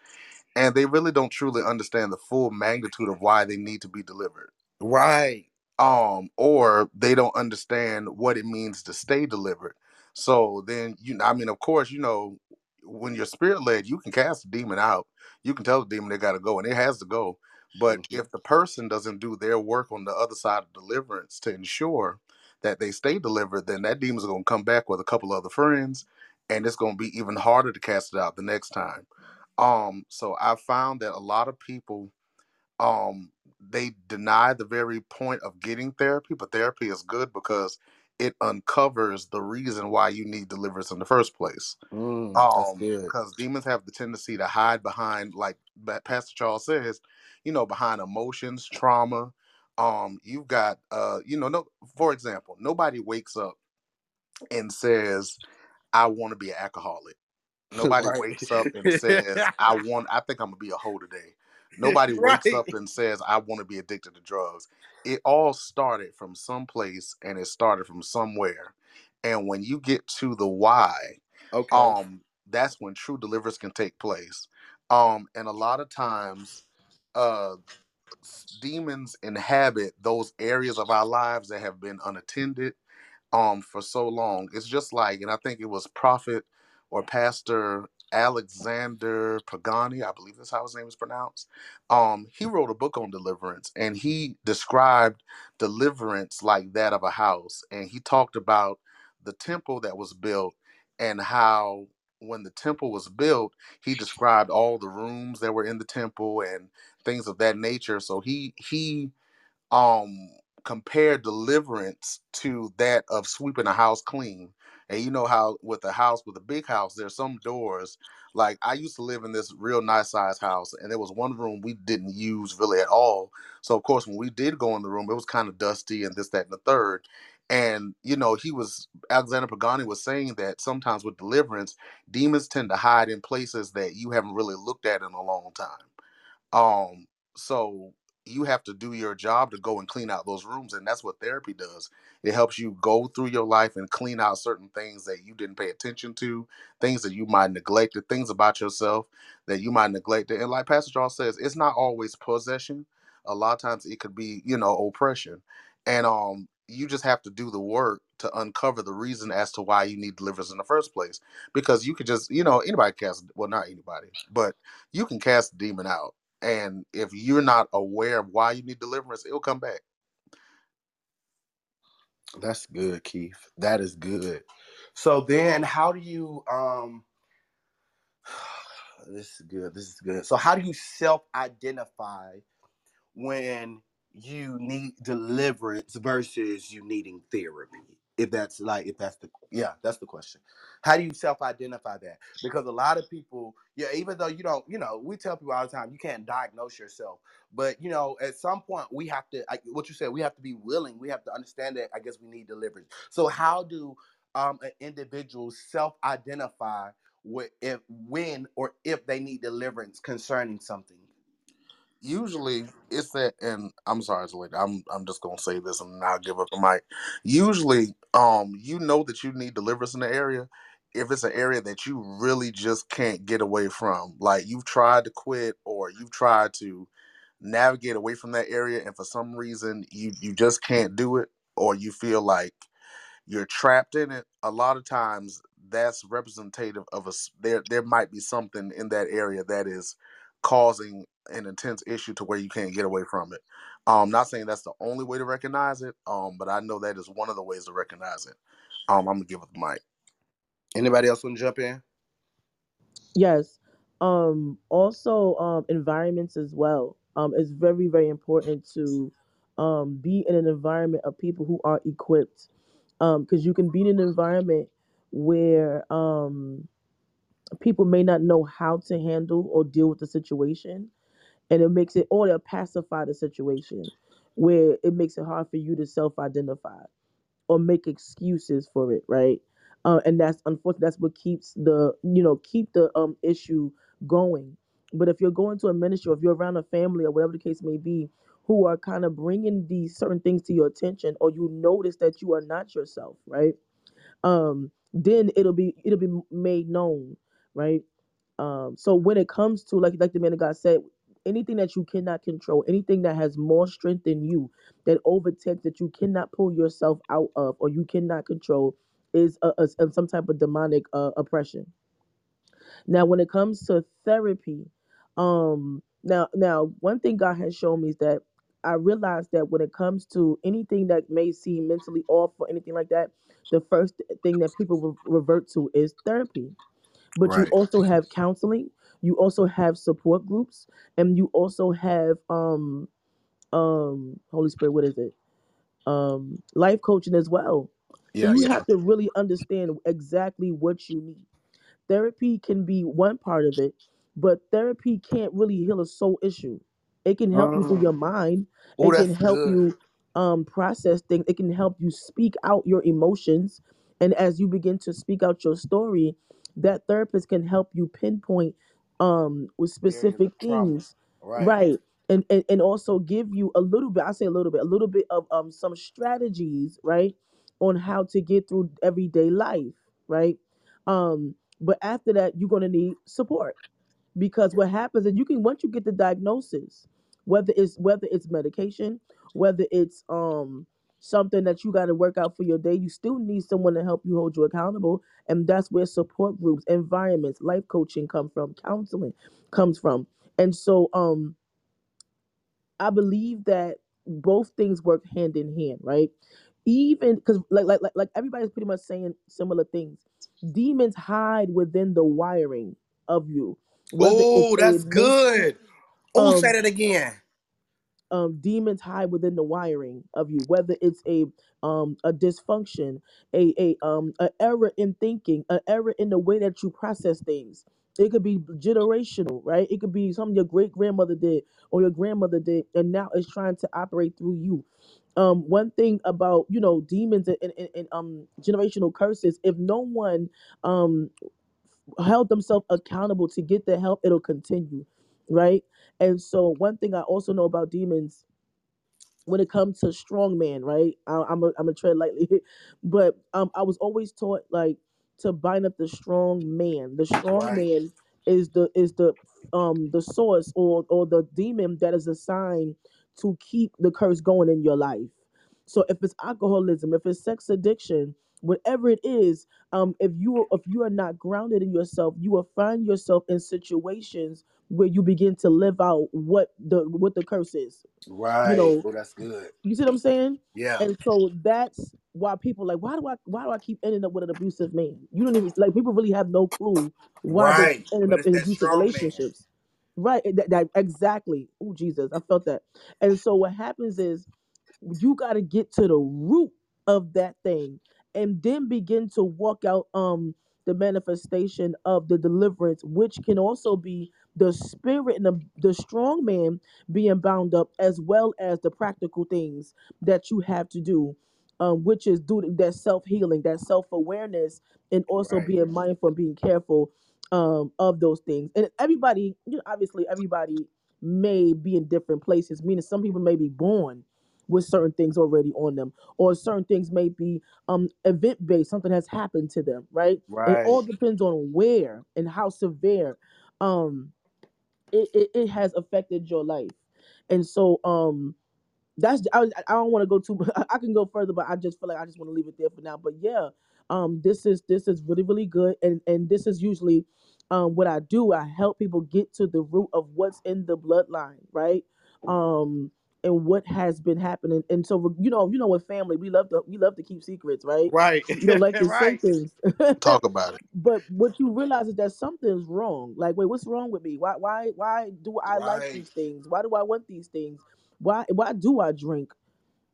and they really don't truly understand the full magnitude of why they need to be delivered. Right. um or they don't understand what it means to stay delivered. So then you i mean of course you know when you're spirit led you can cast a demon out. You can tell the demon they got to go and it has to go. But Mhm. if the person doesn't do their work on the other side of deliverance to ensure that they stay delivered then that demon's going to come back with a couple other friends and it's going to be even harder to cast it out the next time um so i found that a lot of people um they deny the very point of getting therapy but therapy is good because it uncovers the reason why you need deliverance in the first place. Mm, um because demons have the tendency to hide behind like pastor charles says you know behind emotions trauma. Um you've got uh you know no for example nobody wakes up and says i want to be an alcoholic Nobody Right. wakes up and says, I want I think I'm gonna be a hoe today. Nobody wakes up and says, I want to be addicted to drugs. It all started from someplace and it started from somewhere. And when you get to the why, Okay. um, that's when true deliverance can take place. Um, and a lot of times, uh demons inhabit those areas of our lives that have been unattended um for so long. It's just like, and I think it was Prophet or Pastor Alexander Pagani, I believe that's how his name is pronounced. Um, he wrote a book on deliverance and he described deliverance like that of a house. And he talked about the temple that was built and how when the temple was built, he described all the rooms that were in the temple and things of that nature. So he he um compare deliverance to that of sweeping a house clean. And you know how with a house with a big house, there's some doors. Like I used to live in this real nice size house, and there was one room we didn't use really at all. So of course, when we did go in the room, it was kind of dusty and this, that, and the third. And you know, he was Alexander Pagani was saying that sometimes with deliverance, demons tend to hide in places that you haven't really looked at in a long time. Um, so you have to do your job to go and clean out those rooms, and that's what therapy does. It helps you go through your life and clean out certain things that you didn't pay attention to, things that you might neglected, things about yourself that you might neglected. And like Pastor Charles says, it's not always possession. A lot of times it could be, you know, oppression. And um you just have to do the work to uncover the reason as to why you need deliverance in the first place. Because you could just, you know, anybody cast well, not anybody, but you can cast a demon out and if you're not aware of why you need deliverance, it'll come back. That's good, Keith. That is good. So then how do you um this is good. This is good. So, how do you self-identify when you need deliverance versus you needing therapy? If that's like, if that's the yeah, that's the question. How do you self-identify that? Because a lot of people, yeah, even though you don't, you know, we tell people all the time you can't diagnose yourself, but you know, at some point we have to, like what you said, we have to be willing. We have to understand that. I guess we need deliverance. So, how do um, an individual self-identify what if when or if they need deliverance concerning something? Usually it's that and i'm sorry Talita, i'm i'm just gonna say this and i'll give up the mic. Usually um you know that you need deliverance in the area if it's an area that you really just can't get away from. Like you've tried to quit or you've tried to navigate away from that area and for some reason you you just can't do it or you feel like you're trapped in it a lot of times that's representative of us there there might be something in that area that is causing an intense issue to where you can't get away from it um not saying that's the only way to recognize it um but i know that is one of the ways to recognize it um i'm gonna give it the mic Anybody else want to jump in? Yes. Um also um environments as well. Um it's very very important to um be in an environment of people who are equipped. Um cuz you can be in an environment where um people may not know how to handle or deal with the situation and it makes it or they'll pacify the situation where it makes it hard for you to self-identify or make excuses for it, right? Uh, and that's unfortunately that's what keeps the you know keep the um issue going. But if you're going to a ministry, or if you're around a family, or whatever the case may be, who are kind of bringing these certain things to your attention, or you notice that you are not yourself, right? Um, then it'll be it'll be made known, right? Um, so when it comes to like like the man of God said, anything that you cannot control, anything that has more strength than you, that overtakes that you cannot pull yourself out of or you cannot control, is a, a- some type of demonic uh, oppression. Now, when it comes to therapy, um, now now one thing God has shown me is that I realize that when it comes to anything that may seem mentally off or anything like that, the first thing that people re- revert to is therapy but you Right. also have counseling you also have support groups and you also have um um holy spirit what is it? Um life coaching as well. So Yeah, you yeah. have to really understand exactly what you need. Therapy can be one part of it but therapy can't really heal a soul issue. It can help you through your Um, mind. Oh, it can help good. you um process things. It can help you speak out your emotions. And as you begin to speak out your story that therapist can help you pinpoint um with specific things Right. right and, and and also give you a little bit i say a little bit a little bit of um some strategies right on how to get through everyday life right um but after that you're going to need support because what happens is you can once you get the diagnosis whether it's whether it's medication whether it's um something that you got to work out for your day you still need someone to help you hold you accountable and that's where support groups environments life coaching come from counseling comes from and so um i believe that both things work hand in hand right even because like, like like like everybody's pretty much saying similar things demons hide within the wiring of you whether it's Oh, a that's good. Oh, say um that again. Um demons hide within the wiring of you whether it's a um a dysfunction a a um an error in thinking an error in the way that you process things. It could be generational right? It could be something your great grandmother did or your grandmother did and now it's trying to operate through you. Um one thing about you know demons and, and, and um generational curses if no one um held themselves accountable to get the help it'll continue right and so one thing i also know about demons when it comes to strong man, right? I, I'm a, I'm a tread lightly, but um, I was always taught like to bind up the strong man. The strong Right. man is the is the um the source or or the demon that is assigned to keep the curse going in your life. So if it's alcoholism, if it's sex addiction, whatever it is, um, if you if you are not grounded in yourself, you will find yourself in situations where you begin to live out what the what the curse is Right. you know Oh, that's good. you see what I'm saying? Yeah. And so that's why people like why do I why do I keep ending up with an abusive man? You don't even like people really have no clue why they Right. ending But up in abusive strong man. relationships. Right. That, that exactly. Oh Jesus, I felt that. And so what happens is you got to get to the root of that thing and then begin to walk out um the manifestation of the deliverance which can also be the spirit and the, the strong man being bound up as well as the practical things that you have to do um which is do that self-healing that self-awareness and also Right. being mindful and being careful um of those things and everybody you know obviously everybody may be in different places meaning some people may be born with certain things already on them or certain things may be um event based something has happened to them right it Right. all depends on where and how severe um it, it, it has affected your life. And so um that's I, was- I don't want to go too I can go further but I just feel like I just want to leave it there for now. But yeah um this is this is really really good. And and this is usually um what I do. I help people get to the root of what's in the bloodline right? Um and what has been happening and so you know you know with family we love to we love to keep secrets right Right. we don't like to say things Talk about it. but what you realize is that something's wrong. Like, wait, what's wrong with me? Why, why, why do I like these things? Why do I want these things? Why, why do I drink?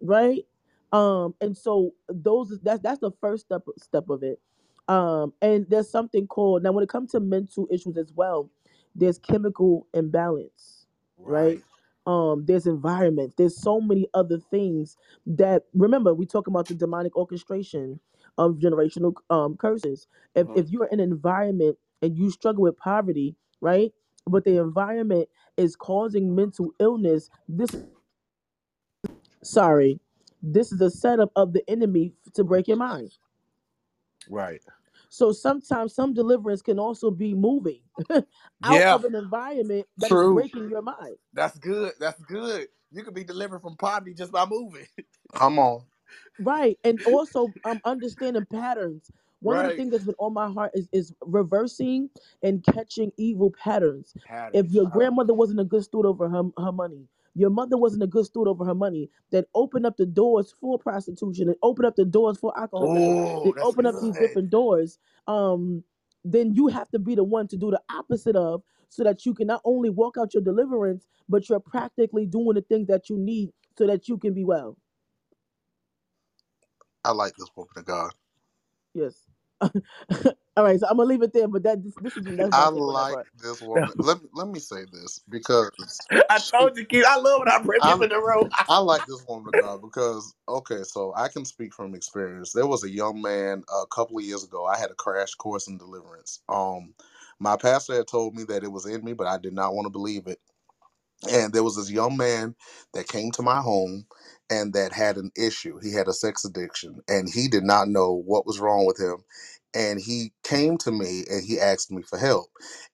Right? Um, and so those that's that's the first step step of it. Um, and there's something called now when it comes to mental issues as well. There's chemical imbalance, right? Right. Um, there's environment, There's so many other things that remember we talk about the demonic orchestration of generational um curses if Mhm. if you're in an environment and you struggle with poverty, right? But the environment is causing mental illness. This sorry, this is a setup of the enemy to break your mind. Right. So sometimes some deliverance can also be moving out Yeah. of an environment that is True. breaking your mind. That's good. That's good. You could be delivered from poverty just by moving. Come on. Right. And also um understanding patterns. One of the things that's been on my heart is is reversing and catching evil patterns. If your grandmother wasn't a good steward over her, her money, your mother wasn't a good steward over her money, that opened up the doors for prostitution and opened up the doors for alcoholism, Oh, they that's open up these different doors. Um, then you have to be the one to do the opposite of so that you can not only walk out your deliverance, but you're practically doing the things that you need so that you can be well. I like this woman of God. Yes. All right, so I'm gonna leave it there, but that this, this is that's my I take on that like part. this woman. Let me let me say this because I told you, Keith. I love when I bring I people in the room. I like this woman God because okay, so I can speak from experience. There was a young man a couple of years ago. I had a crash course in deliverance. Um, my pastor had told me that it was in me, but I did not want to believe it. And there was this young man that came to my home and that had an issue. He had a sex addiction and he did not know what was wrong with him. And he came to me and he asked me for help.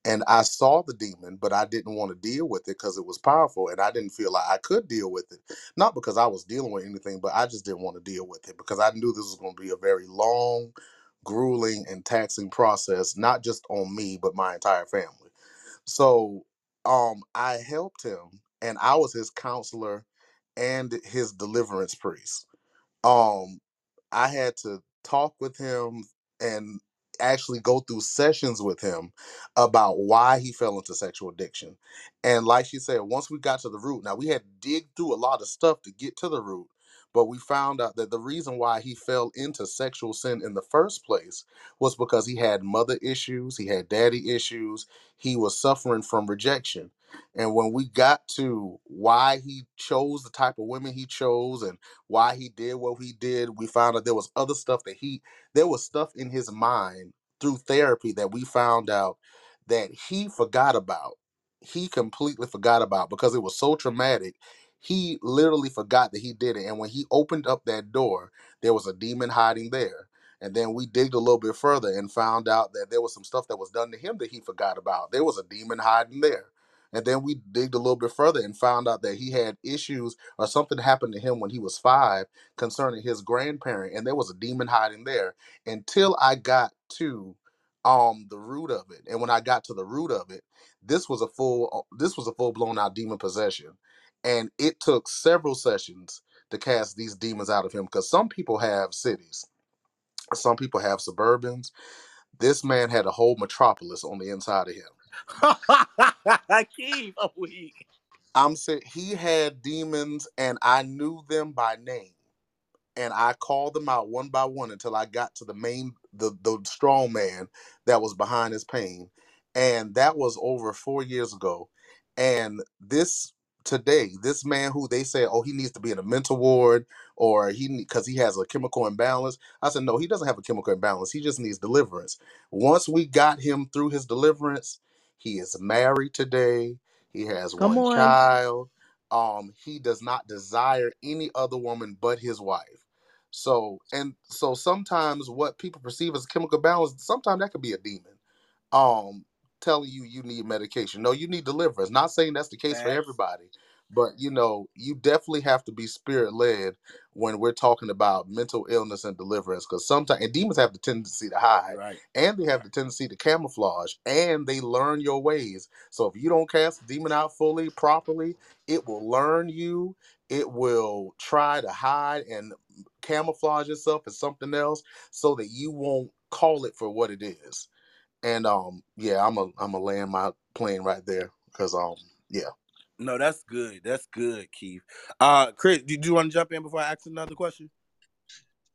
And I saw the demon, but I didn't want to deal with it because it was powerful and I didn't feel like I could deal with it. Not because I was dealing with anything, but I just didn't want to deal with it because I knew this was going to be a very long, grueling, and taxing process, not just on me, but my entire family. So um I helped him and I was his counselor and his deliverance priest. Um I had to talk with him and actually go through sessions with him about why he fell into sexual addiction. And like she said, once we got to the root, now we had to dig through a lot of stuff to get to the root, but we found out that the reason why he fell into sexual sin in the first place was because he had mother issues, he had daddy issues, he was suffering from rejection. And when we got to why he chose the type of women he chose and why he did what he did, we found out there was other stuff that he there was stuff in his mind through therapy that we found out that he forgot about. He completely forgot about because it was so traumatic. He literally forgot that he did it. And when he opened up that door, there was a demon hiding there. And then we digged a little bit further and found out that there was some stuff that was done to him that he forgot about. There was a demon hiding there. And then we digged a little bit further and found out that he had issues or something happened to him when he was five concerning his grandparent. And there was a demon hiding there until I got to um the root of it. And when I got to the root of it, this was a full this was a full blown out demon possession. And it took several sessions to cast these demons out of him because some people have cities, some people have suburbans. This man had a whole metropolis on the inside of him. Keith, I'm weak. I'm saying he had demons, and I knew them by name, and I called them out one by one until I got to the main, the the strong man that was behind his pain, and that was over four years ago. And this today, this man who they said, oh, he needs to be in a mental ward or he because he has a chemical imbalance. I said, no, he doesn't have a chemical imbalance. He just needs deliverance. Once we got him through his deliverance, he is married today. He has Come one on. child. Um, he does not desire any other woman but his wife. So and so sometimes what people perceive as chemical balance, sometimes that could be a demon. Um, telling you you need medication. No, you need deliverance. Not saying that's the case for Facts. everybody, but you know, you definitely have to be spirit led when we're talking about mental illness and deliverance. Because sometimes and demons have the tendency to hide Right. and they have the tendency to camouflage and they learn your ways. So if you don't cast the demon out fully, properly, it will learn you. It will try to hide and camouflage itself as something else so that you won't call it for what it is. And um yeah, I'm a I'm a land my plane right there because um yeah. No, that's good. That's good, Keith. Uh, Chris, did you want to jump in before I ask another question?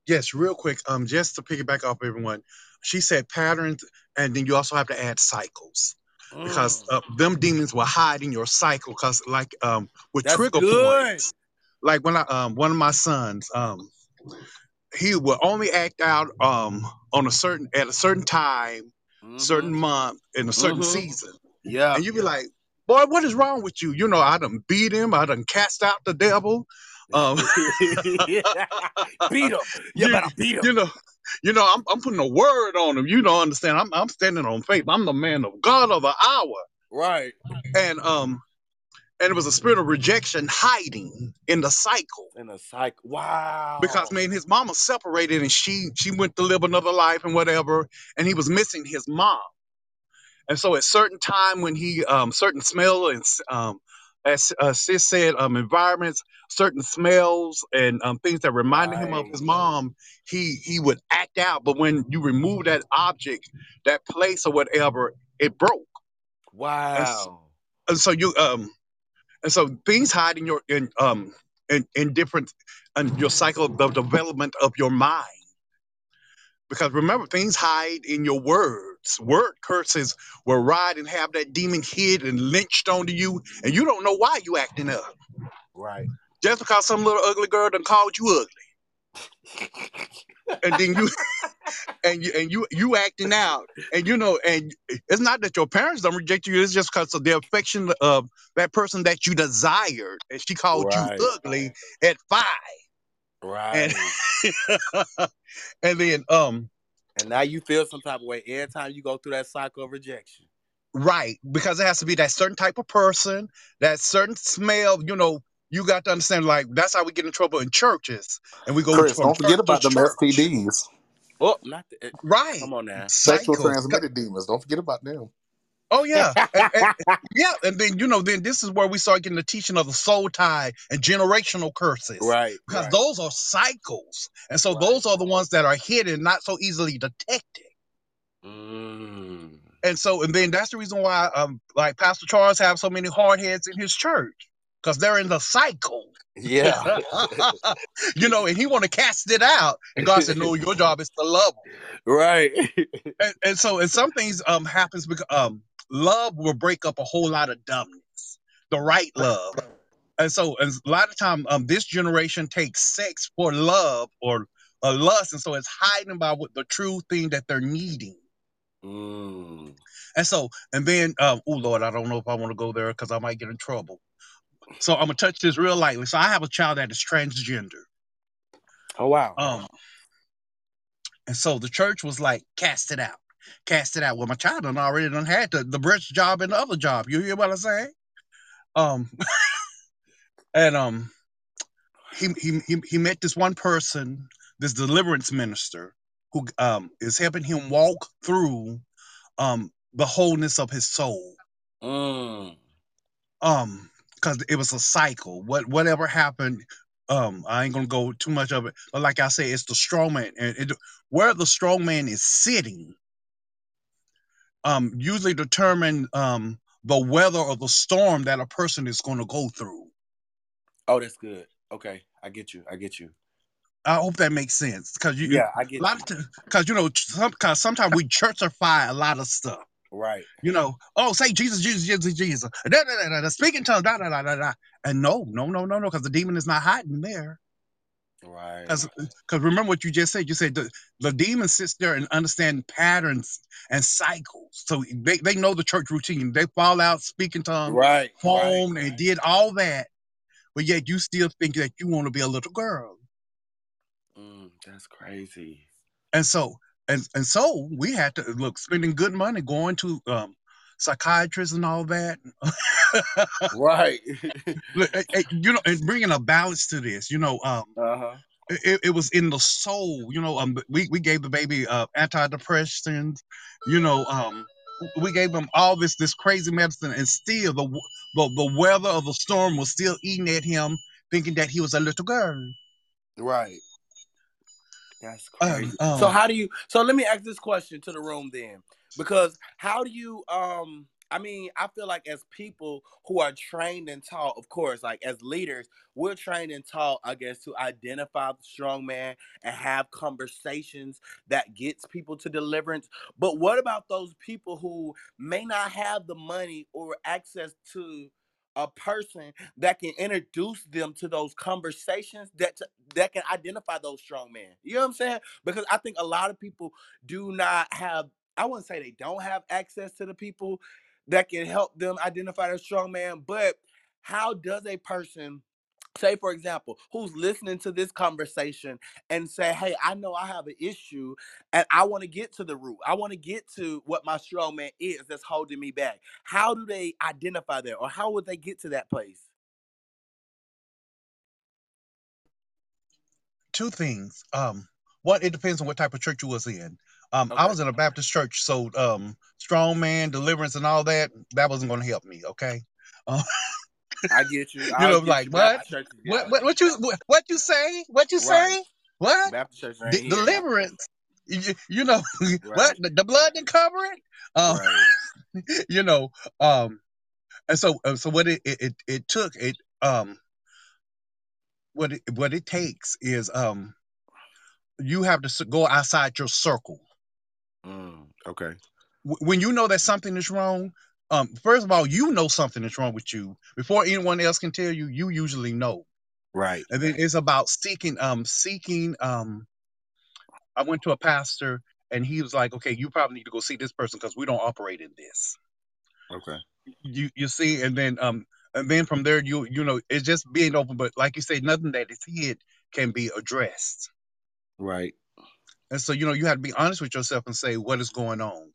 Yes, real quick. Um, just to piggyback off everyone, she said patterns, and then you also have to add cycles because Mm, uh, them demons will hide in your cycle. Because like um with that's trigger good. points, like when I um one of my sons um he will only act out um on a certain at a certain time, certain Mm-hmm. month, in a certain Mm-hmm. season, Yeah. and you be like, boy, what is wrong with you? You know, I done beat him, I done cast out the devil. Um, beat him. You you, better beat him. you know, you know, I'm, I'm putting a word on him. You don't understand. I'm, I'm standing on faith. I'm the man of God of the hour. Right. And um, and it was a spirit of rejection hiding in the cycle In the cycle. Wow. because man, his mama separated and she she went to live another life and whatever, and he was missing his mom. And so at certain time when he um certain smell and um as uh, sis said um environments certain smells and um things that reminded him of his mom he he would act out but when you remove that object that place or whatever it broke and, s- Wow. and so you um and so things hide in your in um in, in different in your cycle of the development of your mind because remember, things hide in your words. Word curses will ride and have that demon hid and lynched onto you, and you don't know why you acting up. Right. Just because some little ugly girl done called you ugly, and then you and you and you you acting out, and you know, and it's not that your parents don't reject you. It's just because of the affection of that person that you desired, and she called you Right. ugly at five, and Right. and then um And now you feel some type of way every time you go through that cycle of rejection. Right, because it has to be that certain type of person, that certain smell. You know, you got to understand. Like that's how we get in trouble in churches, and we go Chris, don't forget about them church. STDs. Oh, not the, eh, Right, come on now. Sexual cycles. 'Cause- transmitted demons. Don't forget about them. Oh yeah, and, and- yeah, and then you know, then this is where we start getting the teaching of the soul tie and generational curses, right. because Right. those are cycles, and so Right. those are the ones that are hidden, not so easily detected. Mm. And so, and then that's the reason why, um, like Pastor Charles have so many hard heads in his church, because they're in the cycle. Yeah. you know, and he want to cast it out, and God said, "No, your job is to love." 'em." right. And, and so, and some things um happens because um love will break up a whole lot of dumbness, the right love. And so, and a lot of time, um, this generation takes sex for love or a lust, and so it's hiding by what the true thing that they're needing. Mm. And so, and then, um, oh Lord, I don't know if I want to go there because I might get in trouble. So I'm gonna touch this real lightly. So I have a child that is transgender. Oh wow. Um, and so the church was like, cast it out, cast it out. Well, my child done already done had the, the breast job and the other job. You hear what I'm saying? Um, and um, he, he he he met this one person, this deliverance minister, who um is helping him walk through um the wholeness of his soul. Mm. Um, because it was a cycle. What whatever happened um I ain't gonna go too much of it, but like I said, it's the strong man and it, where the strong man is sitting um usually determine um the weather or the storm that a person is going to go through. Oh, that's good. Okay, I get you. I get you. I hope that makes sense because you, Yeah, I get a lot of because you know some cause sometimes we churchify a lot of stuff. Right. You know, oh, say Jesus, Jesus, Jesus, Jesus. Da, da, da, da, speaking tongues, da, da, da, da, da. And no, no, no, no, no, because the demon is not hiding there. Right. Because remember what you just said. You said the, the demon sits there and understand patterns and cycles. So they, they know the church routine. They fall out, speaking tongues, Right. Right. foam, and did all that. But yet you still think that you want to be a little girl. Mm, that's crazy. And so and and so we had to look spending good money going to um psychiatrists and all that. Right. You know, and bringing a balance to this, you know, um, uh huh. it, it was in the soul, you know. Um, we we gave the baby uh, antidepressants, you know. Um, we gave him all this this crazy medicine, and still the the the weather of the storm was still eating at him, thinking that he was a little girl. Right. That's Um, crazy. so how do you so let me ask this question to the room then. Because how do you um I mean, I feel like as people who are trained and taught, of course, like as leaders, we're trained and taught, I guess, to identify the strong man and have conversations that gets people to deliverance. But what about those people who may not have the money or access to a person that can introduce them to those conversations that that can identify those strong men. You know what I'm saying? Because I think a lot of people do not have I wouldn't say they don't have access to the people that can help them identify their strong man, but how does a person say for example who's listening to this conversation and say hey i know i have an issue and i want to get to the root i want to get to what my strong man is that's holding me back how do they identify that or how would they get to that place two things. Um, one, it depends on what type of church you was in. Um, I was in a Baptist church, so um, strong man, deliverance, and all that that wasn't going to help me. Okay. Uh, i get you you i'll know, like you what? What? What? What you? What, what you say? What you right say? What? baptist churches ain't D- deliverance? You, you know right what? The, the blood didn't cover it. Um, right you know. Um, and so, uh, so what it it it, it took it um what it what it takes is um you have to go outside your circle mm, okay when you know that something is wrong, um, first of all, you know something is wrong with you before anyone else can tell you. You usually know, right and then it's about seeking, um, seeking. Um, I went to a pastor, and he was like, "Okay, you probably need to go see this person because we don't operate in this." okay You you see, and then um, and then from there, you you know, it's just being open. But like you say, nothing that is hid can be addressed, right and so you know, you have to be honest with yourself and say what is going on.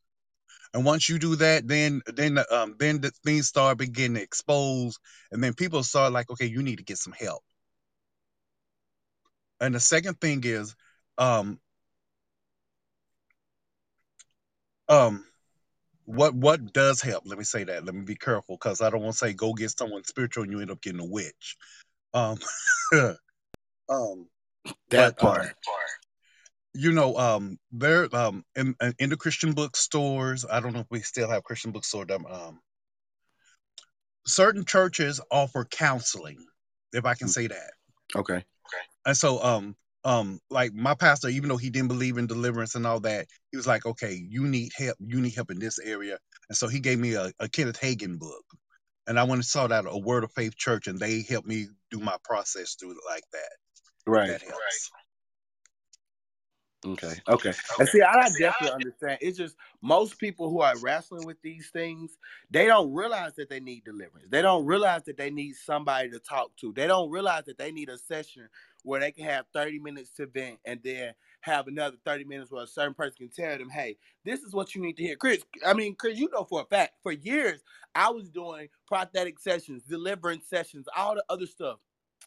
And once you do that, then then the, um then the things start beginning to expose, and then people start like, okay, you need to get some help. And the second thing is, um um what what does help? Let me say that. Let me be careful because I don't want to say go get someone spiritual and you end up getting a witch. Um, um, that um, part you know, um, there um in, in the Christian bookstores. I don't know if we still have Christian bookstores. Um, certain churches offer counseling, if I can Mm, say that. okay Okay. And so, um, um, like my pastor, even though he didn't believe in deliverance and all that, he was like, "Okay, you need help. You need help in this area." And so he gave me a, a Kenneth Hagin book, and I went and saw that at a Word of Faith church, and they helped me do my process through it like that. Right that helps. Okay. Okay. And see, I definitely understand. It's just most people who are wrestling with these things, they don't realize that they need deliverance. They don't realize that they need somebody to talk to. They don't realize that they need a session where they can have 30 minutes to vent and then have another 30 minutes where a certain person can tell them, hey, this is what you need to hear. Chris, I mean, Chris, you know for a fact, for years, I was doing prophetic sessions, deliverance sessions, all the other stuff.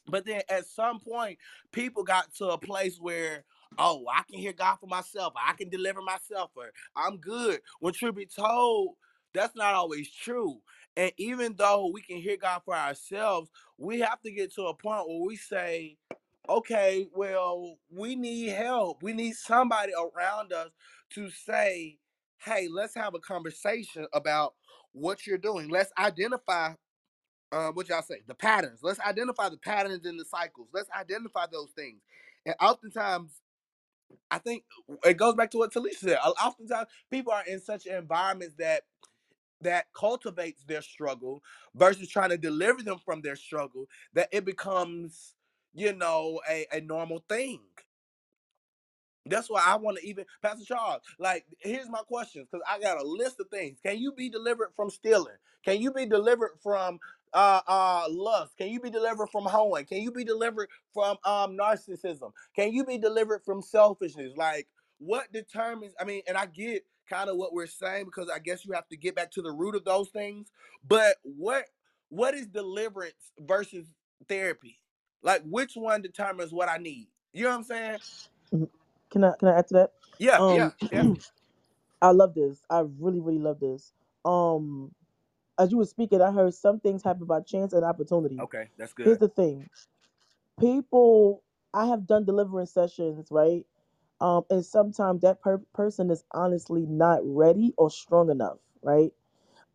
But then at some point, people got to a place where, oh, I can hear God for myself. I can deliver myself, or I'm good. When truth be told, that's not always true. And even though we can hear God for ourselves, we have to get to a point where we say, okay, well, we need help. We need somebody around us to say, hey, let's have a conversation about what you're doing. Let's identify uh, what y'all say, the patterns. Let's identify the patterns in the cycles. Let's identify those things. And oftentimes, I think it goes back to what Talisha said. Oftentimes, people are in such environments that that cultivates their struggle versus trying to deliver them from their struggle that it becomes, you know, a, a normal thing. That's why I want to even Pastor Charles. Like, here's my questions because I got a list of things. Can you be delivered from stealing? Can you be delivered from uh uh lust? Can you be delivered from hoeing? Can you be delivered from um narcissism? Can you be delivered from selfishness? Like, what determines? I mean, and I get kind of what we're saying because I guess you have to get back to the root of those things. But what what is deliverance versus therapy? Like, which one determines what I need? You know what I'm saying? Mhm. Can I can I add to that? Yeah, yeah, Um. I love this. I really really love this. Um, as you were speaking, I heard some things happen by chance and opportunity. Okay, that's good. Here's the thing: people. I have done deliverance sessions, right? Um, and sometimes that per- person is honestly not ready or strong enough, right?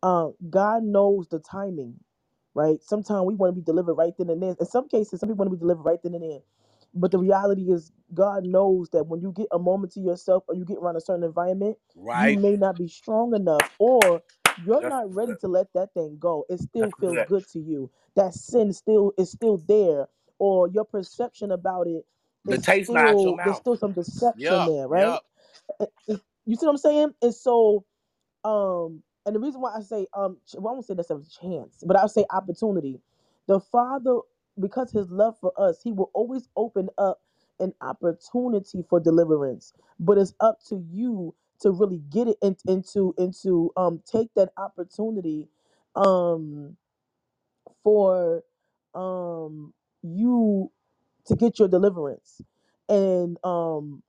Um, God knows the timing, right? Sometimes we want to be delivered right then and there. In some cases, some people want to be delivered right then and there. But the reality is, God knows that when you get a moment to yourself or you get around a certain environment, you Right. may not be strong enough or you're That's not ready to let that thing go. It still That's feels good. good to you. That sin still is still there, or your perception about it The taste not your still there's still some deception Yep. there, right? Yep. It- it- you see what I'm saying? And so um and the reason why i say um well i won't say that's a chance but i'll say opportunity the father because his love for us he will always open up an opportunity for deliverance but it's up to you to really get it in, into into um take that opportunity um for um you to get your deliverance. And um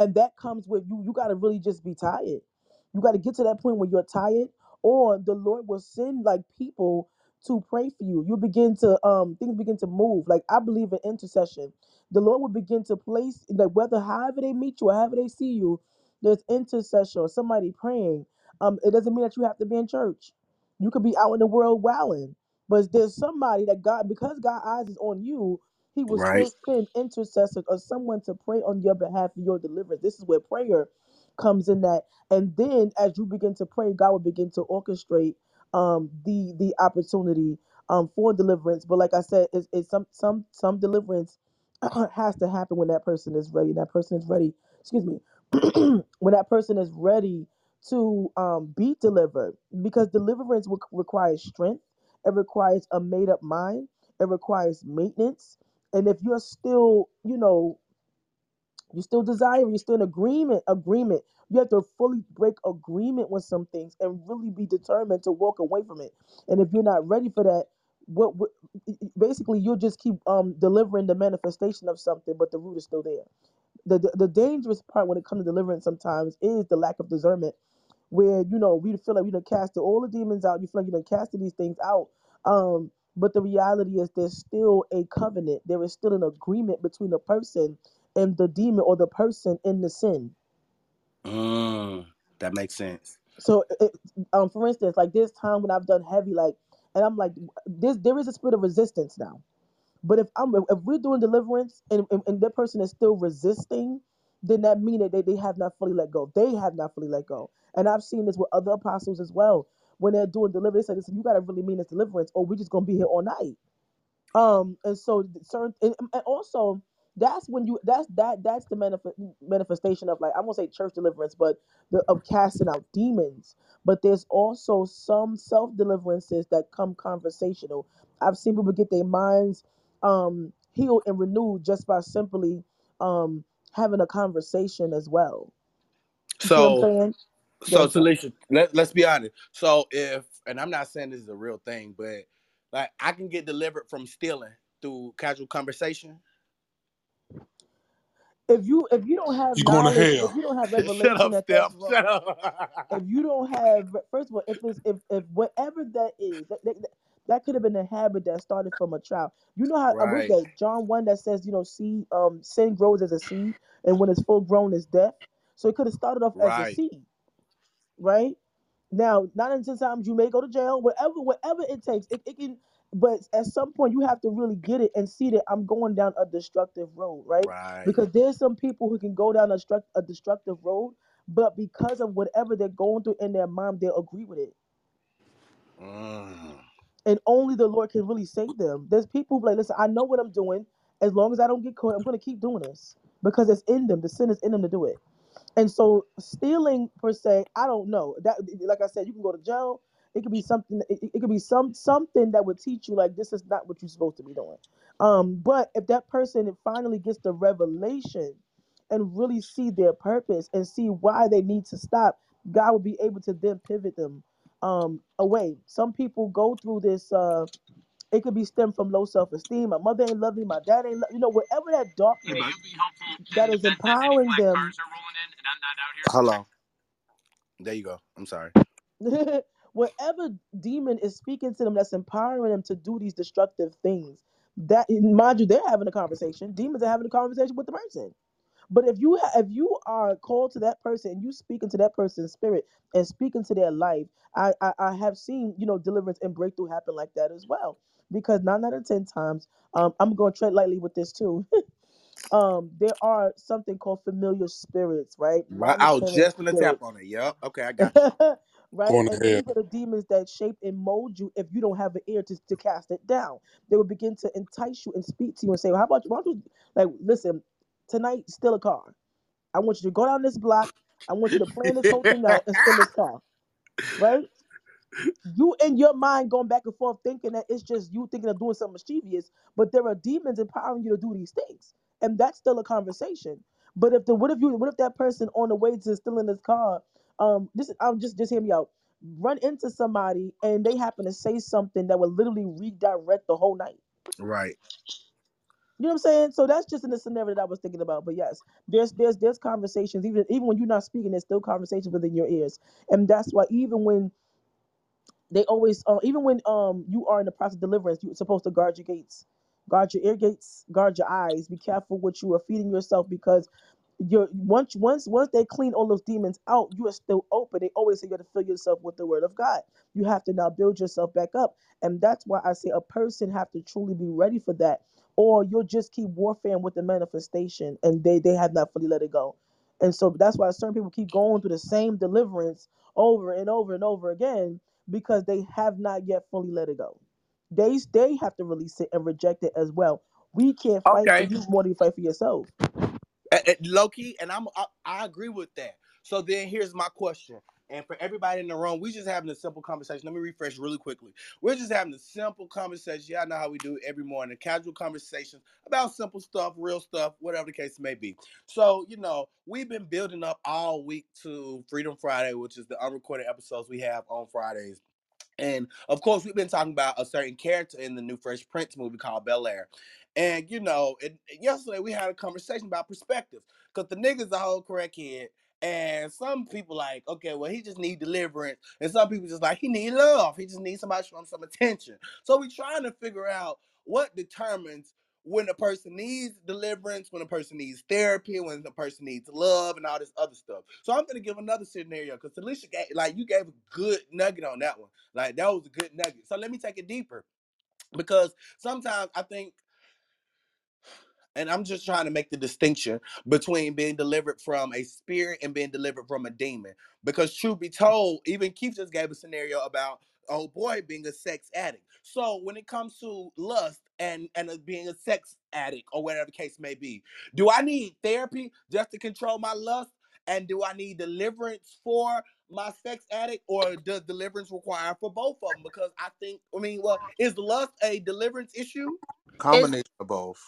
and that comes with you you got to really just be tired. You got to get to that point where you're tired or the lord will send like people to pray for you. You begin to um things begin to move. Like i believe in intercession. The lord will begin to place like whether however they meet you or however they see you there's intercession or somebody praying um it doesn't mean that you have to be in church you could be out in the world wilding but there's somebody that god because god eyes is on you he will Right. still send intercessors or someone to pray on your behalf for your deliverance. This is where prayer comes in that. And then as you begin to pray, God will begin to orchestrate um the the opportunity um for deliverance. But like I said, it's, it's some some some deliverance has to happen when that person is ready. That person is ready, excuse me, when that person is ready to um be delivered. Because deliverance will requires strength, it requires a made-up mind, it requires maintenance and if you're still you know you still desire you're still in agreement agreement you have to fully break agreement with some things and really be determined to walk away from it and if you're not ready for that what, what basically you'll just keep um delivering the manifestation of something but the root is still there the, the the dangerous part when it comes to deliverance sometimes is the lack of discernment where you know we feel like we done casted all the demons out. You feel like you done casted these things out. Um, but the reality is there's still a covenant. There is still an agreement between the person and the demon or the person in the sin. Mm, that makes sense. So, it, um, for instance, like this time when I've done heavy, like, and I'm like, this there is a spirit of resistance now. But if I'm if we're doing deliverance and, and, and that person is still resisting, then that means that they, they have not fully let go. They have not fully let go. And I've seen this with other apostles as well. When they're doing deliverance, they say, listen, you gotta really mean this deliverance, or we're just gonna be here all night. Um, and so certain and, and also that's when you that's that that's the manif- manifestation of like I won't say church deliverance, but the of casting out demons. But there's also some self deliverances that come conversational. I've seen people get their minds um healed and renewed just by simply um having a conversation as well. You see what I'm So, so Yes. Talisha, let, let's be honest. So if, and I'm not saying this is a real thing, but like I can get delivered from stealing through casual conversation. if you if you don't have You going to hell. if you don't have Shut up, that that's Steph. wrong, Shut up. if you don't have first of all, if it's if if whatever that is, that that, that could have been a habit that started from a child. You know how uh, what is right. that John one that says you know seed um sin grows as a seed and when it's full grown is death. So it could have started off as a seed, right? Now, nine and ten times you may go to jail, whatever, whatever it takes. It, it can, but at some point you have to really get it and see that I'm going down a destructive road, right? Right. Because there's some people who can go down a, struct, a destructive road, but because of whatever they're going through in their mind, they'll agree with it. Mm. And only the Lord can really save them. There's people like, listen, I know what I'm doing. As long as I don't get caught, I'm going to keep doing this because it's in them. The sin is in them to do it. And so stealing per se, I don't know. That like I said, you can go to jail. It could be something. It, it could be some something that would teach you like this is not what you're supposed to be doing. Um, but if that person finally gets the revelation and really see their purpose and see why they need to stop, God will be able to then pivot them um away. Some people go through this. Uh, it could be stemmed from low self esteem. My mother ain't love me. My dad ain't love. You know, whatever that darkness that is empowering them. Hold on. There you go. I'm sorry. whatever demon is speaking to them that's empowering them to do these destructive things that mind you they're having a conversation demons are having a conversation with the person but if you ha- if you are called to that person and you speak into that person's spirit and speak into their life I, I i have seen you know deliverance and breakthrough happen like that as well because nine out of ten times um i'm going to tread lightly with this too um there are something called familiar spirits right Right. I was monitoring just gonna spirits tap on it. Yep. Okay, I got you. right? Going And hell. these are the demons that shape and mold you if you don't have an ear to, to cast it down. They will begin to entice you and speak to you and say, well, How about you? Why don't you like listen, tonight steal a car. I want you to go down this block. I want you to plan this whole thing out and steal this car. Right? You in your mind going back and forth thinking that it's just you thinking of doing something mischievous, but there are demons empowering you to do these things. And that's still a conversation. But if the what if you what if that person on the way to stealing this car, um, this I'm just just hear me out, run into somebody and they happen to say something that would literally redirect the whole night. right. You know what I'm saying? So that's just in the scenario that I was thinking about. But yes, there's there's there's conversations even even when you're not speaking, there's still conversations within your ears, and that's why even when they always uh, even when um you are in the process of deliverance you're supposed to guard your gates guard your ear gates guard your eyes be careful what you are feeding yourself because you're once once once they clean all those demons out you are still open they always say you have to fill yourself with the word of god you have to now build yourself back up and that's why i say a person have to truly be ready for that or you'll just keep warfaring with the manifestation and they they have not fully let it go and so that's why certain people keep going through the same deliverance over and over and over again because they have not yet fully let it go. They they have to release it and reject it as well. We can't fight for Okay. you more than you fight for yourself. Low key, and I'm I, I agree with that. So then here's my question. And for everybody in the room, we just having a simple conversation. Let me refresh really quickly. We're just having a simple conversation. Y'all know how we do it every morning. Casual conversations about simple stuff, real stuff, whatever the case may be. So, you know, we've been building up all week to Freedom Friday, which is the unrecorded episodes we have on Fridays. And of course, we've been talking about a certain character in the new Fresh Prince movie called Bel Air. And you know, it, yesterday we had a conversation about perspectives because the nigga's a whole crackhead. And some people like, okay, well, he just need deliverance. And some people just like, he need love. He just needs somebody to show him some attention. So we trying to figure out what determines when a person needs deliverance, when a person needs therapy, when a person needs love, and all this other stuff. So I'm gonna give another scenario because Alicia gave, like, you gave a good nugget on that one. Like that was a good nugget. So let me take it deeper because sometimes I think and I'm just trying to make the distinction between being delivered from a spirit and being delivered from a demon. Because truth be told, even Keith just gave a scenario about oh boy being a sex addict. So when it comes to lust and and uh, being a sex addict or whatever the case may be, do I need therapy just to control my lust? And do I need deliverance for my sex addict, or does deliverance require for both of them? Because I think, I mean, well, is lust a deliverance issue? Combination of both.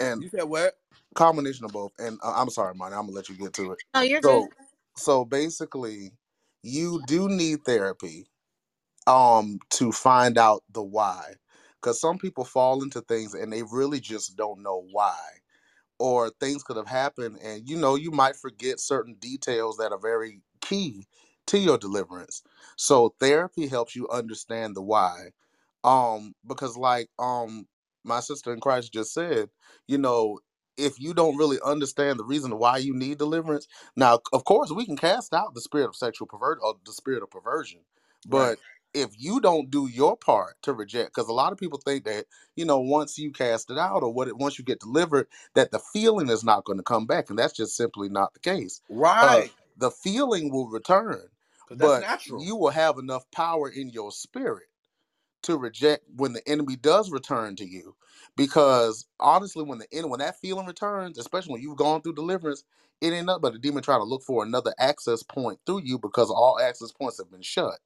And You said what? combination of both. And uh, I'm sorry, Monty, I'm gonna let you get to it. No, you're So, good. so basically, you do need therapy, um, to find out the why, because some people fall into things and they really just don't know why. or things could have happened and you know you might forget certain details that are very key to your deliverance so therapy helps you understand the why um because like um my sister in christ just said you know if you don't really understand the reason why you need deliverance now of course we can cast out the spirit of sexual pervert or the spirit of perversion Right. but if you don't do your part to reject because a lot of people think that you know once you cast it out or what it, once you get delivered that the feeling is not going to come back and that's just simply not the case uh Right. the feeling will return but natural. you will have enough power in your spirit to reject when the enemy does return to you because honestly when the en- when that feeling returns especially when you've gone through deliverance it ain't nothing but a demon trying to look for another access point through you because all access points have been shut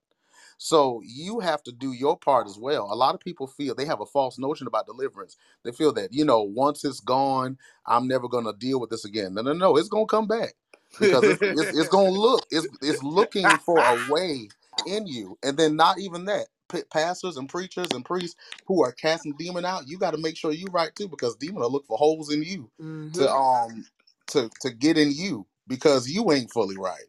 so you have to do your part as well. A lot of people feel they have a false notion about deliverance. They feel that, you know, once it's gone, I'm never gonna deal with this again. No, no, no, it's gonna come back. Because it's it's, it's gonna look, it's it's looking for a way in you. And then not even that. P- pastors and preachers and priests who are casting demon out, you got to make sure you right too, because demon will look for holes in you to hmm um to to get in you because you ain't fully right.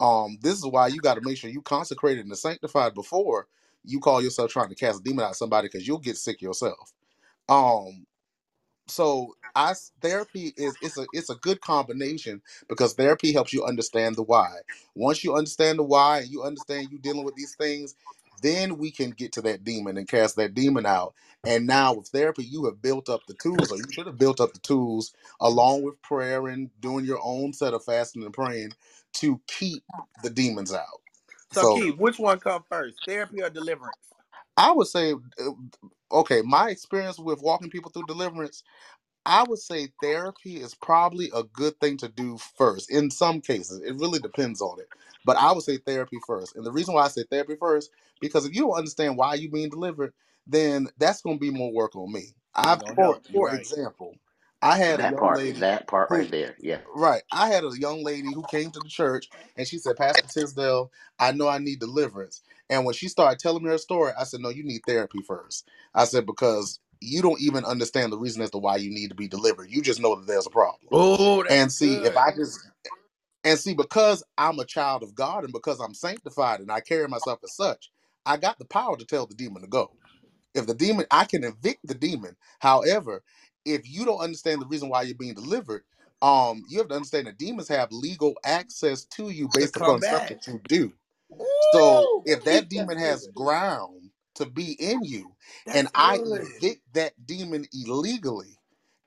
Um, this is why you got to make sure you consecrated and sanctified before you call yourself trying to cast a demon out of somebody because you'll get sick yourself. Um, so I therapy is it's a it's a good combination because therapy helps you understand the why. Once you understand the why and you understand you dealing with these things, then we can get to that demon and cast that demon out. And now with therapy, you have built up the tools, or you should have built up the tools along with prayer and doing your own set of fasting and praying to keep the demons out. So, So Keith, which one come first, therapy or deliverance? I would say, uh, okay, my experience with walking people through deliverance I would say therapy is probably a good thing to do first. In some cases, it really depends on it. But I would say therapy first. And the reason why I say therapy first, because if you don't understand why you're being delivered, then that's going to be more work on me. I, gonna for. You for right. example, I had a That young part, lady that part who right there. Yeah. Right. I had a young lady who came to the church and she said, Pastor Tisdale, I know I need deliverance. And when she started telling me her story, I said, No, you need therapy first. I said, Because you don't even understand the reason as to why you need to be delivered. You just know that there's a problem. Oh, And see, if. I just and see, because I'm a child of God and because I'm sanctified and I carry myself as such, I got the power to tell the demon to go. If the demon, I can evict the demon. However, if you don't understand the reason why you're being delivered, um, you have to understand that demons have legal access to you based upon stuff that you do. So if that demon has ground to be in you, and I good. evict that demon illegally,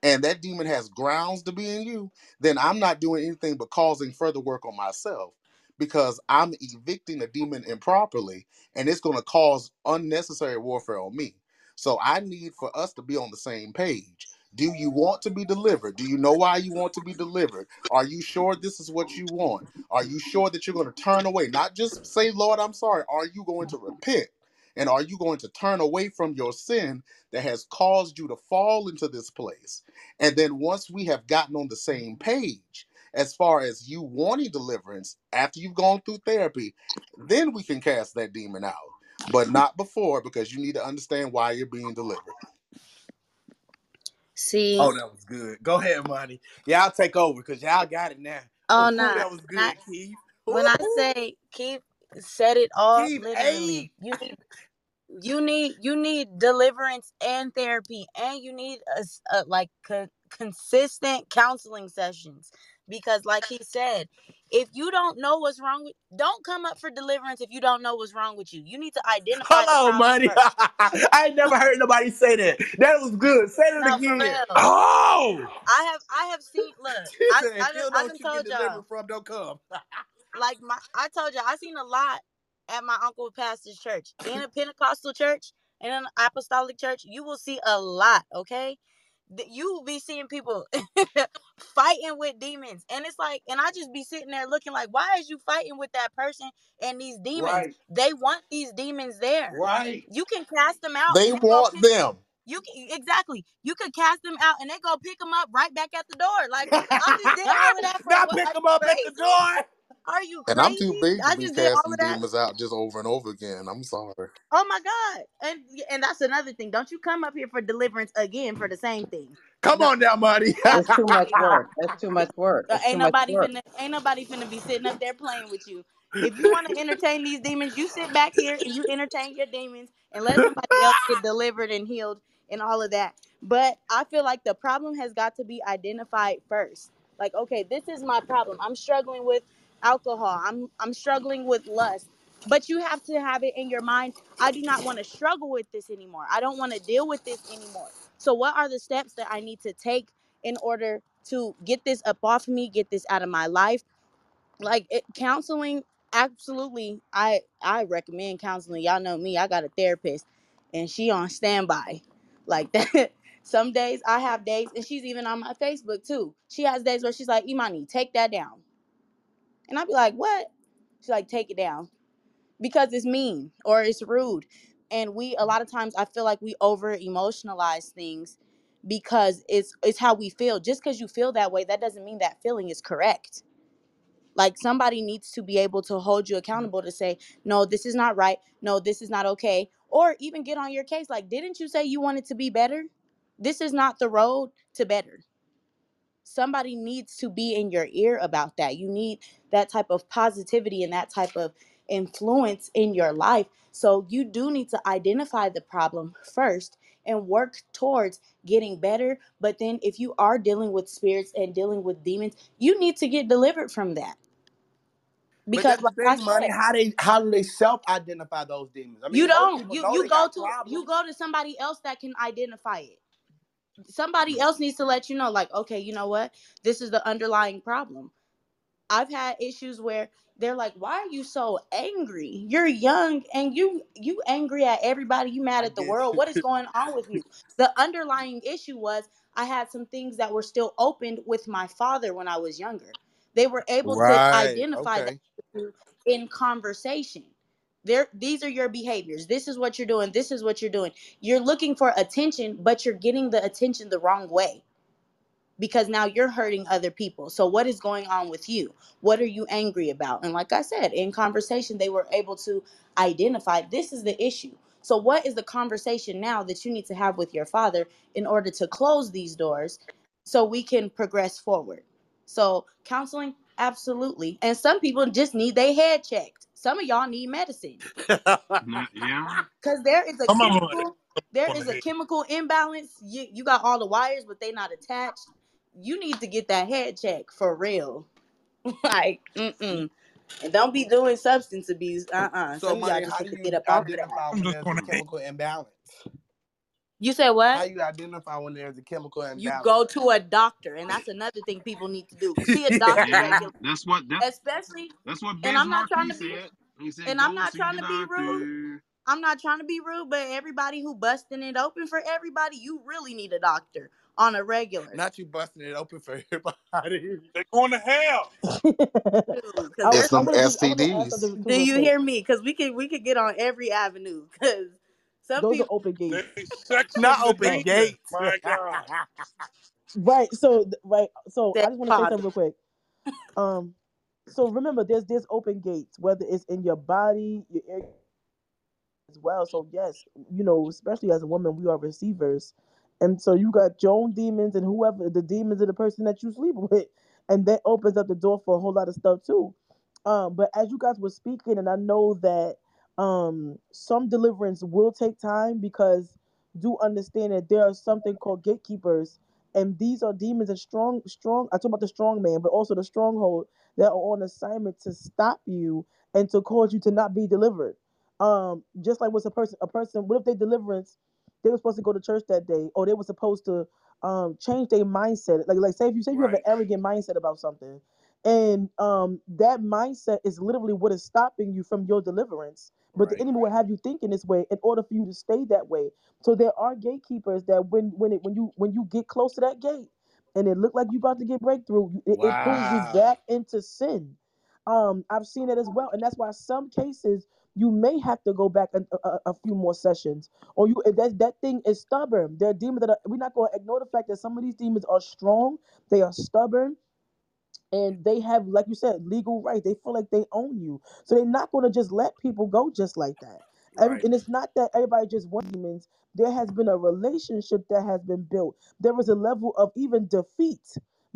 and that demon has grounds to be in you, then I'm not doing anything but causing further work on myself because I'm evicting a demon improperly, and it's going to cause unnecessary warfare on me. So I need for us to be on the same page. Do you want to be delivered? Do you know why you want to be delivered? Are you sure this is what you want? Are you sure that you're going to turn away? Not just say, Lord, I'm sorry. Are you going to repent? And are you going to turn away from your sin that has caused you to fall into this place? And then once we have gotten on the same page, as far as you wanting deliverance after you've gone through therapy, then we can cast that demon out. But not before, because you need to understand why you're being delivered. Oh, See, Oh, that was good. Go ahead, Monty. Y'all take over because y'all got it now. oh no, nah. that was When I good, Keith. when I say keep set it off, Keith literally, eight. you need you need you need deliverance and therapy, and you need a like co- consistent counseling sessions because, like he said, if you don't know what's wrong with, don't come up for deliverance if you don't know what's wrong with you. You need to identify Hold the problem Monty. first. I ain't never heard nobody say that. That was good. Say it No, again. Oh, I have I have seen. Look, I said, I if done, you I done what told y'all. from, don't come. like my I told you I seen a lot at my uncle pastor's church. In a Pentecostal church in an apostolic church, you will see a lot, okay? Th- You will be seeing people fighting with demons. And it's like, and I just be sitting there looking like, why is you fighting with that person and these demons? Right, They want these demons there. right. You can cast them out They and they go want them. you can, exactly. You could cast them out and they go pick them up right back at the door. Like I just did all of that for now what? pick Are them you up at the door. Are you And I'm too crazy? big to I be just did all casting of that. demons out just over and over again. I'm sorry. Oh my god! And and that's another thing. Don't you come up here for deliverance again for the same thing? Come on now, Marty. It's too much work. That's too much work. Uh, It's too ain't much nobody work. finna ain't nobody finna be sitting up there playing with you. If you want to entertain these demons, you sit back here and you entertain your demons and let somebody else get delivered and healed and all of that. But I feel like the problem has got to be identified first. Like, okay, this is my problem. I'm struggling with alcohol. I'm I'm struggling with lust. But you have to have it in your mind. I do not want to struggle with this anymore. I don't want to deal with this anymore. So what are the steps that I need to take in order to get this up off me, get this out of my life. Like it, counseling, absolutely. I I recommend counseling. Y'all know me. I got a therapist, and she on standby, like that. Some days I have days, and she's even on my Facebook too. She has days where she's like, "Imani, take that down," and I'd be like, "What?" She's like, "Take it down," because it's mean or it's rude, and we a lot of times I feel like we over emotionalize things because it's it's how we feel. Just because you feel that way, that doesn't mean that feeling is correct. Like somebody needs to be able to hold you accountable to say, no, this is not right. No, this is not okay. Or even get on your case. Like, didn't you say you wanted to be better? This is not the road to better somebody needs to be in your ear about that. You need that type of positivity and that type of influence in your life. So you do need to identify the problem first and work towards getting better. But then if you are dealing with spirits and dealing with demons, you need to get delivered from that. Because that's like I thing, money. How they how do they self identify those demons? I mean, you don't. You you go to you go to somebody else that can identify it. Somebody else needs to let you know, like, okay, you know what? This is the underlying problem. I've had issues where they're like, "Why are you so angry? You're young and you you angry at everybody. You mad at the world. What is going on with you?" The underlying issue was I had some things that were still opened with my father when I was younger. They were able to identify that Okay. issue in conversation. There, these are your behaviors. This is what you're doing. This is what you're doing. You're looking for attention, but you're getting the attention the wrong way because now you're hurting other people. So what is going on with you? What are you angry about? And like I said, in conversation they were able to identify this is the issue. So what is the conversation now that you need to have with your father in order to close these doors so we can progress forward? So counseling absolutely. And some people just need their head checked. Some of y'all need medicine. Mm, yeah. because there is a Come chemical there On is the a chemical imbalance. You, you got all the wires but they not attached. You need to get that head check for real. Like mm-mm. And don't be doing substance abuse. Uh-uh. So, some of y'all money. just How need do to you get up off of that identify I'm when just there's on a chemical imbalance? You say what? How you identify when there's a chemical you go to a doctor and that's another thing people need to do see a doctor Yeah. That's what that's especially that's what and i'm not trying to be said. And i'm not trying to be rude doctor. I'm not trying to be rude, but everybody who busting it open for everybody, you really need a doctor on a regular. Not you busting it open for everybody. They're going to hell. Because I, It's there's them to just I want STDs. do you hear me? Because we could we could get on every avenue. Because some Those are open gates. Not open gates. My God. right. So right. So said I just want to say pause. something real quick. Um. So remember, there's there's open gates, whether it's in your body, your ear as well. So yes, you know, especially as a woman, we are receivers, and so you got your own demons and whoever the demons of the person that you sleep with, and that opens up the door for a whole lot of stuff too. Um, but as you guys were speaking, and I know that um some deliverance will take time because do understand that there are something called gatekeepers, and these are demons and strong, strong. I talk about the strong man, but also the stronghold that are on assignment to stop you and to cause you to not be delivered. Um just like with a person a person what if they deliverance they were supposed to go to church that day or they were supposed to um change their mindset. Like like say if you say you have an arrogant mindset about something and um that mindset is literally what is stopping you from your deliverance but the Right. enemy will have you thinking this way in order for you to stay that way so there are gatekeepers that when when it when you when you get close to that gate and it look like you about to get breakthrough you- it, it pulls you wow. back into sin um i've seen it as well and that's why some cases you may have to go back a, a, a few more sessions or you that that thing is stubborn there are demons that are, we're not going to ignore the fact that some of these demons are strong they are stubborn and they have like you said legal rights they feel like they own you so they're not going to just let people go just like that Every, Right. and it's not that everybody just wants demons. There has been a relationship that has been built. There is a level of even defeat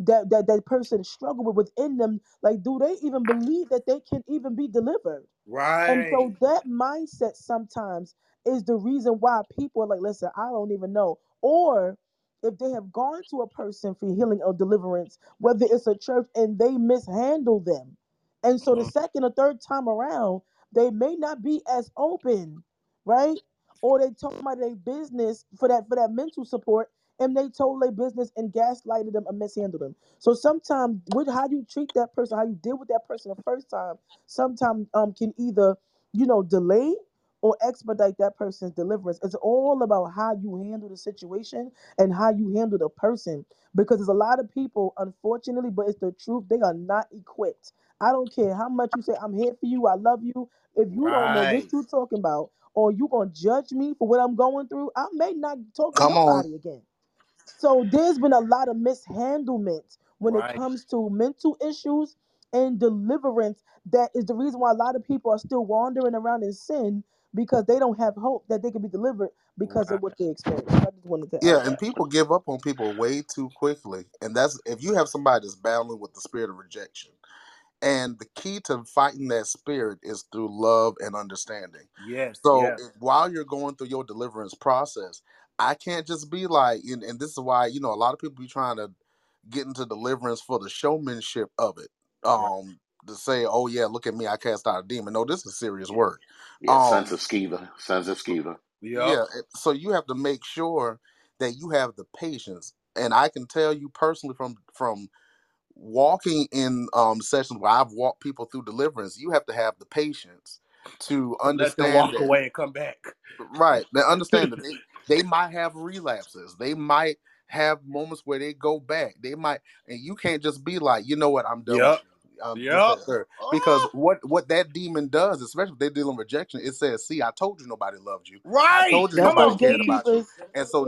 that that that person struggle with within them. Like, do they even believe that they can even be delivered? Right. And so that mindset sometimes is the reason why people are like, listen, I don't even know. Or if they have gone to a person for healing or deliverance, whether it's a church and they mishandle them. And so the Mhm. second or third time around, they may not be as open, right? Or they told somebody their business for that for that mental support and they told their business and gaslighted them and mishandled them. So sometimes with how you treat that person, how you deal with that person the first time, sometimes um can either, you know, delay or expedite that person's deliverance. It's all about how you handle the situation and how you handle the person. Because there's a lot of people, unfortunately, but it's the truth, they are not equipped. I don't care how much you say, I'm here for you, I love you. If you don't know what you're talking about, or you gonna judge me for what I'm going through, I may not talk to Come on. nobody again. So there's been a lot of mishandlement when it Right. comes to mental issues and deliverance. That is the reason why a lot of people are still wandering around in sin because they don't have hope that they can be delivered because Right. of what they experienced. I just wanted to Yeah, and that. people give up on people way too quickly. And that's if you have somebody that's battling with the spirit of rejection. And the key to fighting that spirit is through love and understanding. Yes. So Yes. if, while you're going through your deliverance process, I can't just be like, and, and this is why you know a lot of people be trying to get into deliverance for the showmanship of it. Um, to say, oh yeah, look at me, I cast out a demon. No, this is serious work. Yeah, sons Um, of Sceva, sons of Sceva. Yep. yeah, so you have to make sure that you have the patience. And I can tell you personally from from walking in um sessions where I've walked people through deliverance, you have to have the patience to To let them understand walk that away and come back. right. They understand that they, they might have relapses. They might have moments where they go back. They might and you can't just be like, you know what, I'm done with Yep. Um, third. Because Oh. what what that demon does, especially if they're dealing with rejection, it says, "See, I told you nobody loved you. I Right. told you Come nobody on, cared Keith. about you." And so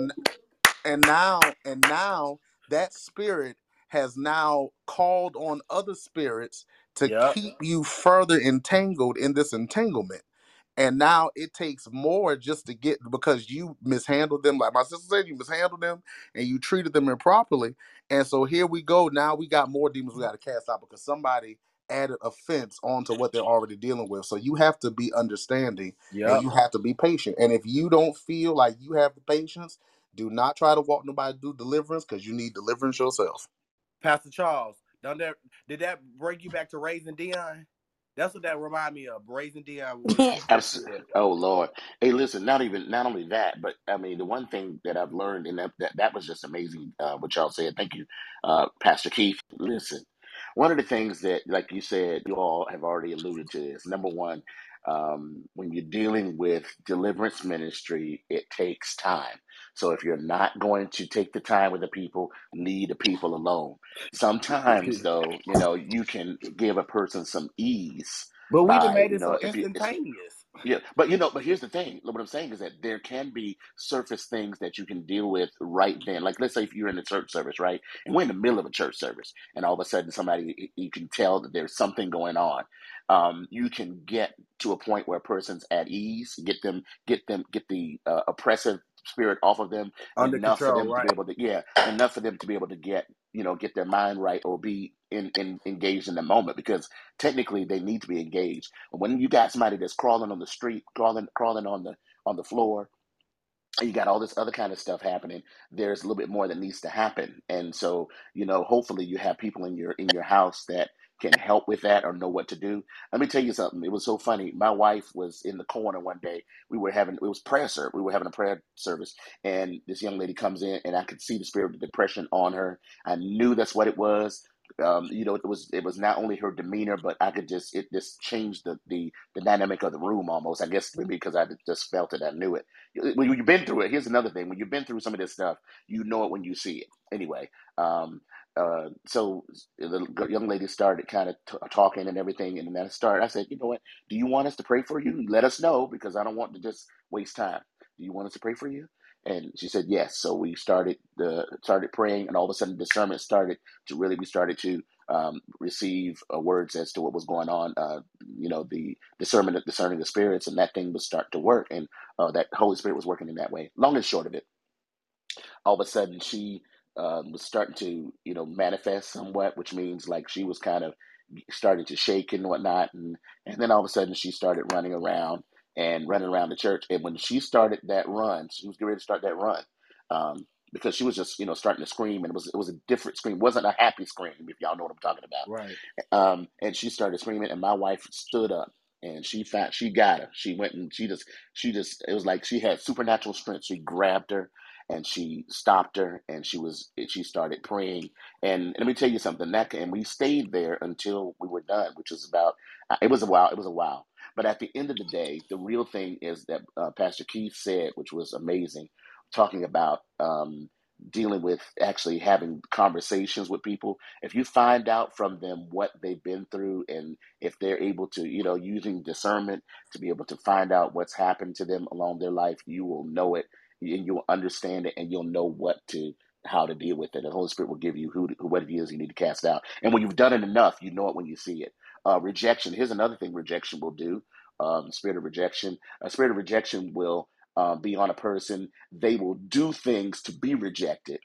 and now and now that spirit has now called on other spirits to Yep. keep you further entangled in this entanglement and now it takes more just to get because you mishandled them like my sister said you mishandled them and you treated them improperly and so here we go. Now we got more demons we got to cast out because somebody added offense onto what they're already dealing with. So you have to be understanding and you have to be patient. And if you don't feel like you have the patience do not try to walk nobody through deliverance because you need deliverance yourself. Pastor Charles, don't that did that bring you back to raising Dion? That's what that remind me of. Brazen Dion when she first Abs- said. oh Lord. Hey, listen, not even not only that, but I mean the one thing that I've learned and that that, that was just amazing uh, what y'all said. Thank you, uh, Pastor Keith. Listen, one of the things that, like you said, you all have already alluded to is number one, um, when you're dealing with deliverance ministry, it takes time. So if you're not going to take the time with the people, leave the people alone. Sometimes though, you know, you can give a person some ease But we have made it know, so instantaneous. yeah, but you know, but here's the thing. What I'm saying is that there can be surface things that you can deal with right then. Like, let's say if you're in a church service, right, and we're in the middle of a church service, and all of a sudden somebody you can tell that there's something going on. Um, you can get to a point where a person's at ease, get them, get them, get the uh, oppressive spirit off of them Under enough for control, them to be able to, yeah, enough for them to be able to get, you know, get their mind right or be in, in engaged in the moment because technically they need to be engaged when you got somebody that's crawling on the street, crawling crawling on the on the floor, and you got all this other kind of stuff happening, there's a little bit more that needs to happen. And so, you know, hopefully you have people in your in your house that can help with that or know what to do. Let me tell you something. It was so funny. My wife was in the corner one day. We were having it was prayer service. We were having a prayer service, and this young lady comes in, and I could see the spirit of depression on her. I knew that's what it was um, you know, it was it was not only her demeanor, but I could just it just changed the the, the dynamic of the room almost. I guess maybe because I just felt it, I knew it. When you've been through it, here's another thing: when you've been through some of this stuff, you know it when you see it. Anyway, um, uh, so the young lady started kind of t- talking and everything, and then I started. I said, you know what? Do you want us to pray for you? Let us know because I don't want to just waste time. Do you want us to pray for you? And she said yes. So we started the started praying, and all of a sudden discernment started to really we started to um, receive uh, words as to what was going on. Uh, you know, the discernment, discerning the spirits, and that thing would start to work, and uh, that Holy Spirit was working in that way. Long and short of it, all of a sudden she um, was starting to, you know, manifest somewhat, which means like she was kind of starting to shake and whatnot, and and then all of a sudden she started running around and running around the church. And when she started that run, she was getting ready to start that run. Um, because she was just, you know, starting to scream, and it was it was a different scream. It wasn't a happy scream, if y'all know what I'm talking about. Right. Um, and she started screaming, and my wife stood up and she found she got her. She went and she just she just it was like she had supernatural strength. She grabbed her and she stopped her and she was she started praying. And let me tell you something. That and we stayed there until we were done, which was about uh, it was a while. It was a while. But at the end of the day, the real thing is that uh, Pastor Keith said, which was amazing, talking about um, dealing with actually having conversations with people. If you find out from them what they've been through, and if they're able to, you know, using discernment to be able to find out what's happened to them along their life, you will know it and you'll understand it and you'll know what to how to deal with it. The Holy Spirit will give you who, who what it is you need to cast out. And when you've done it enough, you know it when you see it. Uh, rejection. Here's another thing rejection will do. Um, spirit of rejection. A spirit of rejection will uh, be on a person. They will do things to be rejected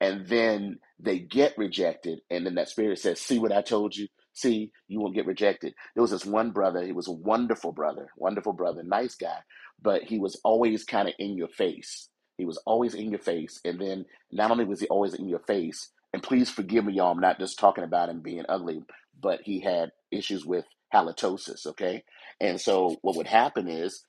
and then they get rejected, and then that spirit says, "See what I told you? See, you won't get rejected." There was this one brother. He was a wonderful brother, wonderful brother, nice guy, but he was always kind of in your face. He was always in your face, and then not only was he always in your face, and please forgive me, y'all. I'm not just talking about him being ugly, but he had issues with halitosis. Okay, and so what would happen is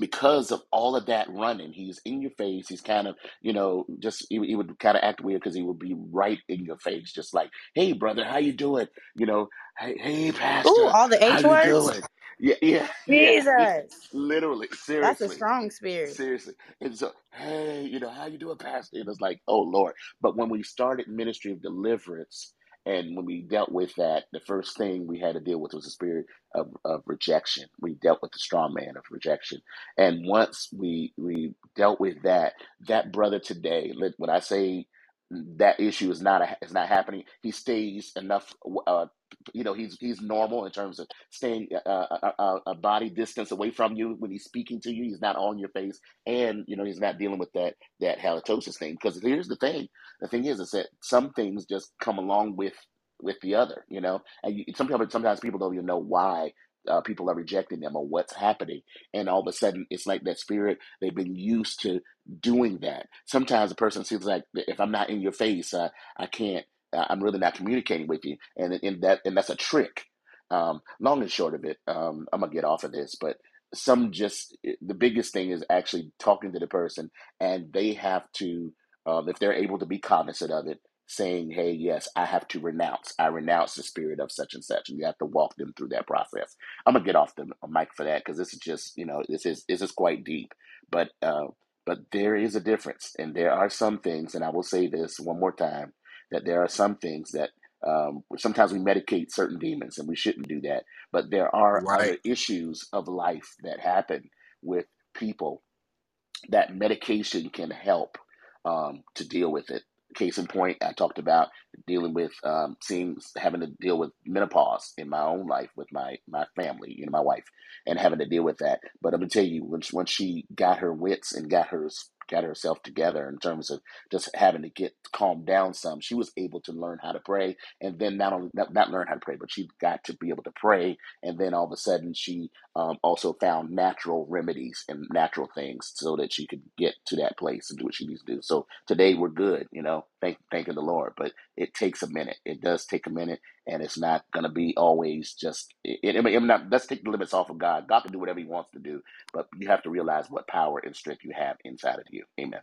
because of all of that running, he's in your face. He's kind of, you know, just he, he would kind of act weird because he would be right in your face, just like, "Hey, brother, how you doing? You know, hey, hey, Ooh, pastor, all the how H you doing? Yeah, yeah, yeah. Jesus, Literally, seriously that's a strong spirit. seriously. And so, hey, you know, how you doing, pastor? It was like, oh Lord. But when we started ministry of deliverance. And when we dealt with that, the first thing we had to deal with was the spirit of, of rejection. We dealt with the strong man of rejection. And once we we dealt with that, that brother today, when I say that issue is not a, is not happening, he stays enough. Uh, you know, he's he's normal in terms of staying uh, a, a, a body distance away from you when he's speaking to you. He's not on your face, and you know he's not dealing with that that halitosis thing. Because here's the thing: the thing is, is that some things just come along with with the other. You know, and you, some people sometimes people don't even know why uh, people are rejecting them or what's happening. And all of a sudden, it's like that spirit, they've been used to doing that. Sometimes a person seems like, if I'm not in your face, uh, I can't, uh, I'm really not communicating with you. And, and, that, and that's a trick. Um, long and short of it, um, I'm going to get off of this, but some just, the biggest thing is actually talking to the person and they have to, um, if they're able to be cognizant of it, saying, hey, yes, I have to renounce. I renounce the spirit of such and such. And you have to walk them through that process. I'm gonna get off the mic for that because this is just, you know, this is this is quite deep. But uh, but there is a difference, and there are some things, and I will say this one more time, that there are some things that um, sometimes we medicate certain demons, and we shouldn't do that. But there are Right. other issues of life that happen with people that medication can help um, to deal with it. Case in point, I talked about dealing with um, seeing having to deal with menopause in my own life with my my family, you know, my wife, and having to deal with that. But I'm gonna tell you, once once she got her wits and got her got herself together in terms of just having to get calmed down some, she was able to learn how to pray, and then not only not, not learn how to pray, but she got to be able to pray, and then all of a sudden she um, also found natural remedies and natural things so that she could get to that place and do what she needs to do. So today we're good, you know, thank thanking the Lord. But it takes a minute. It does take a minute, and it's not going to be always just. It, it, I mean, I'm not, let's take the limits off of God. God can do whatever He wants to do, but you have to realize what power and strength you have inside of you. Amen.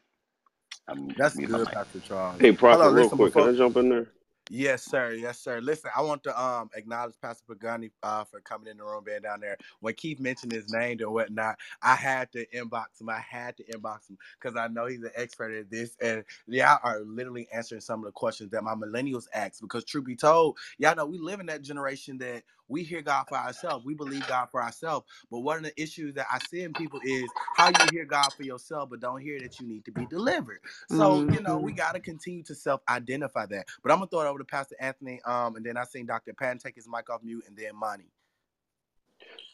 I'm That's good, mic. Pastor Charles. Hey, Prophet, real listen quick, can before. I jump in there? Yes, sir. Yes, sir. Listen, I want to um acknowledge Pastor Pagani uh, for coming in the room, being down there. When Keith mentioned his name and whatnot, I had to inbox him. I had to inbox him because I know he's an expert at this, and y'all are literally answering some of the questions that my millennials ask. Because truth be told, y'all know we live in that generation that we hear God for ourselves. We believe God for ourselves. But one of the issues that I see in people is how you hear God for yourself, but don't hear that you need to be delivered. So, you know, we Mhm. got to continue to self identify that. But I'm going to throw it over to Pastor Anthony. Um, And then I seen Dr. Patton take his mic off mute, and then Monty.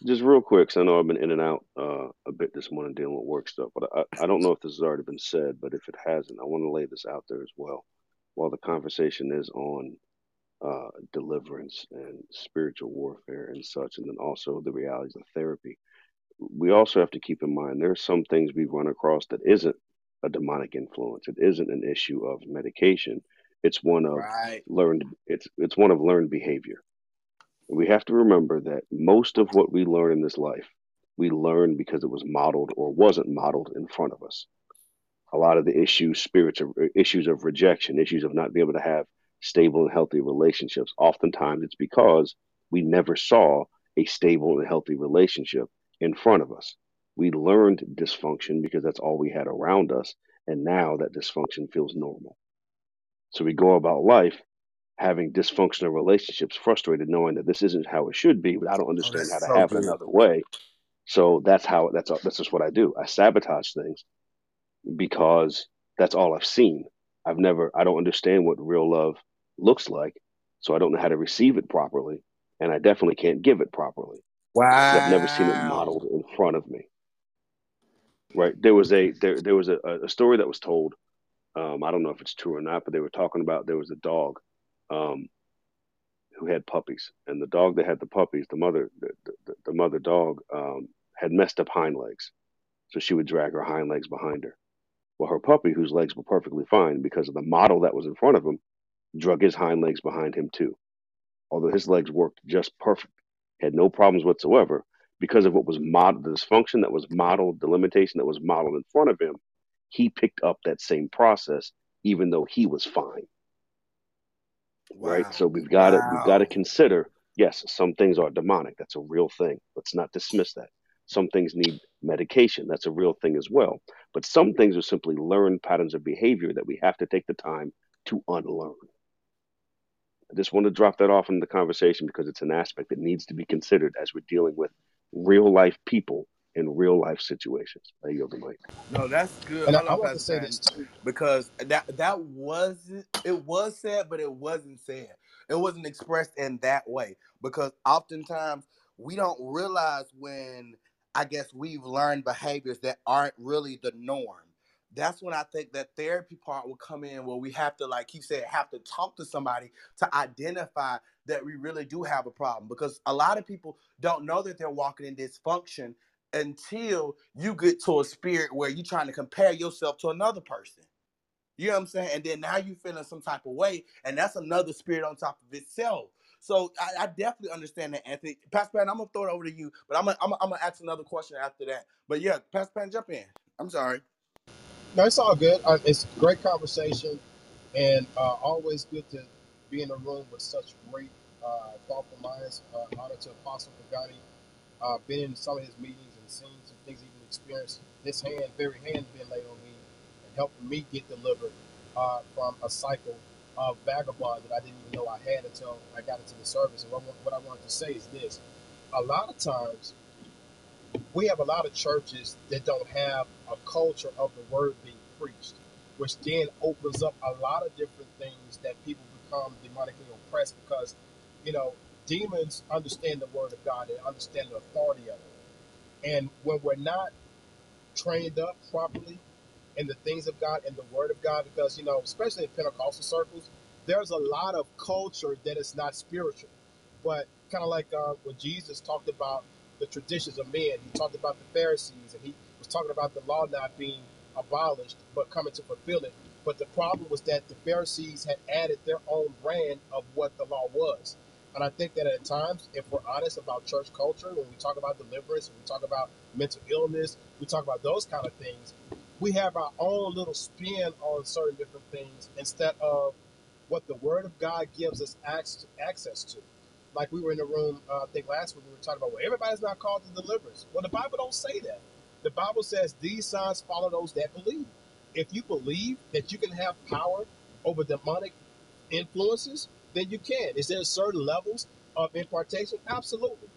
Just real quick, 'cause I know I've been in and out uh, a bit this morning dealing with work stuff, but I, I don't know if this has already been said, but if it hasn't, I want to lay this out there as well. While the conversation is on uh, deliverance and spiritual warfare and such, and then also the realities of therapy, we also have to keep in mind there are some things we run across that isn't a demonic influence. It isn't an issue of medication. It's one of Right. learned. It's it's one of learned behavior. We have to remember that most of what we learn in this life, we learn because it was modeled or wasn't modeled in front of us. A lot of the issues, spirits of issues of rejection, issues of not being able to have stable and healthy relationships. Oftentimes, it's because we never saw a stable and healthy relationship in front of us. We learned dysfunction because that's all we had around us, and now that dysfunction feels normal. So we go about life having dysfunctional relationships, frustrated, knowing that this isn't how it should be, but I don't Oh, understand how to so have it another way. So that's how that's that's just what I do. I sabotage things because that's all I've seen. I've never I don't understand what real love looks like, so I don't know how to receive it properly, and I definitely can't give it properly because I've never seen it modeled in front of me. Right? There was a there there was a, a story that was told. Um, I don't know if it's true or not, but they were talking about there was a dog um, who had puppies, and the dog that had the puppies, the mother the, the, the mother dog um, had messed up hind legs, so she would drag her hind legs behind her. Well, her puppy, whose legs were perfectly fine because of the model that was in front of him, drug his hind legs behind him too. Although his legs worked just perfect, had no problems whatsoever, because of what was modeled, the dysfunction that was modeled, the limitation that was modeled in front of him, he picked up that same process, even though he was fine. Right. So we've got to we've got to consider. Yes, some things are demonic. That's a real thing. Let's not dismiss that. Some things need medication. That's a real thing as well. But some things are simply learned patterns of behavior that we have to take the time to unlearn. I just want to drop that off in the conversation because it's an aspect that needs to be considered as we're dealing with real life people in real life situations. I yield the mic. No, that's good. And I, Hold I want to say this too. because that that wasn't it was said, but it wasn't said. It wasn't expressed in that way because oftentimes we don't realize when I guess we've learned behaviors that aren't really the norm. That's when I think that therapy part will come in where we have to, like you said, have to talk to somebody to identify that we really do have a problem. Because a lot of people don't know that they're walking in dysfunction until you get to a spirit where you're trying to compare yourself to another person. You know what I'm saying? And then now you're feeling some type of way, and that's another spirit on top of itself. So I, I definitely understand that, Anthony. Pastor Pan, I'm gonna throw it over to you, but I'm gonna, I'm gonna, I'm gonna ask another question after that. But yeah, Pastor Pan, jump in. I'm sorry. No, it's all good. Uh, it's great conversation, and uh, always good to be in a room with such great, uh, thoughtful minds. Uh, honor to Apostle Pagani. Uh, been in some of his meetings and seen some things, even experienced this hand, very hand been laid on me and helping me get delivered uh, from a cycle of vagabond that I didn't even know I had until I got into the service. And what, what I wanted to say is this: a lot of times we have a lot of churches that don't have a culture of the word being preached, which then opens up a lot of different things that people become demonically oppressed because, you know, demons understand the word of God, and understand the authority of it. And when we're not trained up properly in the things of God and the Word of God, because you know, especially in Pentecostal circles, there's a lot of culture that is not spiritual. But kind of like uh, when Jesus talked about the traditions of men, he talked about the Pharisees, and he talking about the law not being abolished but coming to fulfill it. But the problem was that the Pharisees had added their own brand of what the law was. And I think that at times, if we're honest about church culture, when we talk about deliverance, when we talk about mental illness, we talk about those kind of things, we have our own little spin on certain different things instead of what the Word of God gives us access to. Like we were in the room, uh, I think last week we were talking about, well, everybody's not called to deliverance. Well, the Bible don't say that. The Bible says these signs follow those that believe. If you believe that you can have power over demonic influences, then you can. Is there certain levels of impartation? Absolutely.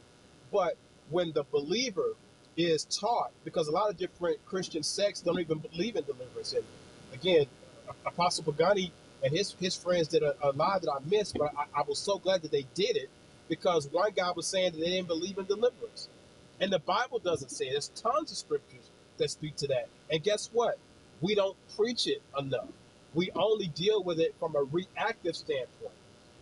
But when the believer is taught, because a lot of different Christian sects don't even believe in deliverance. And again, Apostle Pagani and his his friends did a, a lie that I missed, but I, I was so glad that they did it because one guy was saying that they didn't believe in deliverance. And the Bible doesn't say it. There's tons of scriptures that speak to that. And guess what? We don't preach it enough. We only deal with it from a reactive standpoint.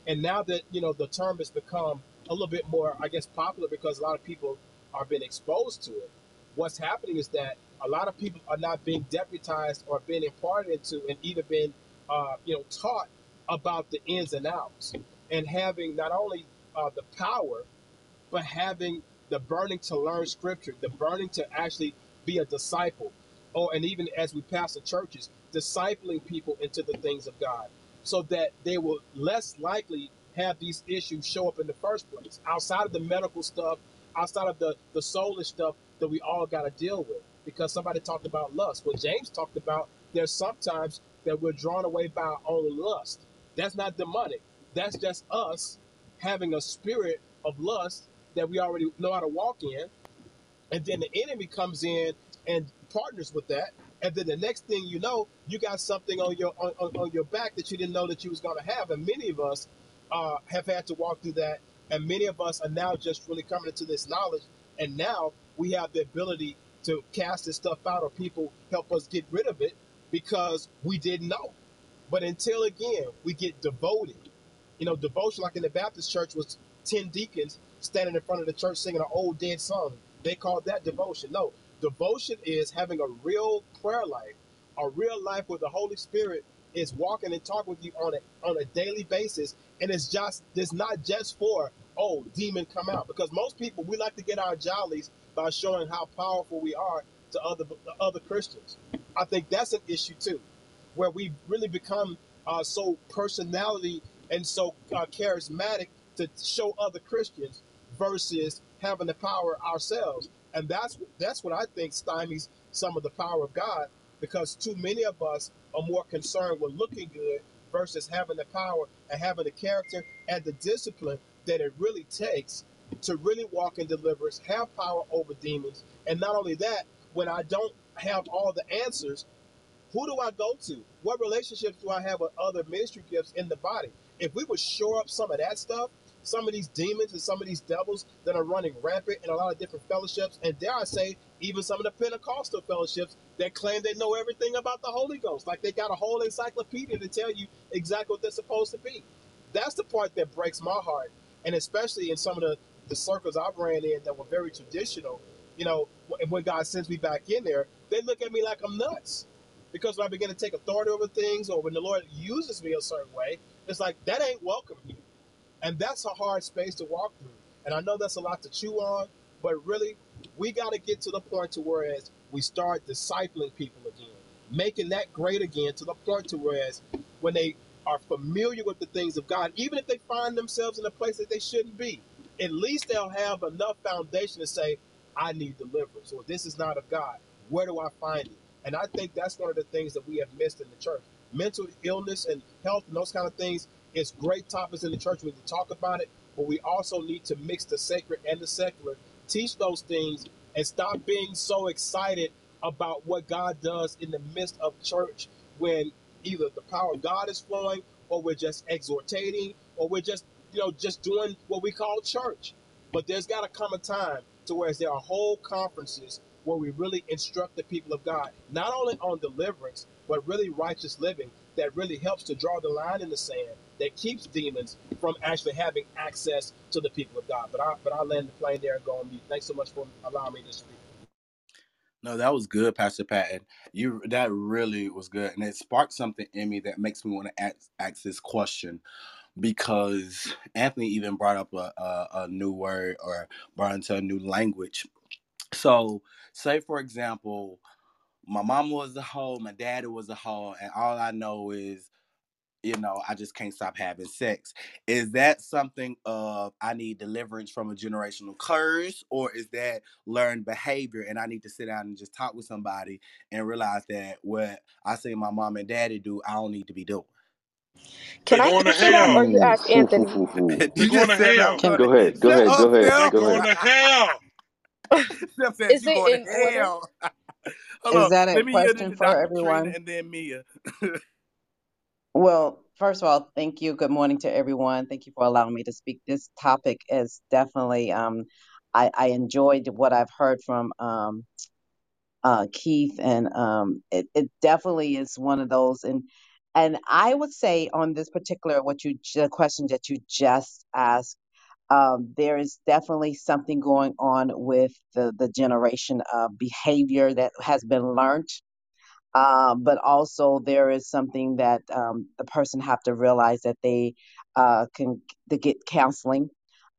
And now that you know the term has become a little bit more, I guess, popular because a lot of people are being exposed to it. What's happening is that a lot of people are not being deputized or being imparted into, and either been, uh, you know, taught about the ins and outs, and having not only uh, the power but having the burning to learn scripture, the burning to actually be a disciple, or and even as we pastor churches, discipling people into the things of God, so that they will less likely have these issues show up in the first place. Outside of the medical stuff, outside of the the soulish stuff that we all got to deal with, because somebody talked about lust. Well, James talked about there's sometimes that we're drawn away by our own lust. That's not demonic. That's just us having a spirit of lust that we already know how to walk in, and then the enemy comes in and partners with that, and then the next thing you know, you got something on your on, on, your back that you didn't know that you was going to have, and many of us uh, have had to walk through that, and many of us are now just really coming into this knowledge, and now we have the ability to cast this stuff out, or people help us get rid of it because we didn't know. But until again, we get devoted. You know, devotion, like in the Baptist church, was 10 deacons standing in front of the church singing an old dead song. They call that devotion. No, devotion is having a real prayer life, a real life where the Holy Spirit is walking and talking with you on a on a daily basis. And it's just it's not just for oh demon come out because most people we like to get our jollies by showing how powerful we are to other other Christians. I think that's an issue too, where we really become uh, so personality and so uh, charismatic to show other Christians versus having the power ourselves. And that's that's what I think stymies some of the power of God because too many of us are more concerned with looking good versus having the power and having the character and the discipline that it really takes to really walk in deliverance, have power over demons, and not only that, when I don't have all the answers, who do I go to? What relationships do I have with other ministry gifts in the body? If we would shore up some of that stuff, some of these demons and some of these devils that are running rampant in a lot of different fellowships, and dare I say, even some of the Pentecostal fellowships that claim they know everything about the Holy Ghost, like they got a whole encyclopedia to tell you exactly what they're supposed to be. That's the part that breaks my heart, and especially in some of the the circles I've ran in that were very traditional. You know, and when God sends me back in there, they look at me like I'm nuts. Because when I begin to take authority over things, or when the Lord uses me a certain way, it's like that ain't welcome here. And that's a hard space to walk through. And I know that's a lot to chew on, but really, we got to get to the point to whereas we start discipling people again, making that great again to the point to whereas when they are familiar with the things of God, even if they find themselves in a place that they shouldn't be, at least they'll have enough foundation to say, I need deliverance, or this is not of God. Where do I find it? And I think that's one of the things that we have missed in the church. Mental illness and health and those kind of things is great topics in the church. We need to talk about it, but we also need to mix the sacred and the secular, teach those things, and stop being so excited about what God does in the midst of church when either the power of God is flowing, or we're just exhortating, or we're just you know just doing what we call church. But there's got to come a time to where there are whole conferences where we really instruct the people of God, not only on deliverance, but really righteous living that really helps to draw the line in the sand that keeps demons from actually having access to the people of God. But I but I land the plane there and go on mute. Thanks so much for allowing me to speak. No, that was good, Pastor Patton. You that really was good, and it sparked something in me that makes me want to ask, ask this question because Anthony even brought up a, a, a new word or brought into a new language. So, say for example, my mom was a hoe, my daddy was a hoe, and all I know is, you know, I just can't stop having sex. Is that something of I need deliverance from a generational curse, or is that learned behavior and I need to sit down and just talk with somebody and realize that what I see my mom and daddy do, I don't need to be doing? They're Can I going to answer or you ask hoo, hoo, Anthony? hoo, hoo. They're you going to said I'm hell. Go ahead, go ahead, go ahead, Steph. They're go going ahead. to hell. Is it going in to hell. Is that a Let me yield it question for Dr. Trina everyone? and then Mia. Well, first of all, thank you. Good morning to everyone. Thank you for allowing me to speak. This topic is definitely, um, I, I enjoyed what I've heard from um, uh, Keith, and um, it, it definitely is one of those. And and I would say on this particular what you the question that you just asked, um, there is definitely something going on with the the generation of behavior that has been learned um, but also there is something that um, the person have to realize that they uh, can to get counseling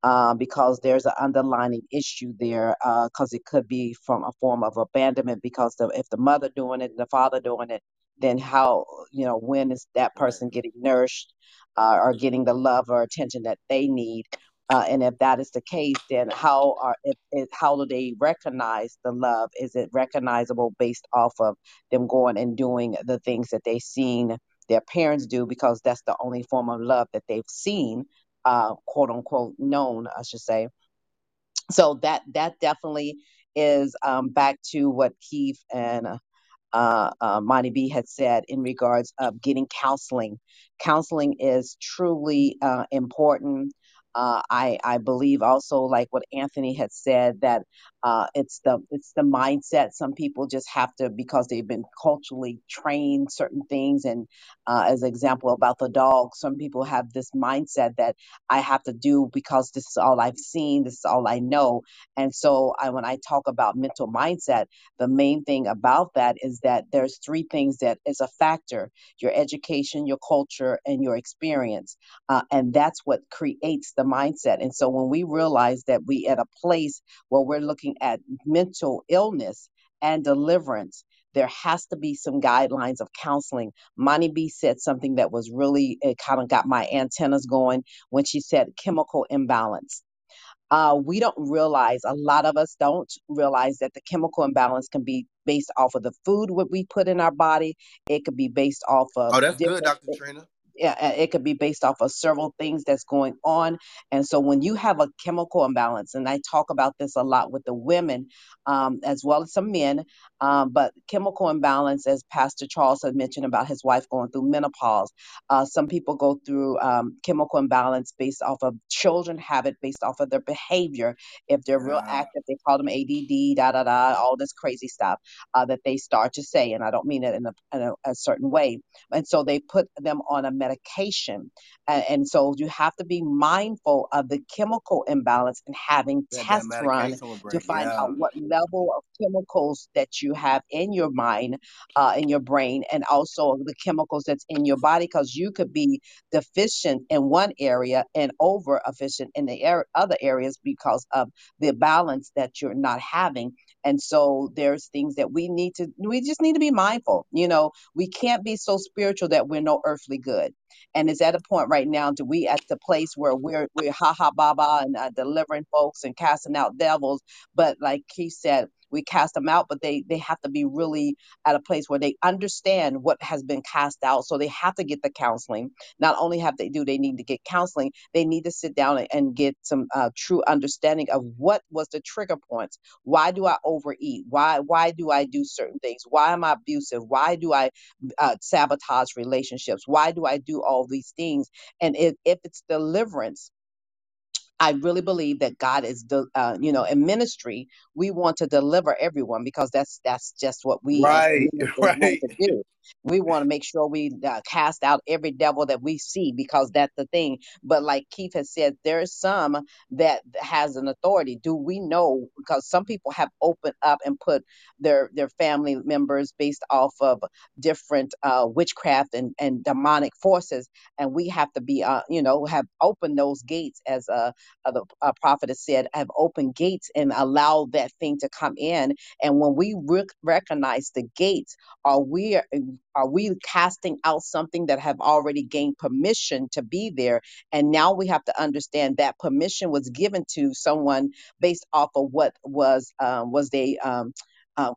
uh, because there's an underlying issue there because it could be from a form of abandonment because the, if the mother doing it and the father doing it then how you know when is that person getting nourished uh, or getting the love or attention that they need uh, and if that is the case then how are if, if how do they recognize the love is it recognizable based off of them going and doing the things that they've seen their parents do because that's the only form of love that they've seen, uh, quote unquote, known, I should say. So that that definitely is um, back to what Keith and uh, uh, Monty B had said in regards of getting counseling. Counseling is truly uh, important. Uh, I I believe also like what Anthony had said that uh, it's the it's the mindset. Some people just have to because they've been culturally trained certain things. And uh, as an example about the dog, some people have this mindset that I have to do because this is all I've seen, this is all I know. And so I, when I talk about mental mindset the main thing about that is that there's three things that is a factor your education your culture and your experience uh, and that's what creates the mindset and so when we realize that we at a place where we're looking at mental illness and deliverance there has to be some guidelines of counseling. Monty B said something that was really, it kind of got my antennas going when she said chemical imbalance uh, we don't realize a lot of us don't realize that the chemical imbalance can be based off of the food what we put in our body it could be based off of Oh, that's good, Dr. Trina. Yeah, it could be based off of several things that's going on. And so when you have a chemical imbalance, and I talk about this a lot with the women um, as well as some men, um, but chemical imbalance, as Pastor Charles had mentioned about his wife going through menopause, uh, some people go through um, chemical imbalance based off of children have it based off of their behavior. If they're real Yeah. active, they call them ADD, da da da, all this crazy stuff uh, that they start to say. And I don't mean it in a, in a, a certain way and so they put them on a medication and, and so you have to be mindful of the chemical imbalance and having that tests run to find Yeah. out what level of chemicals that you have in your mind uh, in your brain and also the chemicals that's in your body because you could be deficient in one area and over efficient in the ar- other areas because of the balance that you're not having and so there's things that we need to we just need to be mindful you know we can't be so spiritual that we're no earthly good. And is at a point right now do we at the place where we're we're ha ha ba and uh, delivering folks and casting out devils, but like he said, we cast them out, but they they have to be really at a place where they understand what has been cast out. So they have to get the counseling. Not only have they do they need to get counseling, they need to sit down and, get some uh, true understanding of what was the trigger points. Why do I overeat? Why why do I do certain things? Why am I abusive? Why do I uh, sabotage relationships? Why do I do all these things? And if, if it's deliverance, I really believe that God is, the, uh, you know, in ministry, we want to deliver everyone because that's that's just what we as Right. ministers want Right. to do. We want to make sure we uh, cast out every devil that we see because that's the thing. But like Keith has said, there's some that has an authority. Do we know? Because some people have opened up and put their their family members based off of different uh, witchcraft and and demonic forces, and we have to be, uh, you know, have opened those gates as a uh, the uh, prophet has said, have opened gates and allow that thing to come in. And when we rec- recognize the gates, are we are we casting out something that have already gained permission to be there? And now we have to understand that permission was given to someone based off of what was um, was they um, uh,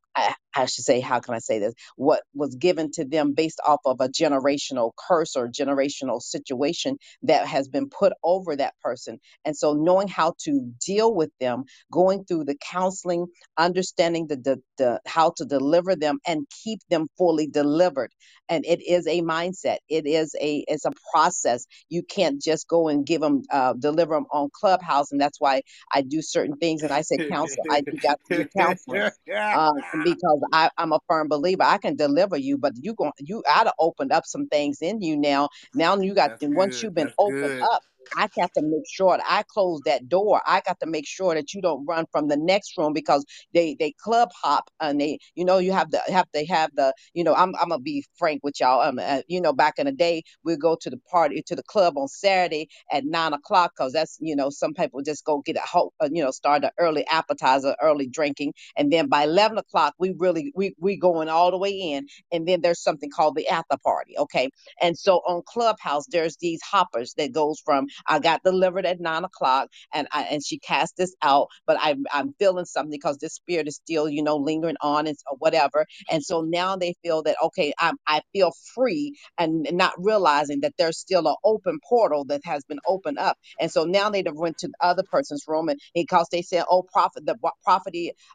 I, should say, how can I say this? What was given to them based off of a generational curse or generational situation that has been put over that person. And so, knowing how to deal with them, going through the counseling, understanding the, the, the how to deliver them and keep them fully delivered. And it is a mindset. It is a it's a process. You can't just go and give them uh, deliver them on Clubhouse, and that's why I do certain things. And I say counsel. I do got to counseling uh, because I, I'm a firm believer. I can deliver you, but you going you gotta open up some things in you now. Now you got That's once good. you've been That's opened good. up. I got to make sure that I close that door. I got to make sure that you don't run from the next room because they they club hop and they you know you have to have to have the you know I'm I'm gonna be frank with y'all. Um, uh, you know back in the day we go to the party to the club on Saturday at nine o'clock because that's you know some people just go get a ho- uh, you know start an early appetizer, early drinking, and then by eleven o'clock we really we we going all the way in, and then there's something called the after party. Okay, and so on Clubhouse, there's these hoppers that goes from I got delivered at nine o'clock and I and she cast this out, but I I'm feeling something because this spirit is still, you know, lingering on and or whatever. And so now they feel that okay, I'm I feel free and not realizing that there's still an open portal that has been opened up. And so now they done went to the other person's room and because they said, Oh, prophet, the prophet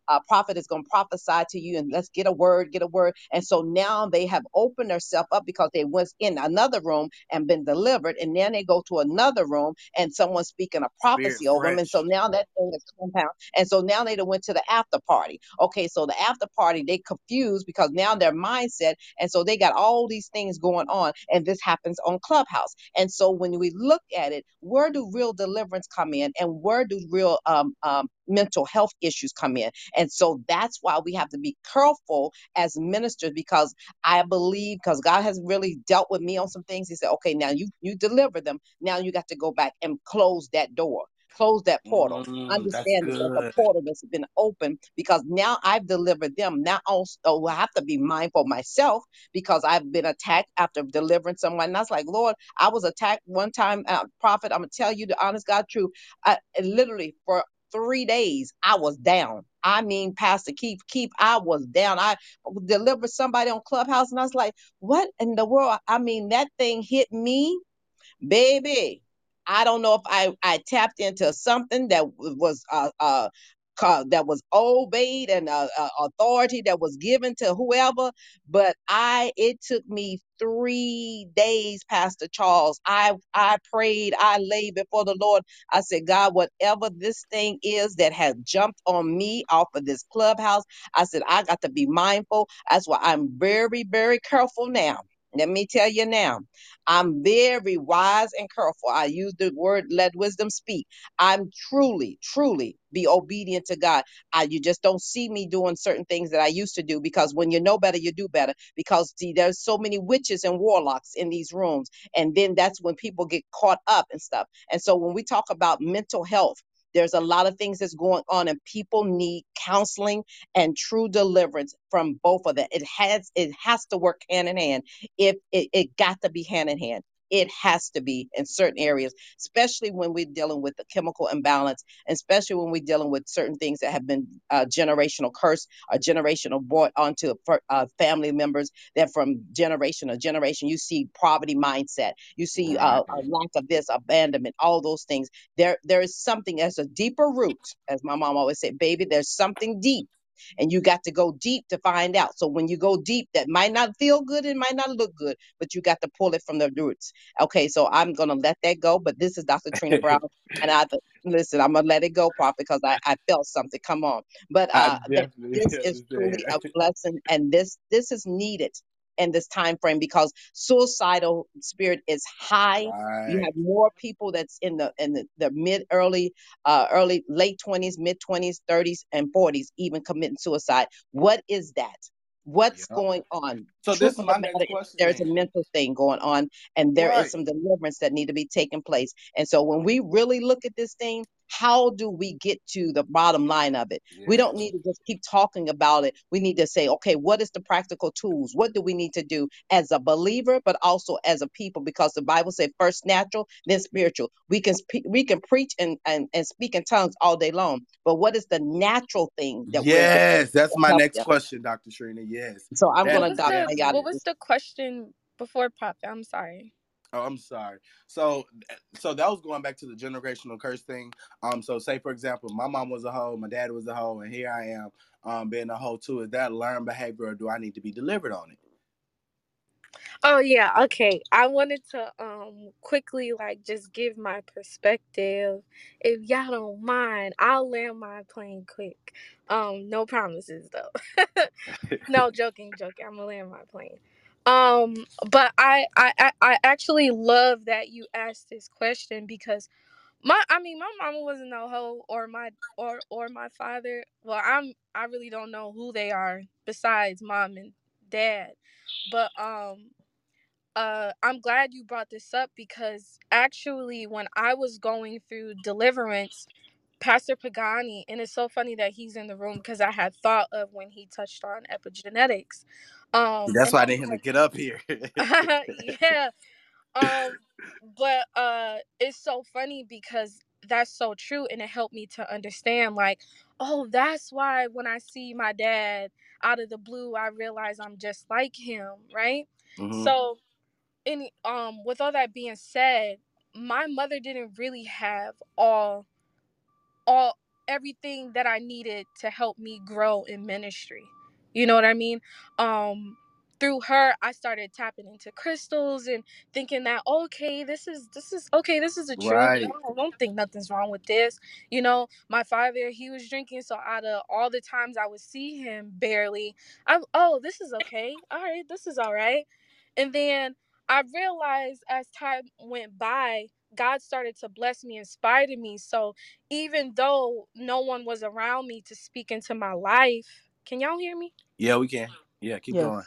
uh, prophet is going to prophesy to you and let's get a word, get a word. And so now they have opened themselves up because they was in another room and been delivered. And then they go to another room and someone's speaking a prophecy over them. And so now that thing is compound. And so now they done went to the after party. Okay, so the after party, they confused because now their mindset, and so they got all these things going on. And this happens on Clubhouse. And so when we look at it, where do real deliverance come in and where do real um, um, mental health issues come in? And so that's why we have to be careful as ministers because I believe because God has really dealt with me on some things. He said, okay, now you you deliver them. Now you got to go back and close that door. Close that portal. Mm, Understand that good. portal that's been open because now I've delivered them. Now also I have to be mindful myself because I've been attacked after delivering someone. And I was like, Lord, I was attacked one time, uh, prophet. I'm gonna tell you the honest God truth. I, literally for three days I was down. I mean, Pastor Keith, Keith, I was down. I delivered somebody on Clubhouse, and I was like, "What in the world?" I mean, that thing hit me baby i don't know if i i tapped into something that was uh uh that was obeyed and uh, uh, authority that was given to whoever but i it took me three days pastor charles. I i prayed i laid before the lord. I said god whatever this thing is that has jumped on me off of this clubhouse i said i got to be mindful. That's why i'm very very careful now let me tell you now I'm very wise and careful. I use the word let wisdom speak. I'm truly, truly be obedient to God. I, you just don't see me doing certain things that I used to do because when you know better, you do better. Because see, there's so many witches and warlocks in these rooms. And then that's when people get caught up and stuff. And so when we talk about mental health, there's a lot of things that's going on, and people need counseling and true deliverance from both of them. It has it has to work hand in hand If it it got to be hand in hand it has to be in certain areas especially when we're dealing with the chemical imbalance especially when we're dealing with certain things that have been uh, generational curse or generational brought onto uh, family members that from generation to generation you see poverty mindset you see uh, a lack of this abandonment all those things. There there is something as a deeper root as my mom always said baby there's something deep and you got to go deep to find out. So when you go deep, that might not feel good, it might not look good, but you got to pull it from the roots. Okay, so I'm gonna let that go. But this is Dr. Trina Brown, and I listen. I'm gonna let it go, Pop, because I, I felt something. Come on, but uh, this is truly a blessing, and this this is needed in this time frame because suicidal spirit is high. You have more people that's in the in the, the mid early uh early late 20s mid 20s 30s and 40s even committing suicide. What is that? What's Yep. going on? So truth this is my matter is question there's a mental thing going on and there is Right. some deliverance that need to be taking place. And so when we really look at this thing how do we get to the bottom line of it? We don't need to just keep talking about it. We need to say, okay, what is the practical tools? What do we need to do as a believer, but also as a people? Because the Bible said first natural, then spiritual. We can spe- we can preach and, and, and speak in tongues all day long, but what is the natural thing that we're Yes, that's my next them? question, Dr. Shrina. Yes. So I'm gonna What was the what was the question before Prophet? I'm sorry. Oh, I'm sorry. So, so that was going back to the generational curse thing. Um, so say for example, my mom was a hoe, my dad was a hoe, and here I am, um, being a hoe too. Is that learned behavior, or do I need to be delivered on it? Oh yeah, okay. I wanted to um quickly like just give my perspective. If y'all don't mind, I'll land my plane quick. Um, no promises though. no, joking, joking. I'm gonna land my plane. Um, but I, I I I actually love that you asked this question because my I mean my mama wasn't no hoe or my or or my father. Well, I'm I really don't know who they are besides mom and dad. But um uh I'm glad you brought this up because actually when I was going through deliverance, Pastor Pagani, and it's so funny that he's in the room because I had thought of when he touched on epigenetics. Um That's why I I need was to get up here. yeah. Um but uh it's so funny because that's so true and it helped me to understand like, oh, that's why when I see my dad out of the blue, I realize I'm just like him, right? Mhm. So and um with all that being said my mother didn't really have all all everything that i needed to help me grow in ministry you know what i mean? Um through her i started tapping into crystals and thinking that okay this is this is okay this is the truth. Right. I don't, think nothing's wrong with this. You know my father he was drinking so out of all the times i would see him barely i'm oh this is okay. All right this is all right. And then I realized as time went by, God started to bless me, inspire me. So even though no one was around me to speak into my life, can y'all hear me? Yeah, we can. Yeah, keep Yes. going.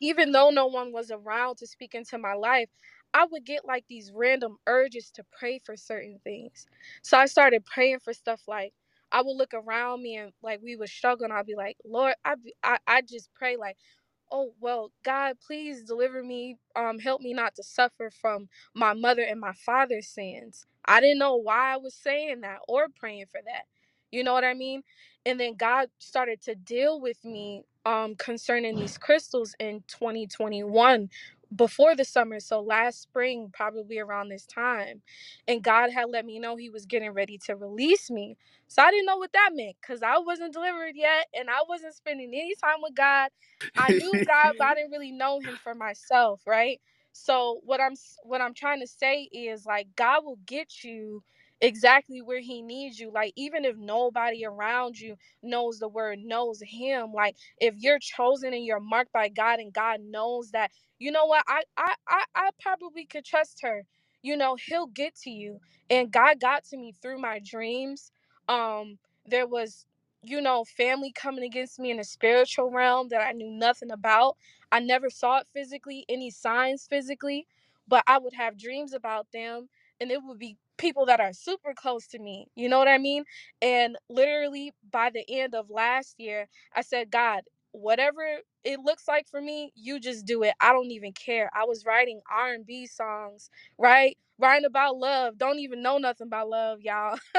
Even though no one was around to speak into my life, I would get like these random urges to pray for certain things. So I started praying for stuff like I would look around me and like we would struggle and I'd be like, Lord, I be, I, I just pray like oh well god please deliver me um help me not to suffer from my mother and my father's sins i didn't know why i was saying that or praying for that you know what i mean and then god started to deal with me um concerning these crystals in 2021 before the summer so last spring probably around this time and god had let me know he was getting ready to release me so i didn't know what that meant because i wasn't delivered yet and i wasn't spending any time with god I knew God, but I didn't really know him for myself, right? So what I'm what I'm trying to say is like God will get you exactly where he needs you. Like even if nobody around you knows the word, knows him, like if you're chosen and you're marked by God and God knows that, you know what, I I I, I probably could trust her. You know, he'll get to you. And God got to me through my dreams. Um there was you know, family coming against me in a spiritual realm that I knew nothing about. I never saw it physically, any signs physically, but I would have dreams about them and it would be people that are super close to me. You know what I mean? And literally by the end of last year, I said, God, whatever it looks like for me, you just do it. I don't even care. I was writing R&B songs, right? Writing about love. Don't even know nothing about love, y'all.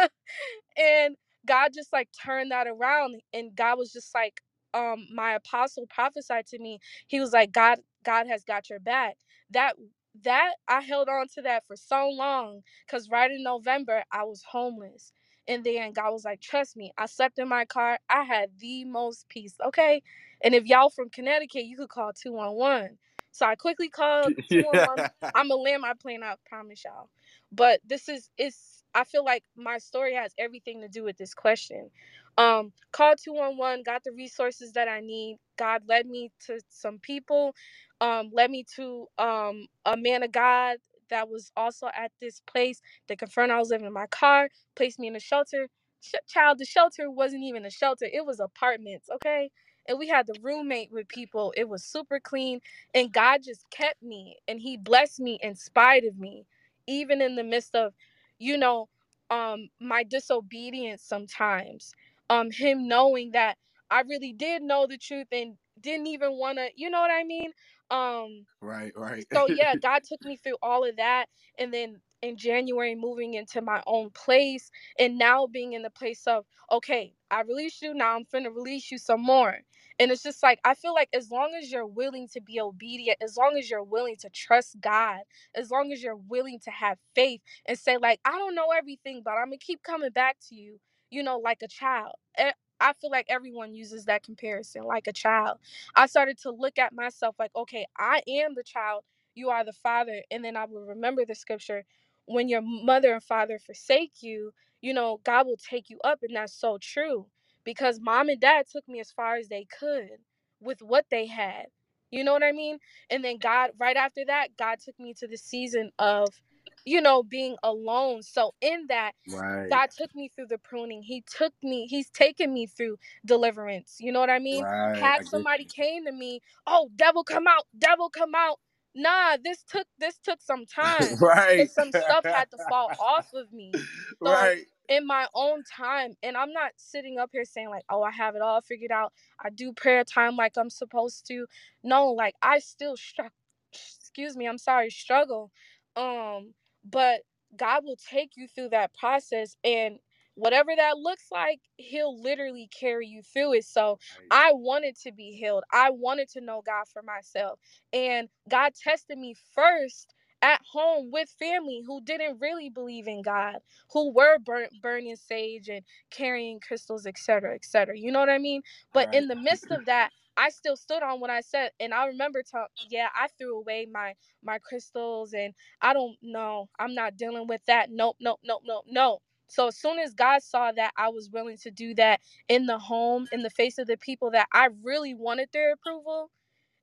and God just like turned that around and God was just like um my apostle prophesied to me. He was like God God has got your back. That that I held on to that for so long cuz right in November I was homeless. And then God was like, "Trust me. I slept in my car. I had the most peace, okay? And if y'all from Connecticut, you could call 211." So I quickly called 211. I'm gonna land my plane, I promise y'all. But this is it's I feel like my story has everything to do with this question. Um, called 211, got the resources that I need. God led me to some people, um, led me to um a man of God that was also at this place. They confirmed I was living in my car, placed me in a shelter. Sh- child, the shelter wasn't even a shelter, it was apartments, okay? And we had the roommate with people. It was super clean. And God just kept me and He blessed me in spite of me even in the midst of, you know, um my disobedience sometimes um him knowing that i really did know the truth and didn't even want to you know what i mean um Right, right. so yeah god took me through all of that and then in january moving into my own place and now being in the place of okay i released you now i'm finna release you some more and it's just like i feel like as long as you're willing to be obedient as long as you're willing to trust god as long as you're willing to have faith and say like i don't know everything but i'm gonna keep coming back to you you know like a child Eh, i feel like everyone uses that comparison like a child I started to look at myself like, okay, I am the child, you are the father. And then I will remember the scripture when your mother and father forsake you, you know, God will take you up. And that's so true because mom and dad took me as far as they could with what they had. You know what I mean? And then God, right after that, God took me to the season of, you know, being alone. So in that, Right, God took me through the pruning. He took me, He's taken me through deliverance. You know what I mean? right. Had get somebody came to me, oh, devil come out, devil come out. Nah, this took this took some time. right. Cause some stuff had to fall off of me. So right. In my own time, and I'm not sitting up here saying like, oh, I have it all figured out. I do prayer time like I'm supposed to. No, like I still struck excuse me, I'm sorry, struggle. Um, but God will take you through that process and whatever that looks like, he'll literally carry you through it. So I wanted to be healed. I wanted to know God for myself. And God tested me first at home with family who didn't really believe in God, who were burn, burning sage and carrying crystals, etc., etc. You know what I mean? But Right. in the midst of that, I still stood on what I said, and I remember, to, yeah, I threw away my my crystals, and I don't know, I'm not dealing with that. Nope, nope, nope, nope, no. So as soon as God saw that I was willing to do that in the home, in the face of the people that I really wanted their approval,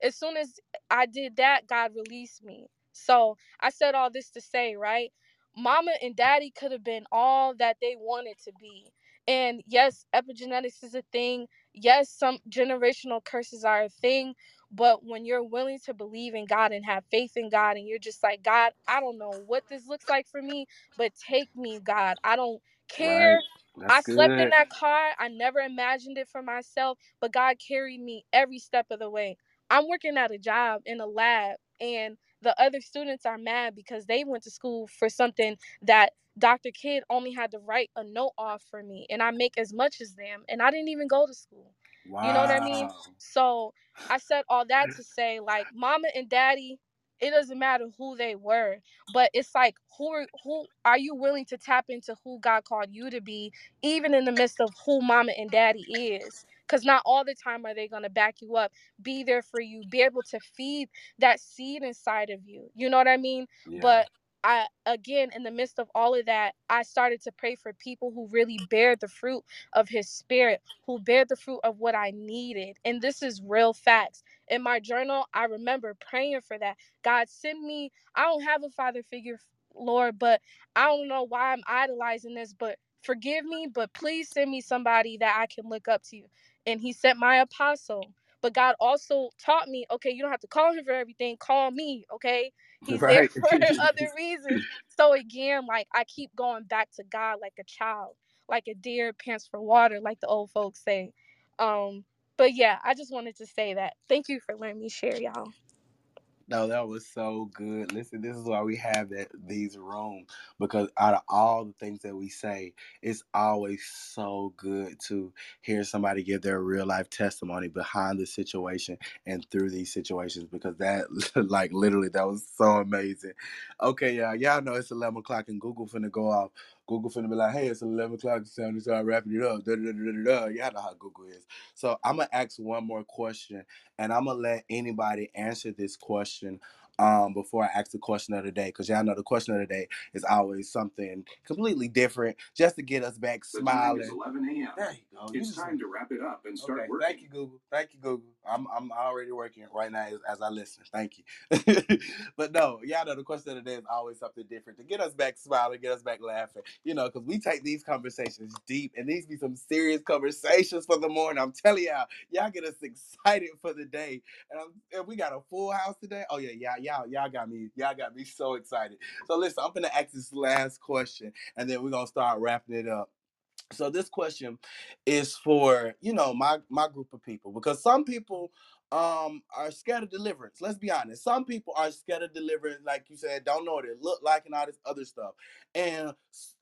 as soon as I did that, God released me. So I said all this to say, right? Mama and daddy could have been all that they wanted to be. And yes, epigenetics is a thing. Yes, some generational curses are a thing. But when you're willing to believe in God and have faith in God, and you're just like, God, I don't know what this looks like for me, but take me, God. I don't care. Right. I slept in that car. I never imagined it for myself, but God carried me every step of the way. I'm working at a job in a lab, and the other students are mad because they went to school for something that Dr. Kidd only had to write a note off for me, and I make as much as them, and I didn't even go to school. You know what I mean? So I said all that to say, like, mama and daddy, it doesn't matter who they were, but it's like, who are, who are you willing to tap into who God called you to be, even in the midst of who mama and daddy is? Because not all the time are they gonna back you up, be there for you, be able to feed that seed inside of you. You know what I mean? Yeah. But I again in the midst of all of that, I started to pray for people who really bear the fruit of his spirit, who bear the fruit of what I needed. And this is real facts. In my journal, I remember praying for that. God send me, I don't have a father figure, Lord, but I don't know why I'm idolizing this, but forgive me, but please send me somebody that I can look up to. And he sent my apostle. But God also taught me, okay, you don't have to call him for everything, call me, okay? He's there for other reasons. So again, like I keep going back to God like a child, like a deer pants for water, like the old folks say. Um, but yeah, I just wanted to say that. Thank you for letting me share, y'all. No, that was so good. Listen, this is why we have that these rooms because out of all the things that we say, it's always so good to hear somebody give their real life testimony behind the situation and through these situations because that, like, literally, that was so amazing. Okay, y'all, y'all know it's eleven o'clock and Google finna go off. Google finna be like, "Hey, it's eleven o'clock. It's time to start wrapping it up." Da, da, da, da, da. Y'all know how Google is. So I'm gonna ask one more question and I'm gonna let anybody answer this question um, before I ask the question of the day, because y'all know the question of the day is always something completely different, just to get us back smiling. is 11 a.m. There you go. You It's just- time to wrap it up and start Okay, working. thank you, Google. Thank you, Google. I'm I'm already working right now as, as I listen. Thank you. but no, y'all know the question of the day is always something different to get us back smiling, get us back laughing. You know, because we take these conversations deep, and these be some serious conversations for the morning. I'm telling y'all, y'all get us excited for the day. And, I'm, and we got a full house today. Oh yeah, y'all y'all, y'all got me, y'all got me so excited. So listen, I'm gonna ask this last question, and then we're gonna start wrapping it up. So this question is for you know my my group of people because some people um are scared of deliverance. Let's be honest. Some people are scared of deliverance, like you said, don't know what it look like and all this other stuff. And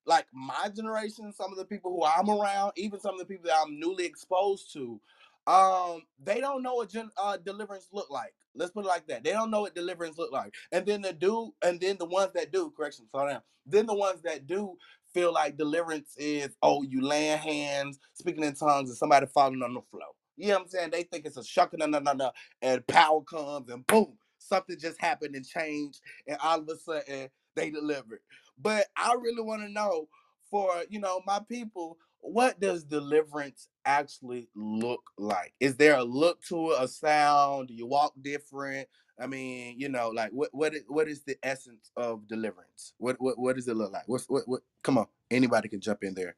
like my generation, some of the people who I'm around, even some of the people that I'm newly exposed to, um, they don't know what gen- uh, deliverance look like. Let's put it like that. They don't know what deliverance look like. And then the do, and then the ones that do, correction, slow down. Then the ones that do feel like deliverance is oh you laying hands, speaking in tongues, and somebody falling on the floor. You know what I'm saying? They think it's a shucking no no no no, and power comes and boom, something just happened and changed, and all of a sudden they delivered. But I really want to know for you know my people, what does deliverance actually look like? Is there a look to it, a sound? Do you walk different? I mean, you know, like what what is, what is the essence of deliverance? What what what does it look like? What's what what? Come on, anybody can jump in there.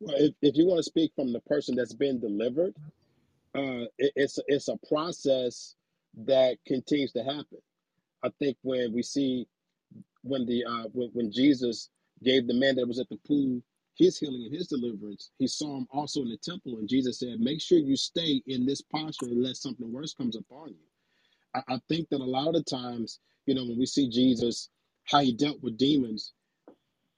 Well, if, if you want to speak from the person that's been delivered, uh, it, it's it's a process that continues to happen. I think when we see when the uh, when, when Jesus gave the man that was at the pool his healing and his deliverance, he saw him also in the temple, and Jesus said, "Make sure you stay in this posture unless something worse comes upon you." I, I think that a lot of times, you know, when we see Jesus, how he dealt with demons,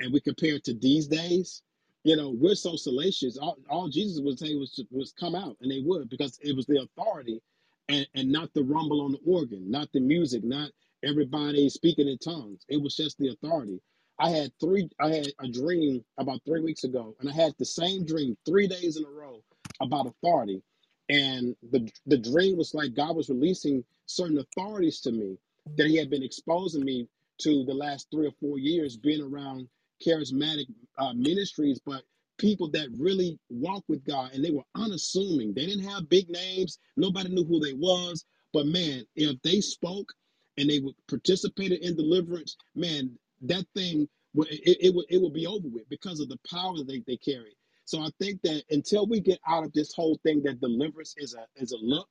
and we compare it to these days, you know, we're so salacious. All, all Jesus would say was was come out, and they would because it was the authority, and and not the rumble on the organ, not the music, not everybody speaking in tongues. It was just the authority. I had three. I had a dream about three weeks ago, and I had the same dream three days in a row about authority, and the the dream was like God was releasing certain authorities to me that He had been exposing me to the last three or four years being around charismatic uh, ministries, but people that really walk with God and they were unassuming. They didn't have big names. Nobody knew who they was. But man, if they spoke and they would participated in deliverance, man, that thing it, it would it would be over with because of the power that they, they carry. So I think that until we get out of this whole thing that deliverance is a is a look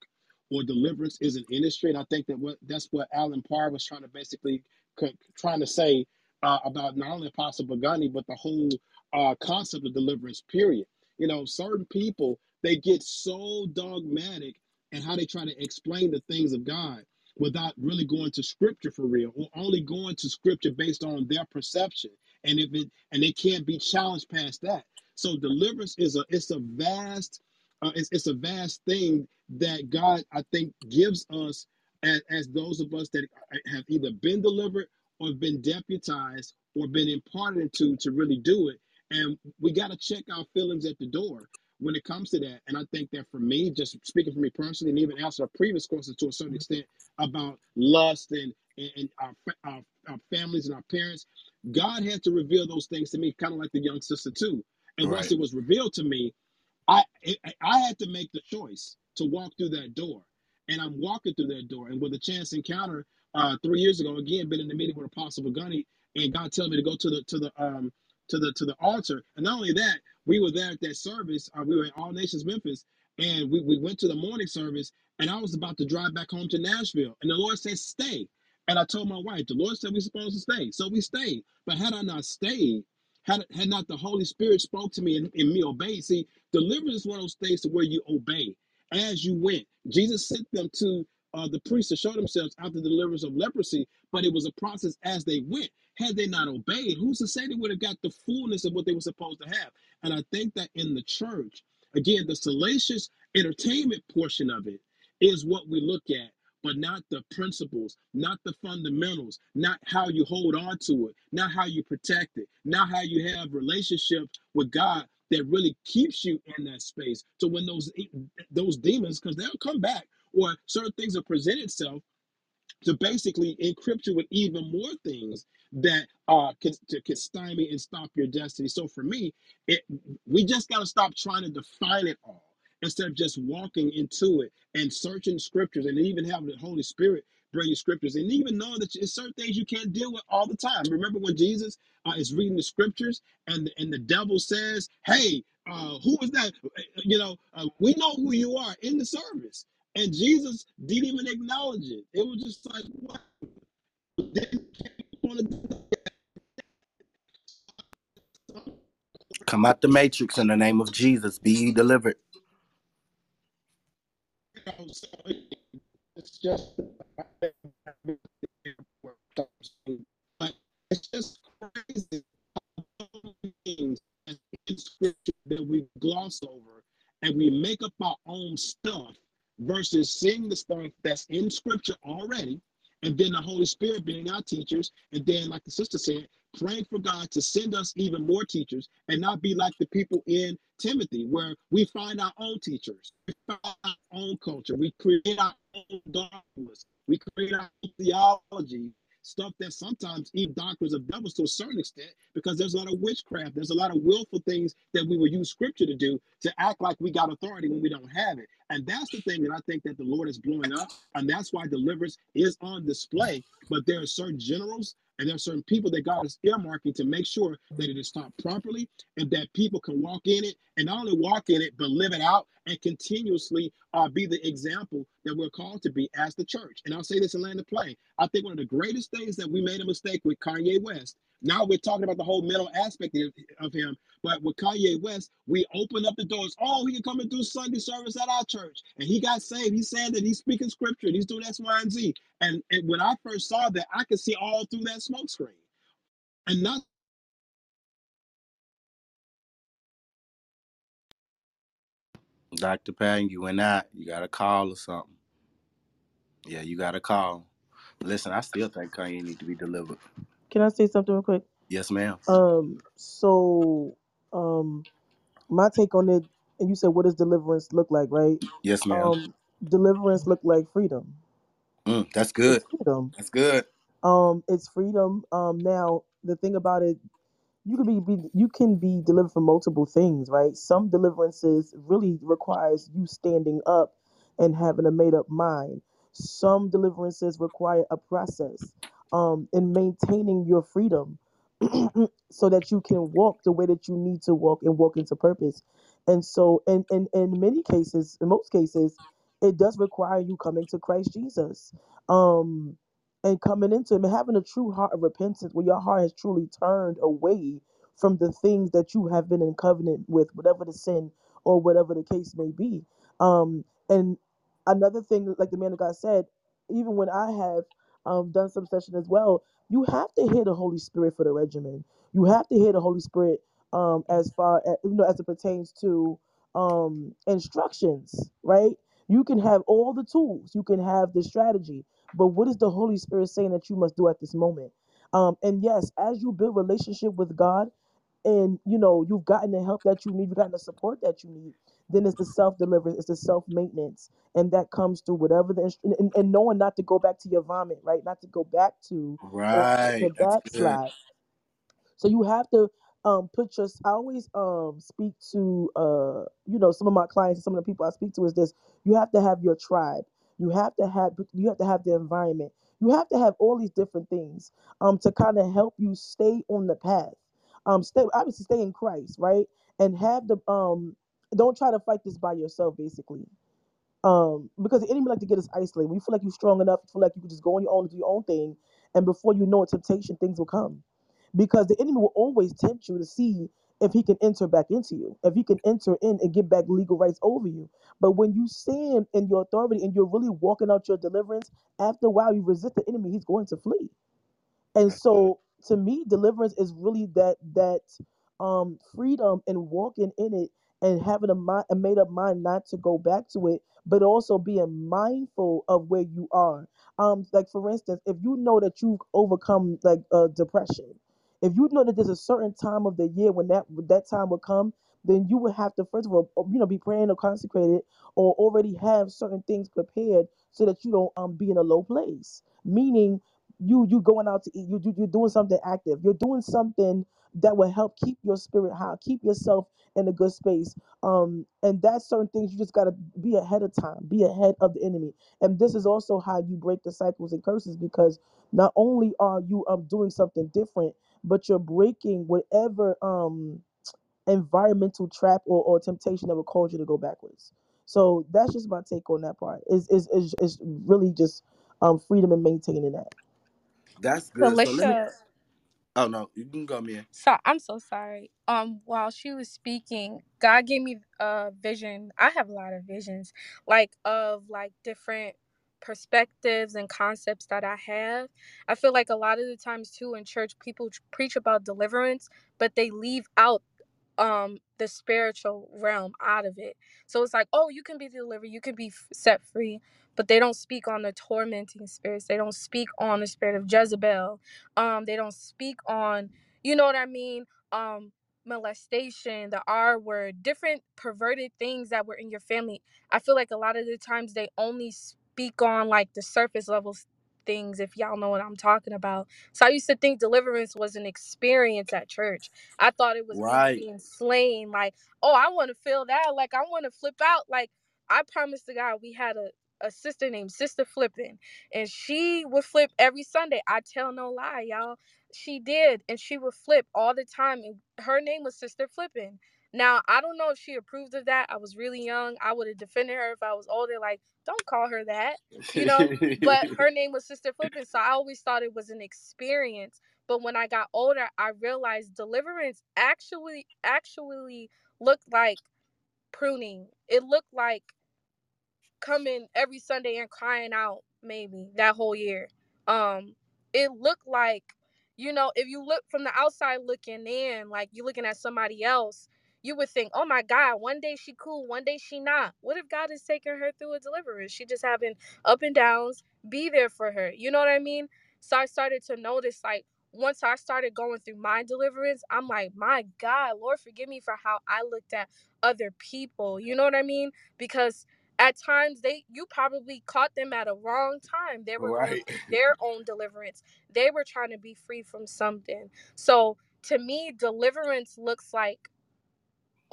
or deliverance is an industry, and I think that what that's what Allen Parr was trying to basically trying to say uh, about not only Apostle Bagani, but the whole uh, concept of deliverance, period. You know, certain people, they get so dogmatic in how they try to explain the things of God without really going to scripture for real or only going to scripture based on their perception. And if it and they can't be challenged past that. So deliverance is a it's a vast uh, it's, it's a vast thing that god i think gives us as, as those of us that have either been delivered or been deputized or been imparted to to really do it. And we got to check our feelings at the door when it comes to that. And I think that for me, just speaking for me personally, and even answer our previous questions to a certain extent about lust and, and, and our, our, our families and our parents, God had to reveal those things to me, kind of like the young sister too. And once it was revealed to me, I I I had to make the choice to walk through that door, and I'm walking through that door. And with a chance encounter uh, three years ago, again, been in the meeting with Apostle Gunny, and God telling me to go to the to the um to the to the altar. And not only that, we were there at that service. Uh, we were at All Nations Memphis, and we we went to the morning service. And I was about to drive back home to Nashville, and the Lord said, "Stay." And I told my wife, the Lord said we're supposed to stay, so we stayed. But had I not stayed, had had not the Holy Spirit spoke to me and, and me obeyed, see, Deliverance is one of those things to where you obey as you went. Jesus sent them to uh, the priests to show themselves after the deliverance of leprosy, but it was a process as they went. Had they not obeyed, who's to say they would have got the fullness of what they were supposed to have? And I think that in the church, again, the salacious entertainment portion of it is what we look at, but not the principles, not the fundamentals, not how you hold on to it, not how you protect it, not how you have relationships with God that really keeps you in that space. So when those those demons, because they'll come back, or certain things will present itself, to basically encrypt you with even more things that uh can, to, can stymie and stop your destiny. So for me, it we just got to stop trying to define it all instead of just walking into it and searching scriptures and even having the Holy Spirit bring you scriptures and even knowing that certain things you can't deal with all the time. Remember when Jesus uh, is reading the scriptures and and the devil says, "Hey, uh, who is that? You know, uh, we know who you are in the service." And Jesus didn't even acknowledge it. It was just like, what? Didn't want to do Come out the matrix in the name of Jesus. Be ye delivered. So it's just, it's just crazy things in scripture that we gloss over and we make up our own stuff versus seeing the stuff that's in scripture already and then the holy spirit being our teachers and then like the sister said praying for god to send us even more teachers and not be like the people in timothy where we find our own teachers we find our own culture we create our own dogmas we create our own theology stuff that sometimes even doctors of devils to a certain extent, because there's a lot of witchcraft, there's a lot of willful things that we will use scripture to do to act like we got authority when we don't have it. And that's the thing that I think that the Lord is blowing up, and that's why deliverance is on display. But there are certain generals and there are certain people that God is earmarking to make sure that it is taught properly and that people can walk in it and not only walk in it, but live it out and continuously uh, be the example that we're called to be as the church. And I'll say this in land of play. I think one of the greatest things that we made a mistake with Kanye West. Now we're talking about the whole mental aspect of, him, but with Kanye West, we opened up the doors. Oh, he can come and do Sunday service at our church, and he got saved. He's saying that he's speaking scripture, he's doing X, Y, and Z. And, and when I first saw that, I could see all through that smoke screen. And not Dr. Patton, you went out. You got a call or something. Yeah, you got a call. Listen, I still think Kanye need to be delivered. Can I say something real quick? Yes, ma'am. Um, so um, my take on it, and you said, what does deliverance look like, right? Yes, ma'am. Um, deliverance look like freedom. Mm, that's good. It's freedom. That's good. Um, it's freedom. Um, now the thing about it, you can be, be you can be delivered from multiple things, right? Some deliverances really requires you standing up and having a made up mind. Some deliverances require a process um, in maintaining your freedom so that you can walk the way that you need to walk and walk into purpose. And so, in, in, in many cases, in most cases, it does require you coming to Christ Jesus um, and coming into Him and having a true heart of repentance where your heart has truly turned away from the things that you have been in covenant with, whatever the sin or whatever the case may be. Um, and another thing, like the man of God said, even when I have um, done some session as well, you have to hear the Holy Spirit for the regimen. You have to hear the Holy Spirit um, as far as you know as it pertains to um, instructions, right? You can have all the tools, you can have the strategy, but what is the Holy Spirit saying that you must do at this moment? Um, and yes, as you build relationship with God, and you know you've gotten the help that you need, you've gotten the support that you need, then it's the self deliverance, it's the self maintenance, and that comes through whatever the instru- and, and knowing not to go back to your vomit, right? Not to go back to Right. to backslide. So you have to um put your I always um speak to uh you know some of my clients and some of the people I speak to is this you have to have your tribe. You have to have you have to have the environment. You have to have all these different things um to kind of help you stay on the path. Um stay obviously stay in Christ, right? And have the um don't try to fight this by yourself basically um because the enemy like to get us isolated when you feel like you're strong enough you feel like you can just go on your own and do your own thing and before you know it temptation things will come because the enemy will always tempt you to see if he can enter back into you if he can enter in and get back legal rights over you. But when you stand in your authority and you're really walking out your deliverance after a while you resist the enemy he's going to flee. And so to me deliverance is really that that um freedom and walking in it and having a mind a made up mind not to go back to it but also being mindful of where you are. Um like for instance if you know that you've overcome like uh depression if you know that there's a certain time of the year when that that time will come then you would have to first of all you know be praying or consecrated or already have certain things prepared so that you don't um be in a low place. Meaning you you going out to eat you, you you're doing something active. You're doing something that will help keep your spirit high keep yourself in a good space. Um and that's certain things you just got to be ahead of time be ahead of the enemy. And this is also how you break the cycles and curses because not only are you um doing something different but you're breaking whatever um environmental trap or, or temptation that would cause you to go backwards So that's just my take on that part. Is is is is really just um freedom and maintaining that. That's good. So let me. Felicia, Oh no, you can go, man. so I'm so sorry. Um, while she was speaking, God gave me a vision. I have a lot of visions, like of like different perspectives and concepts that I have. I feel like a lot of the times too in church, people preach about deliverance, but they leave out um the spiritual realm out of it so it's like oh you can be delivered you can be set free but they don't speak on the tormenting spirits they don't speak on the spirit of jezebel um they don't speak on you know what i mean um molestation the r word different perverted things that were in your family i feel like a lot of the times they only speak on like the surface level s- things if y'all know what i'm talking about so i used to think deliverance was an experience at church I thought it was me Right. being slain. Like, oh, I want to feel that. Like, I want to flip out. Like, I promised to God we had a, a sister named Sister Flippin', and she would flip every Sunday. I tell no lie, y'all. She did, and she would flip all the time. And her name was Sister Flippin'. Now, I don't know if she approved of that. I was really young. I would have defended her if I was older. Like, don't call her that, you know? But her name was Sister Flippin'. So I always thought it was an experience but when I got older, I realized deliverance actually actually looked like pruning. It looked like coming every Sunday and crying out maybe that whole year. Um it looked like you know, if you look from the outside looking in, like you're looking at somebody else, you would think, "Oh my god, one day she cool, one day she not." What if God is taking her through a deliverance? She just having up and downs. Be there for her. You know what I mean? So I started to notice like once I started going through my deliverance, I'm like, "My god, Lord, forgive me for how I looked at other people." You know what I mean? Because at times they you probably caught them at a wrong time they were Right. their own deliverance they were trying to be free from something so to me deliverance looks like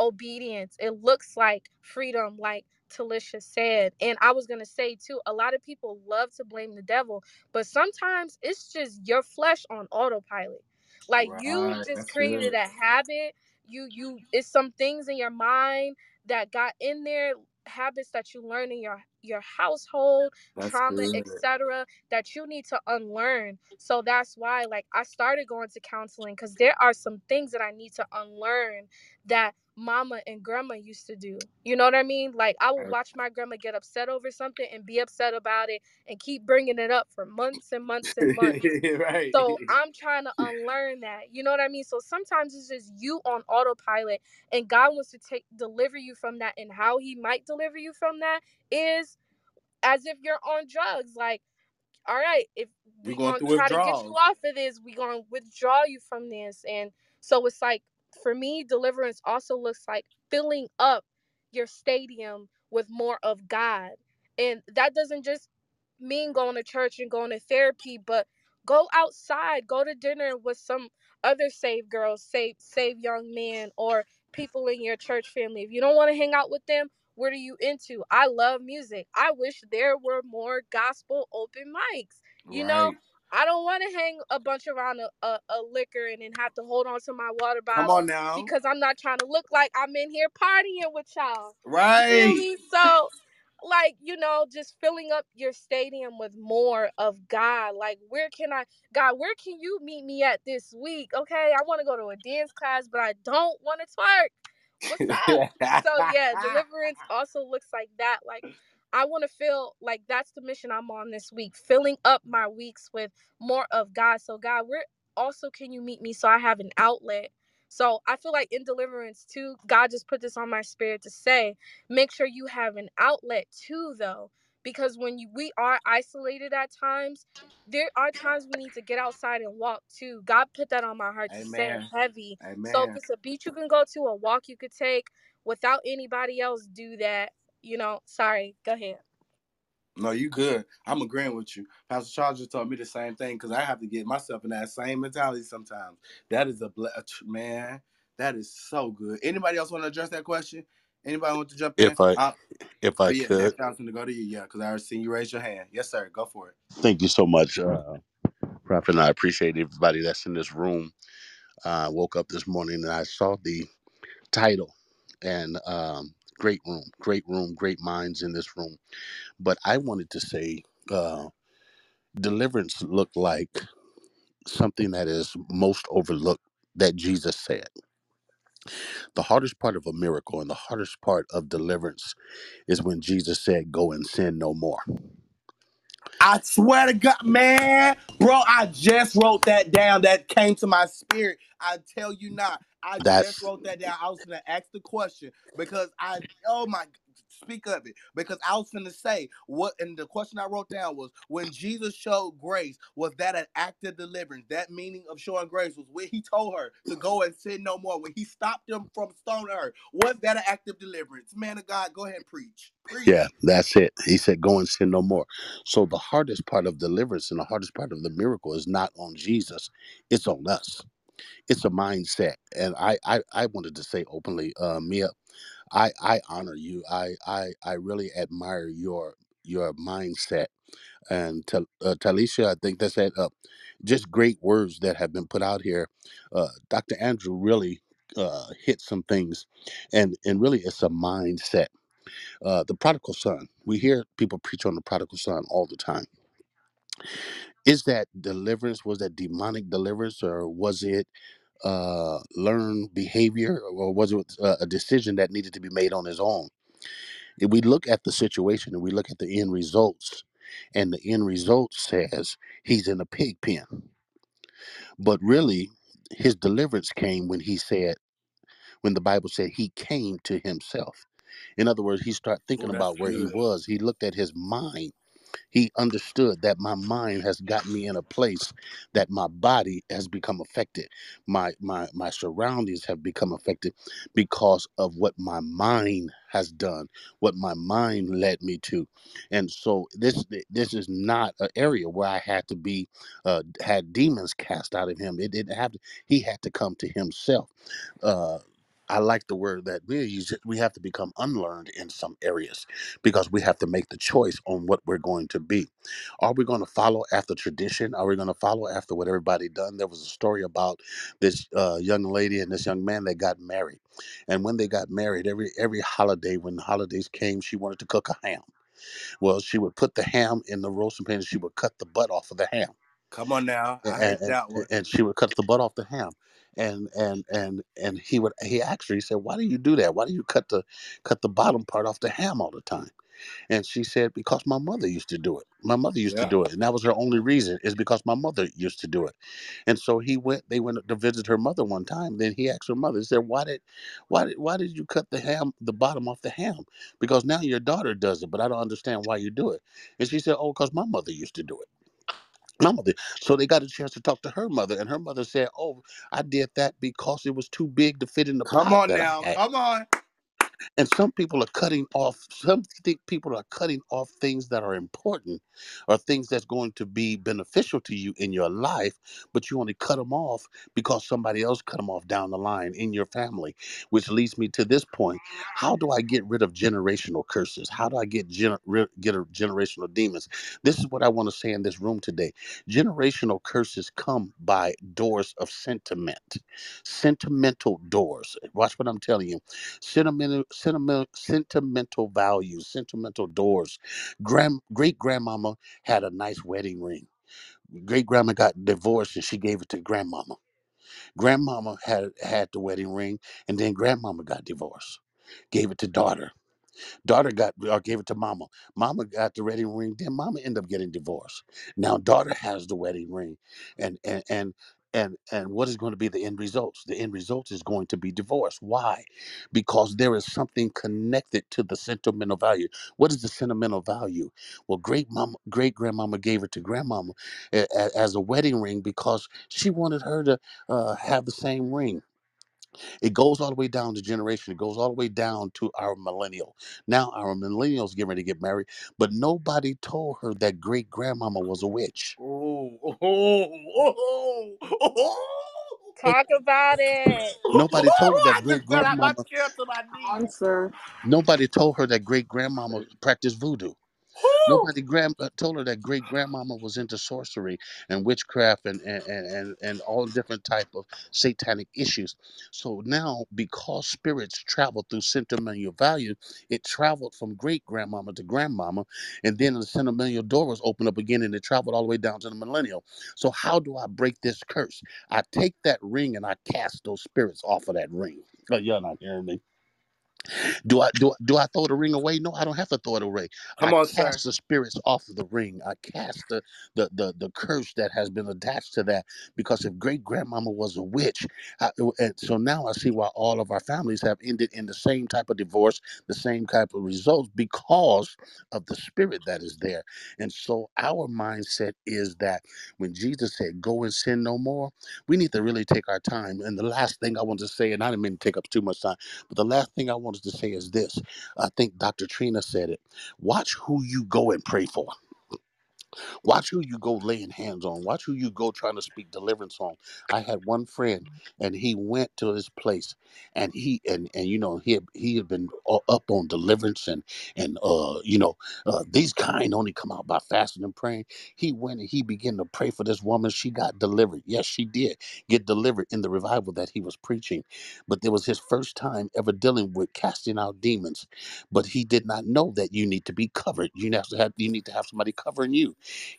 obedience. It looks like freedom, like Talisha said. And I was going to say, too, a lot of people love to blame the devil, but sometimes it's just your flesh on autopilot. Like you just created a habit. You, you, it's some things in your mind that got in there habits that you learn in your your household That's trauma etc that you need to unlearn so that's why like i started going to counseling because there are some things that i need to unlearn that mama and grandma used to do. You know what I mean? Like I would watch my grandma get upset over something and be upset about it and keep bringing it up for months and months and months. right. So I'm trying to unlearn that. You know what I mean? So sometimes it's just you on autopilot and God wants to take deliver you from that and how he might deliver you from that is as if you're on drugs. Like all right, if You're we going gonna through try to get you off of this, we're gonna withdraw you from this. And so it's like for me, deliverance also looks like filling up your stadium with more of God. And that doesn't just mean going to church and going to therapy, but go outside, go to dinner with some other saved girls, save save young men, or people in your church family. If you don't want to hang out with them, what are you into? I love music. I wish there were more gospel open mics. You know, Right. I don't want to hang a bunch around a, a, a liquor and then have to hold on to my water bottle. Come on now. because I'm not trying to look like I'm in here partying with y'all. Right. You feel me? So, like, you know, just filling up your stadium with more of God. Like, where can I, God, where can you meet me at this week? Okay, I want to go to a dance class, but I don't want to twerk what's up? So yeah, deliverance also looks like that. Like I want to feel like that's the mission I'm on this week, filling up my weeks with more of God. So God, where also can you meet me so I have an outlet? So I feel like in deliverance too, God just put this on my spirit to say, make sure you have an outlet too though. Because when you, we are isolated at times, there are times we need to get outside and walk too. God put that on my heart to say it Amen. heavy. So if it's a beach you can go to, a walk you could take without anybody else, do that. You know, sorry, go ahead. No, you good. I'm agreeing with you. Pastor Charles just told me the same thing because I have to get myself in that same mentality sometimes. That is a ble- man. That is so good. Anybody else want to address that question? Anybody want to jump in? If I Uh, if oh I yeah, could, next I was going to go to you. Yeah, because I already seen you raise your hand. Yes, sir. Go for it. thank you so much, uh, Prophet. And I appreciate everybody that's in this room. Uh, I woke up this morning and I saw the title, and um, great room, great room, great minds in this room. But I wanted to say, uh, deliverance looked like something that is most overlooked that Jesus said. The hardest part of a miracle and the hardest part of deliverance is when Jesus said, Go and sin no more. I swear to God, man, bro, I just wrote that down. That came to my spirit. I tell you not. I just wrote that down. I was gonna ask the question because I, oh my, speak of it because I was gonna say what, and the question I wrote down was when Jesus showed grace, was that an act of deliverance? That meaning of showing grace was when he told her to go and sin no more. When he stopped them from stoning her, was that an act of deliverance? Man of God, go ahead and preach, preach. Yeah, that's it. He said, Go and sin no more. So the hardest part of deliverance and the hardest part of the miracle is not on Jesus, it's on us. It's a mindset. And I I, I wanted to say openly, uh, Mia, I, I honor you. I, I I really admire your your mindset. And Tal- uh, Talisha, I think that's it. Uh, just great words that have been put out here. Uh, Dr. Andrew really uh, hit some things, and and really it's a mindset uh, the prodigal son. We hear people preach on the prodigal son all the time. Is that deliverance? Was that demonic deliverance, or was it uh, learn behavior, or was it uh, a decision that needed to be made on his own? If we look at the situation and we look at the end results, and the end result says he's in a pig pen, but really his deliverance came when he said, when the Bible said he came to himself. In other words, he started thinking Oh, that's about where he good. was. He looked at his mind He understood that my mind has got me in a place that my body has become affected. My my my surroundings have become affected because of what my mind has done, what my mind led me to. And so this this is not an area where I had to be uh had demons cast out of him. It didn't have to he had to come to himself. Uh I like the word that we use. We have to become unlearned in some areas because we have to make the choice on what we're going to be. Are we going to follow after tradition? Are we going to follow after what everybody done? There was a story about this uh, young lady and this young man that got married, and when they got married, every every holiday when the holidays came, she wanted to cook a ham. Well, she would put the ham in the roasting pan and she would cut the butt off of the ham Come on now, I and, heard and that one. and she would cut the butt off the ham and and and and he would he asked her he said why do you do that? Why do you cut the cut the bottom part off the ham all the time? And she said because my mother used to do it. My mother used to Yeah. do it and that was her only reason is because my mother used to do it. And so he went they went to visit her mother one time then he asked her mother he said why did why did why did you cut the ham the bottom off the ham? Because now your daughter does it but i don't understand why you do it. And she said oh because my mother used to do it my mother. So they got a chance to talk to her mother, and her mother said, "Oh, I did that because it was too big to fit in the Come pot on that I now, had." come on. And some people are cutting off, some think people are cutting off things that are important or things that's going to be beneficial to you in your life, but you only cut them off because somebody else cut them off down the line in your family. Which leads me to this point. How do I get rid of generational curses? How do I get, gener- get a generational demons? This is what I want to say in this room today. Generational curses come by doors of sentiment, sentimental doors. Watch what I'm telling you sentimental, sentimental, sentimental values, sentimental doors. Grand, great grandmama had a nice wedding ring. Great grandma got divorced and she gave it to grandmama. Grandmama had had the wedding ring and then grandmama got divorced. Gave it to daughter. Daughter got or gave it to mama. Mama got the wedding ring. Then mama ended up getting divorced. Now daughter has the wedding ring, and and and and and what is going to be the end results? The end result is going to be divorce. Why? Because there is something connected to the sentimental value. What is the sentimental value? Well, great mama, great grandmama gave it to grandmama as a wedding ring because she wanted her to uh, have the same ring it goes all the way down to generation. It goes all the way down to our millennial. Now our millennials getting ready to get married, but nobody told her that great grandmama was a witch. Oh, oh, oh, oh, Talk about it. Nobody told her that great fell out grandmama. chair to my Come on, knees. sir. Nobody told her that great grandmama practiced voodoo. Nobody grand, uh, told her that great grandmama was into sorcery and witchcraft and and, and and all different type of satanic issues. So now, because spirits travel through sentimental value, it traveled from great grandmama to grandmama, and then the sentimental door was opened up again, and it traveled all the way down to the millennial. So how do I break this curse? I take that ring and I cast those spirits off of that ring. Oh, y'all not hearing me? Do I do I- do I throw the ring away? No, I don't have to throw it away. Come I on, sir. cast the spirits off of the ring. I cast the the the, the curse that has been attached to that. Because if great grandmama was a witch, I, and so now I see why all of our families have ended in the same type of divorce, the same type of results because of the spirit that is there. And so our mindset is that when Jesus said, "Go and sin no more," we need to really take our time. And the last thing I want to say, and I didn't mean to take up too much time but the last thing I want to say is this. I think Dr. Trina said it. Watch who you go and pray for. Watch who you go laying hands on. Watch who you go trying to speak deliverance on. I had one friend, and he went to his place, and he and and you know he had, he had been up on deliverance and and uh you know uh, these kind only come out by fasting and praying. He went and he began to pray for this woman. She got delivered. Yes, she did get delivered in the revival that he was preaching, but it was his first time ever dealing with casting out demons. But he did not know that you need to be covered. You have to have you need to have somebody covering you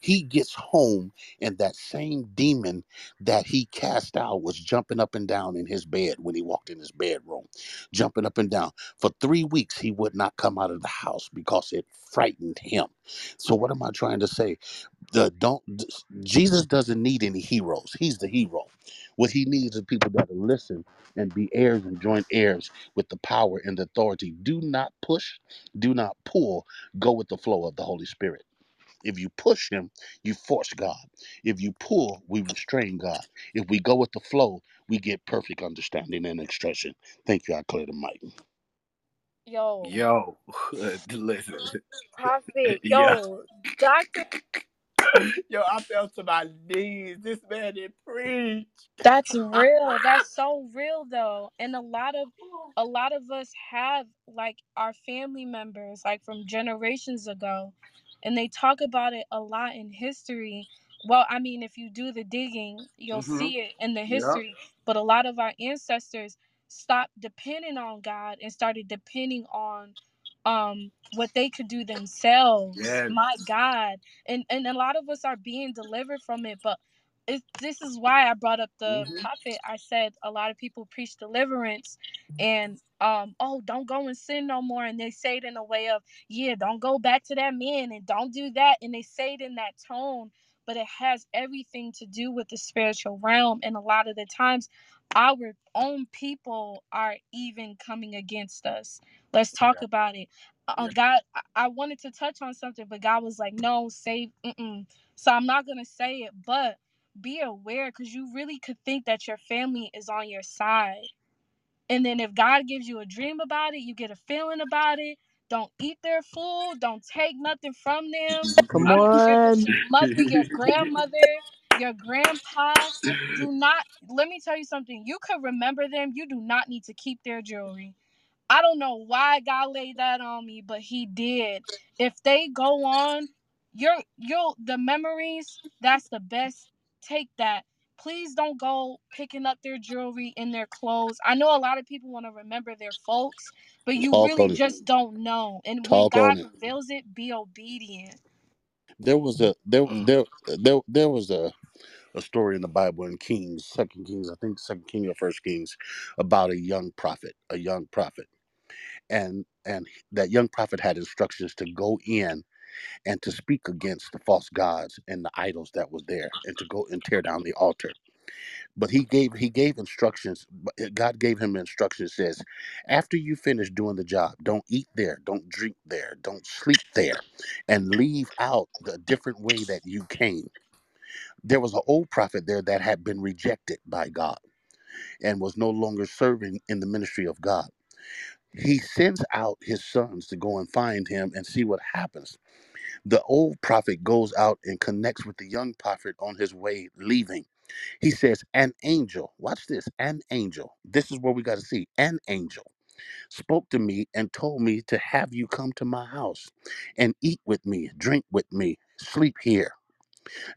he gets home, and that same demon that he cast out was jumping up and down in his bed when he walked in his bedroom, jumping up and down. For three weeks, he would not come out of the house because it frightened him. So, what am I trying to say? The don't Jesus doesn't need any heroes. He's the hero. What he needs is people that will listen and be heirs and joint heirs with the power and authority. Do not push, do not pull. Go with the flow of the Holy Spirit. If you push him, you force God. If you pull, we restrain God. If we go with the flow, we get perfect understanding and expression. Thank you. I clear the mic. Yo, Yo, listen. prophet. Yo, Yo, Doctor. yo, I fell to my knees. This man did preach. That's real. That's so real though. And a lot of a lot of us have like our family members like from generations ago and they talk about it a lot in history. Well, I mean, if you do the digging, you'll Mm-hmm. see it in the history. But a lot of our ancestors stopped depending on God and started depending on um what they could do themselves. Yes. My God. And and a lot of us are being delivered from it, but it, this is why I brought up the Mm-hmm. prophet. I said a lot of people preach deliverance and um oh don't go and sin no more and they say it in a way of yeah don't go back to that man and don't do that and they say it in that tone but it has everything to do with the spiritual realm and a lot of the times our own people are even coming against us let's talk about it uh, god I, I wanted to touch on something but god was like no save mm-mm. so i'm not gonna say it but be aware because you really could think that your family is on your side and then if God gives you a dream about it, you get a feeling about it. Don't eat their food. Don't take nothing from them. Come I don't care if it's on. your mother, your grandmother, your grandpa. Do not, let me tell you something. You could remember them. You do not need to keep their jewelry. I don't know why God laid that on me, but He did. If they go on, you're you'll the memories. That's the best. Take that. Please don't go picking up their jewelry and their clothes. I know a lot of people want to remember their folks, but you Talk really on it. just don't know. And when God on it. reveals it, be obedient. There was a there Mm. there there there was a, a story in the Bible in Kings, Second Kings, I think Second King or First Kings, about a young prophet, a young prophet, and and that young prophet had instructions to go in and to speak against the false gods and the idols that was there, and to go and tear down the altar. but he gave he gave instructions god gave him instructions says after you finish doing the job don't eat there don't drink there don't sleep there and leave out the different way that you came there was an old prophet there that had been rejected by god and was no longer serving in the ministry of god he sends out his sons to go and find him and see what happens the old prophet goes out and connects with the young prophet on his way leaving he says, an angel. Watch this. An angel. This is what we got to see an angel. spoke to me and told me to have you come to my house and eat with me, drink with me, sleep here.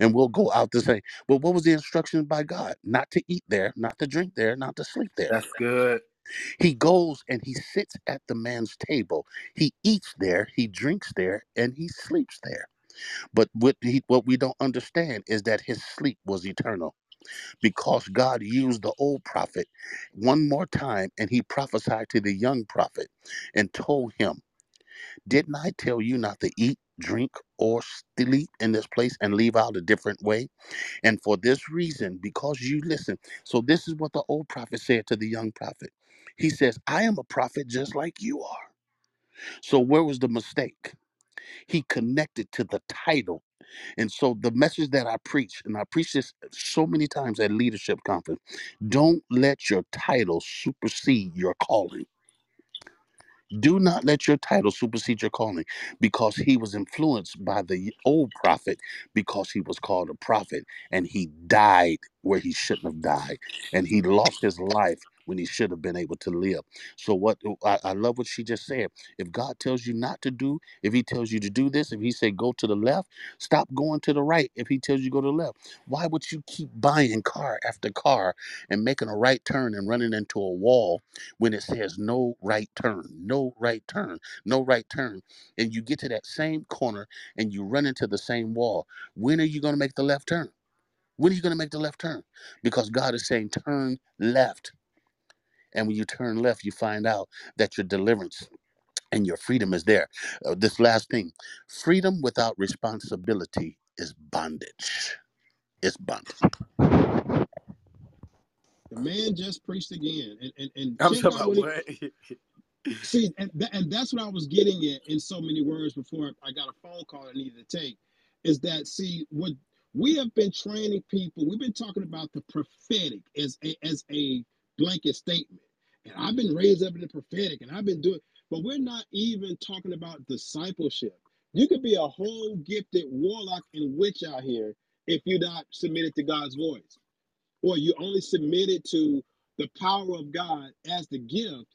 And we'll go out to say, well, what was the instruction by God? Not to eat there, not to drink there, not to sleep there. That's good. He goes and he sits at the man's table. He eats there, he drinks there, and he sleeps there. But what he, what we don't understand is that his sleep was eternal because God used the old prophet one more time and he prophesied to the young prophet and told him, Didn't I tell you not to eat, drink, or sleep in this place and leave out a different way? And for this reason, because you listen, so this is what the old prophet said to the young prophet. He says, I am a prophet just like you are. So where was the mistake? He connected to the title and so the message that I preach, and I preach this so many times at leadership conference, don't let your title supersede your calling. Do not let your title supersede your calling because he was influenced by the old prophet because he was called a prophet and he died where he shouldn't have died and he lost his life when he should have been able to live. So what oh, I, I love what she just said. If God tells you not to do, if he tells you to do this, if he say go to the left, stop going to the right. If he tells you go to the left, why would you keep buying car after car and making a right turn and running into a wall when it says no right turn, no right turn, no right turn, and you get to that same corner and you run into the same wall? When are you going to make the left turn? When are you going to make the left turn? Because God is saying turn left. And when you turn left, you find out that your deliverance and your freedom is there. Uh, this last thing freedom without responsibility is bondage. It's bondage. The man just preached again, and and, and I'm check talking out about what he see, and, tha- and that's what I was getting at in so many words before I got a phone call I needed to take. Is that see what we have been training people? We've been talking about the prophetic as a as a blanket statement, and I've been raised up in the prophetic, and I've been doing, but we're not even talking about discipleship. You could be a whole gifted warlock and witch out here if you're not submitted to God's voice or you only submitted to the power of God as the gift,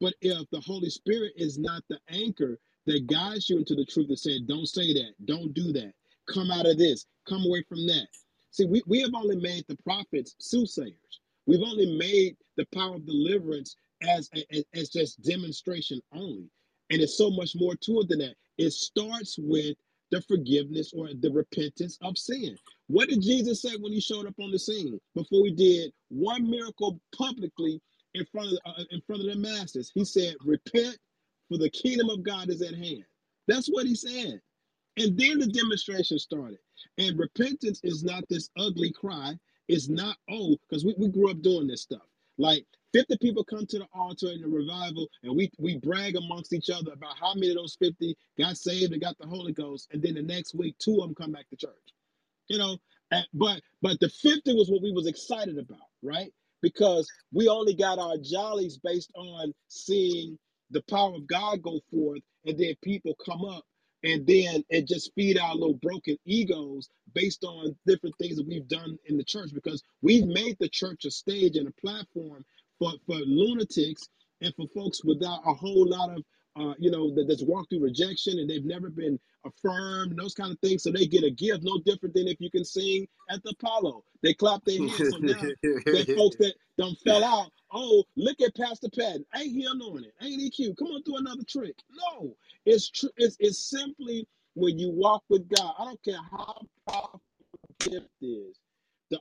but if the Holy Spirit is not the anchor that guides you into the truth and said, don't say that, don't do that, come out of this, come away from that. See, we, we have only made the prophets soothsayers. We've only made the power of deliverance as, as, as just demonstration only. And it's so much more to it than that. It starts with the forgiveness or the repentance of sin. What did Jesus say when he showed up on the scene before he did one miracle publicly in front of uh, in front of the masses? He said, "Repent, for the kingdom of God is at hand." That's what he said. And then the demonstration started. And repentance is not this ugly cry. It's not, oh, because we, we grew up doing this stuff. Like 50 people come to the altar in the revival, and we, we brag amongst each other about how many of those 50 got saved and got the Holy Ghost. And then the next week, two of them come back to church you know but but the 50 was what we was excited about right because we only got our jollies based on seeing the power of god go forth and then people come up and then it just feed our little broken egos based on different things that we've done in the church because we've made the church a stage and a platform for, for lunatics and for folks without a whole lot of uh, you know that, that's walked through rejection and they've never been affirmed, those kind of things. So they get a gift, no different than if you can sing at the Apollo. They clap their hands. So now that folks that don't fell out, oh, look at Pastor Patton. Ain't he anointed? Ain't he cute? Come on, do another trick. No, it's true. It's, it's simply when you walk with God. I don't care how powerful the gift is. The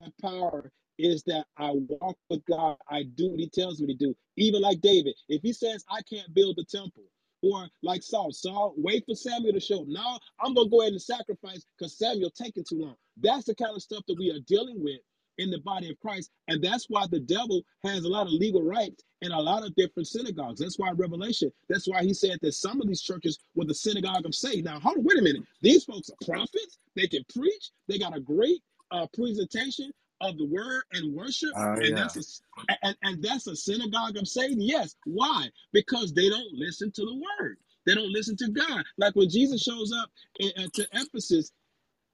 my power is that I walk with God. I do what He tells me to do. Even like David, if He says I can't build the temple, or like Saul, Saul, wait for Samuel to show. Now I'm gonna go ahead and sacrifice because Samuel taking too long. That's the kind of stuff that we are dealing with in the body of Christ, and that's why the devil has a lot of legal rights in a lot of different synagogues. That's why Revelation. That's why he said that some of these churches were the synagogue of Satan. Now hold on, wait a minute. These folks are prophets. They can preach. They got a great uh, presentation of the word and worship, Oh and yeah. that's a and, and that's a synagogue of Satan. Yes. Why? Because they don't listen to the word. They don't listen to God. Like when Jesus shows up in, uh, to Ephesus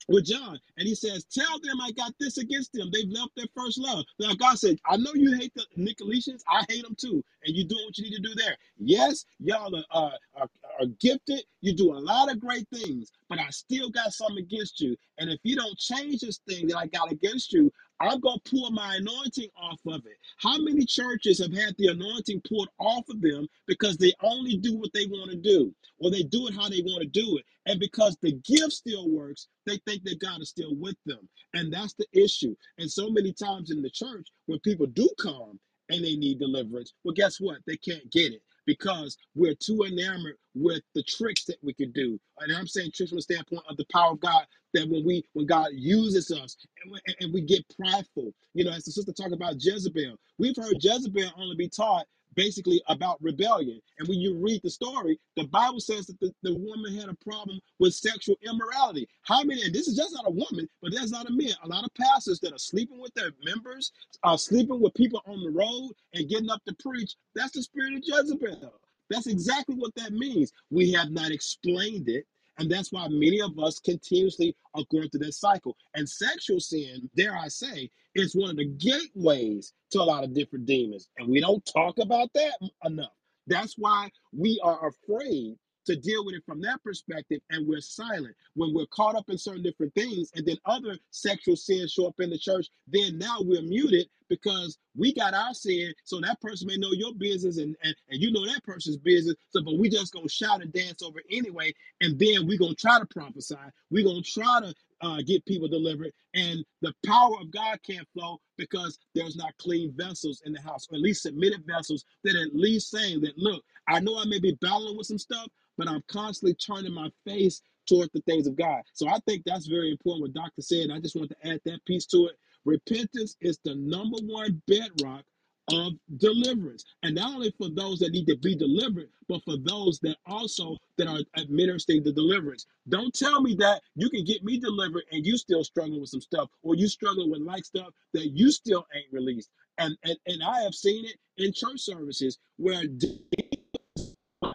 with John, and he says, "Tell them I got this against them. They've left their first love." Now God said, "I know you hate the Nicolaitans. I hate them too, and you're doing what you need to do there. Yes, y'all are, uh, are are gifted. You do a lot of great things, but I still got something against you. And if you don't change this thing that I got against you." I'm gonna pull my anointing off of it. How many churches have had the anointing pulled off of them because they only do what they want to do, or they do it how they want to do it? And because the gift still works, they think that God is still with them. And that's the issue. And so many times in the church, when people do come and they need deliverance, well, guess what? They can't get it because we're too enamored with the tricks that we can do. And I'm saying tricks from the standpoint of the power of God that when we when God uses us and we, and we get prideful, you know, as the sister talked about Jezebel, we've heard Jezebel only be taught basically about rebellion. And when you read the story, the Bible says that the, the woman had a problem with sexual immorality. How many, and this is just not a woman, but that's not a man. A lot of pastors that are sleeping with their members, are sleeping with people on the road and getting up to preach. That's the spirit of Jezebel. That's exactly what that means. We have not explained it. And that's why many of us continuously are going through this cycle. And sexual sin, dare I say, is one of the gateways to a lot of different demons. And we don't talk about that enough. That's why we are afraid to deal with it from that perspective and we're silent. When we're caught up in certain different things and then other sexual sins show up in the church then now we're muted because we got our sin so that person may know your business and and, and you know that person's business so but we just gonna shout and dance over anyway and then we're gonna try to prophesy. We're gonna try to uh, get people delivered and the power of god can't flow because there's not clean vessels in the house or at least submitted vessels that at least saying that look i know i may be battling with some stuff but I'm constantly turning my face toward the things of God. So I think that's very important what Doctor said. I just want to add that piece to it. Repentance is the number one bedrock of deliverance. And not only for those that need to be delivered, but for those that also that are administering the deliverance. Don't tell me that you can get me delivered and you still struggling with some stuff, or you struggling with like stuff that you still ain't released. And and, and I have seen it in church services where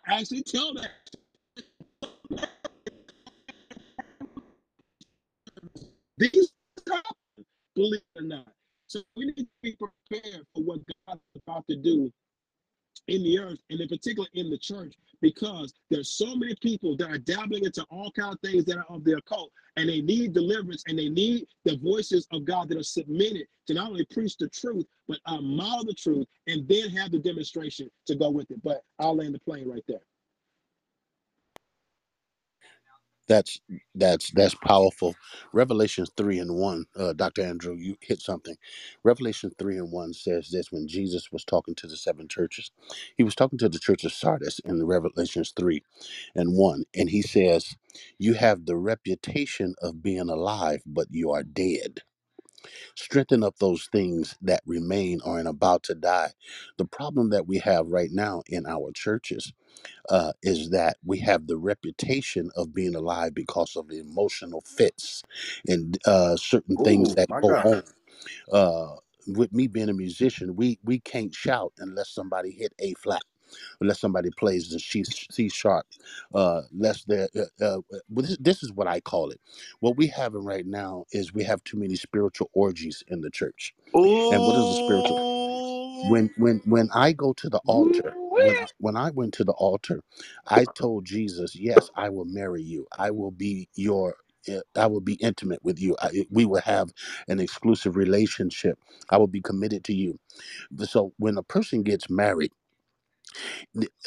actually tell that These believe it or not. So we need to be prepared for what God's about to do in the earth and in particular in the church because there's so many people that are dabbling into all kind of things that are of the occult and they need deliverance and they need the voices of God that are submitted to not only preach the truth but uh, model the truth and then have the demonstration to go with it. But I'll land the plane right there. That's that's that's powerful. Revelations three and one, uh, Doctor Andrew, you hit something. Revelation three and one says this: when Jesus was talking to the seven churches, he was talking to the church of Sardis in Revelations three and one, and he says, "You have the reputation of being alive, but you are dead. Strengthen up those things that remain or are about to die." The problem that we have right now in our churches uh, is that we have the reputation of being alive because of the emotional fits and uh, certain things Ooh, that my go God. on. Uh, with me being a musician, we we can't shout unless somebody hit A flat, unless somebody plays the C, C sharp, uh, unless they uh, uh, well, this, this is what I call it. What we having right now is we have too many spiritual orgies in the church. And what is a spiritual? When when when I go to the altar, when I, when I went to the altar, I told Jesus, "Yes, I will marry you. I will be your." I will be intimate with you. I, we will have an exclusive relationship. I will be committed to you. So when a person gets married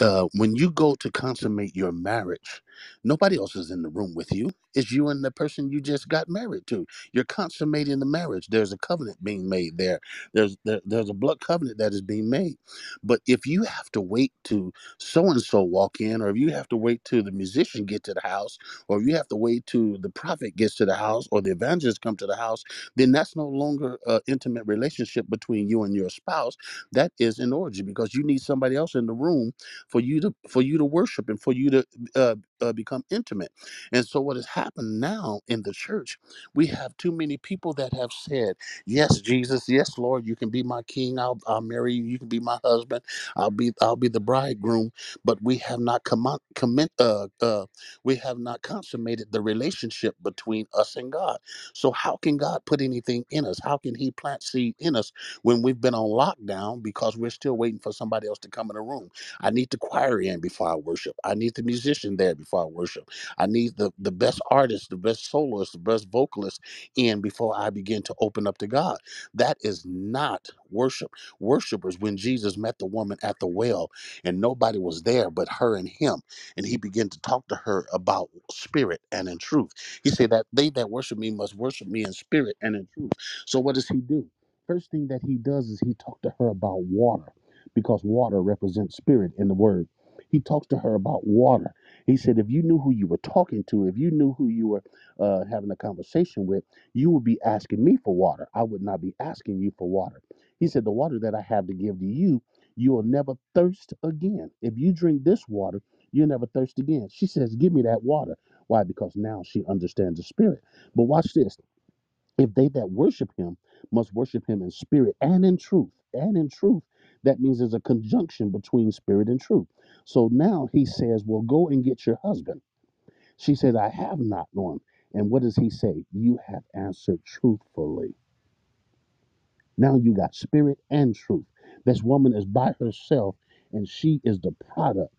uh, when you go to consummate your marriage, nobody else is in the room with you. It's you and the person you just got married to. You're consummating the marriage. There's a covenant being made there. There's there, there's a blood covenant that is being made. But if you have to wait to so and so walk in, or if you have to wait till the musician get to the house, or if you have to wait till the prophet gets to the house, or the evangelist come to the house, then that's no longer an intimate relationship between you and your spouse. That is an orgy because you need somebody else in the room for you to for you to worship and for you to uh, uh, become intimate. And so, what has happened now in the church, we have too many people that have said, "Yes, Jesus, yes, Lord, you can be my king. I'll, I'll marry you. You can be my husband. I'll be, I'll be the bridegroom." But we have not commo- commit, uh, uh, we have not consummated the relationship between us and God. So, how can God put anything in us? How can He plant seed in us when we've been on lockdown because we're still waiting for somebody else to come in the room? I need the choir in before I worship. I need the musician there before I worship. I need the, the best artist, the best soloist, the best vocalist in before I begin to open up to God. That is not worship. Worshipers, when Jesus met the woman at the well and nobody was there but her and him. And he began to talk to her about spirit and in truth. He said that they that worship me must worship me in spirit and in truth. So what does he do? First thing that he does is he talked to her about water because water represents spirit in the word. He talks to her about water. He said, if you knew who you were talking to, if you knew who you were uh, having a conversation with, you would be asking me for water. I would not be asking you for water. He said, the water that I have to give to you, you will never thirst again. If you drink this water, you'll never thirst again. She says, give me that water. Why? Because now she understands the spirit. But watch this. If they that worship him must worship him in spirit and in truth, and in truth, that means there's a conjunction between spirit and truth. So now he says, Well, go and get your husband. She says, I have not known. And what does he say? You have answered truthfully. Now you got spirit and truth. This woman is by herself, and she is the product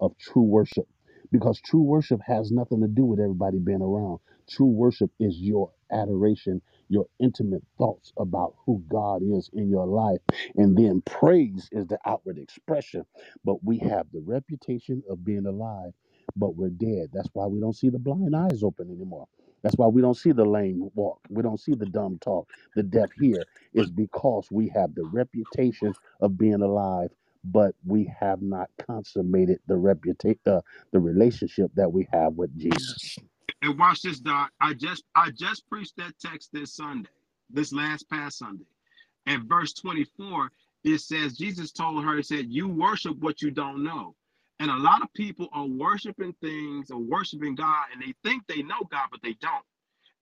of true worship because true worship has nothing to do with everybody being around. True worship is your adoration, your intimate thoughts about who God is in your life. And then praise is the outward expression. But we have the reputation of being alive, but we're dead. That's why we don't see the blind eyes open anymore. That's why we don't see the lame walk. We don't see the dumb talk, the deaf hear. Is because we have the reputation of being alive but we have not consummated the reputation, uh, the relationship that we have with Jesus. And watch this, Doc. I just I just preached that text this Sunday, this last past Sunday. And verse 24, it says, Jesus told her, He said, You worship what you don't know. And a lot of people are worshiping things or worshiping God, and they think they know God, but they don't.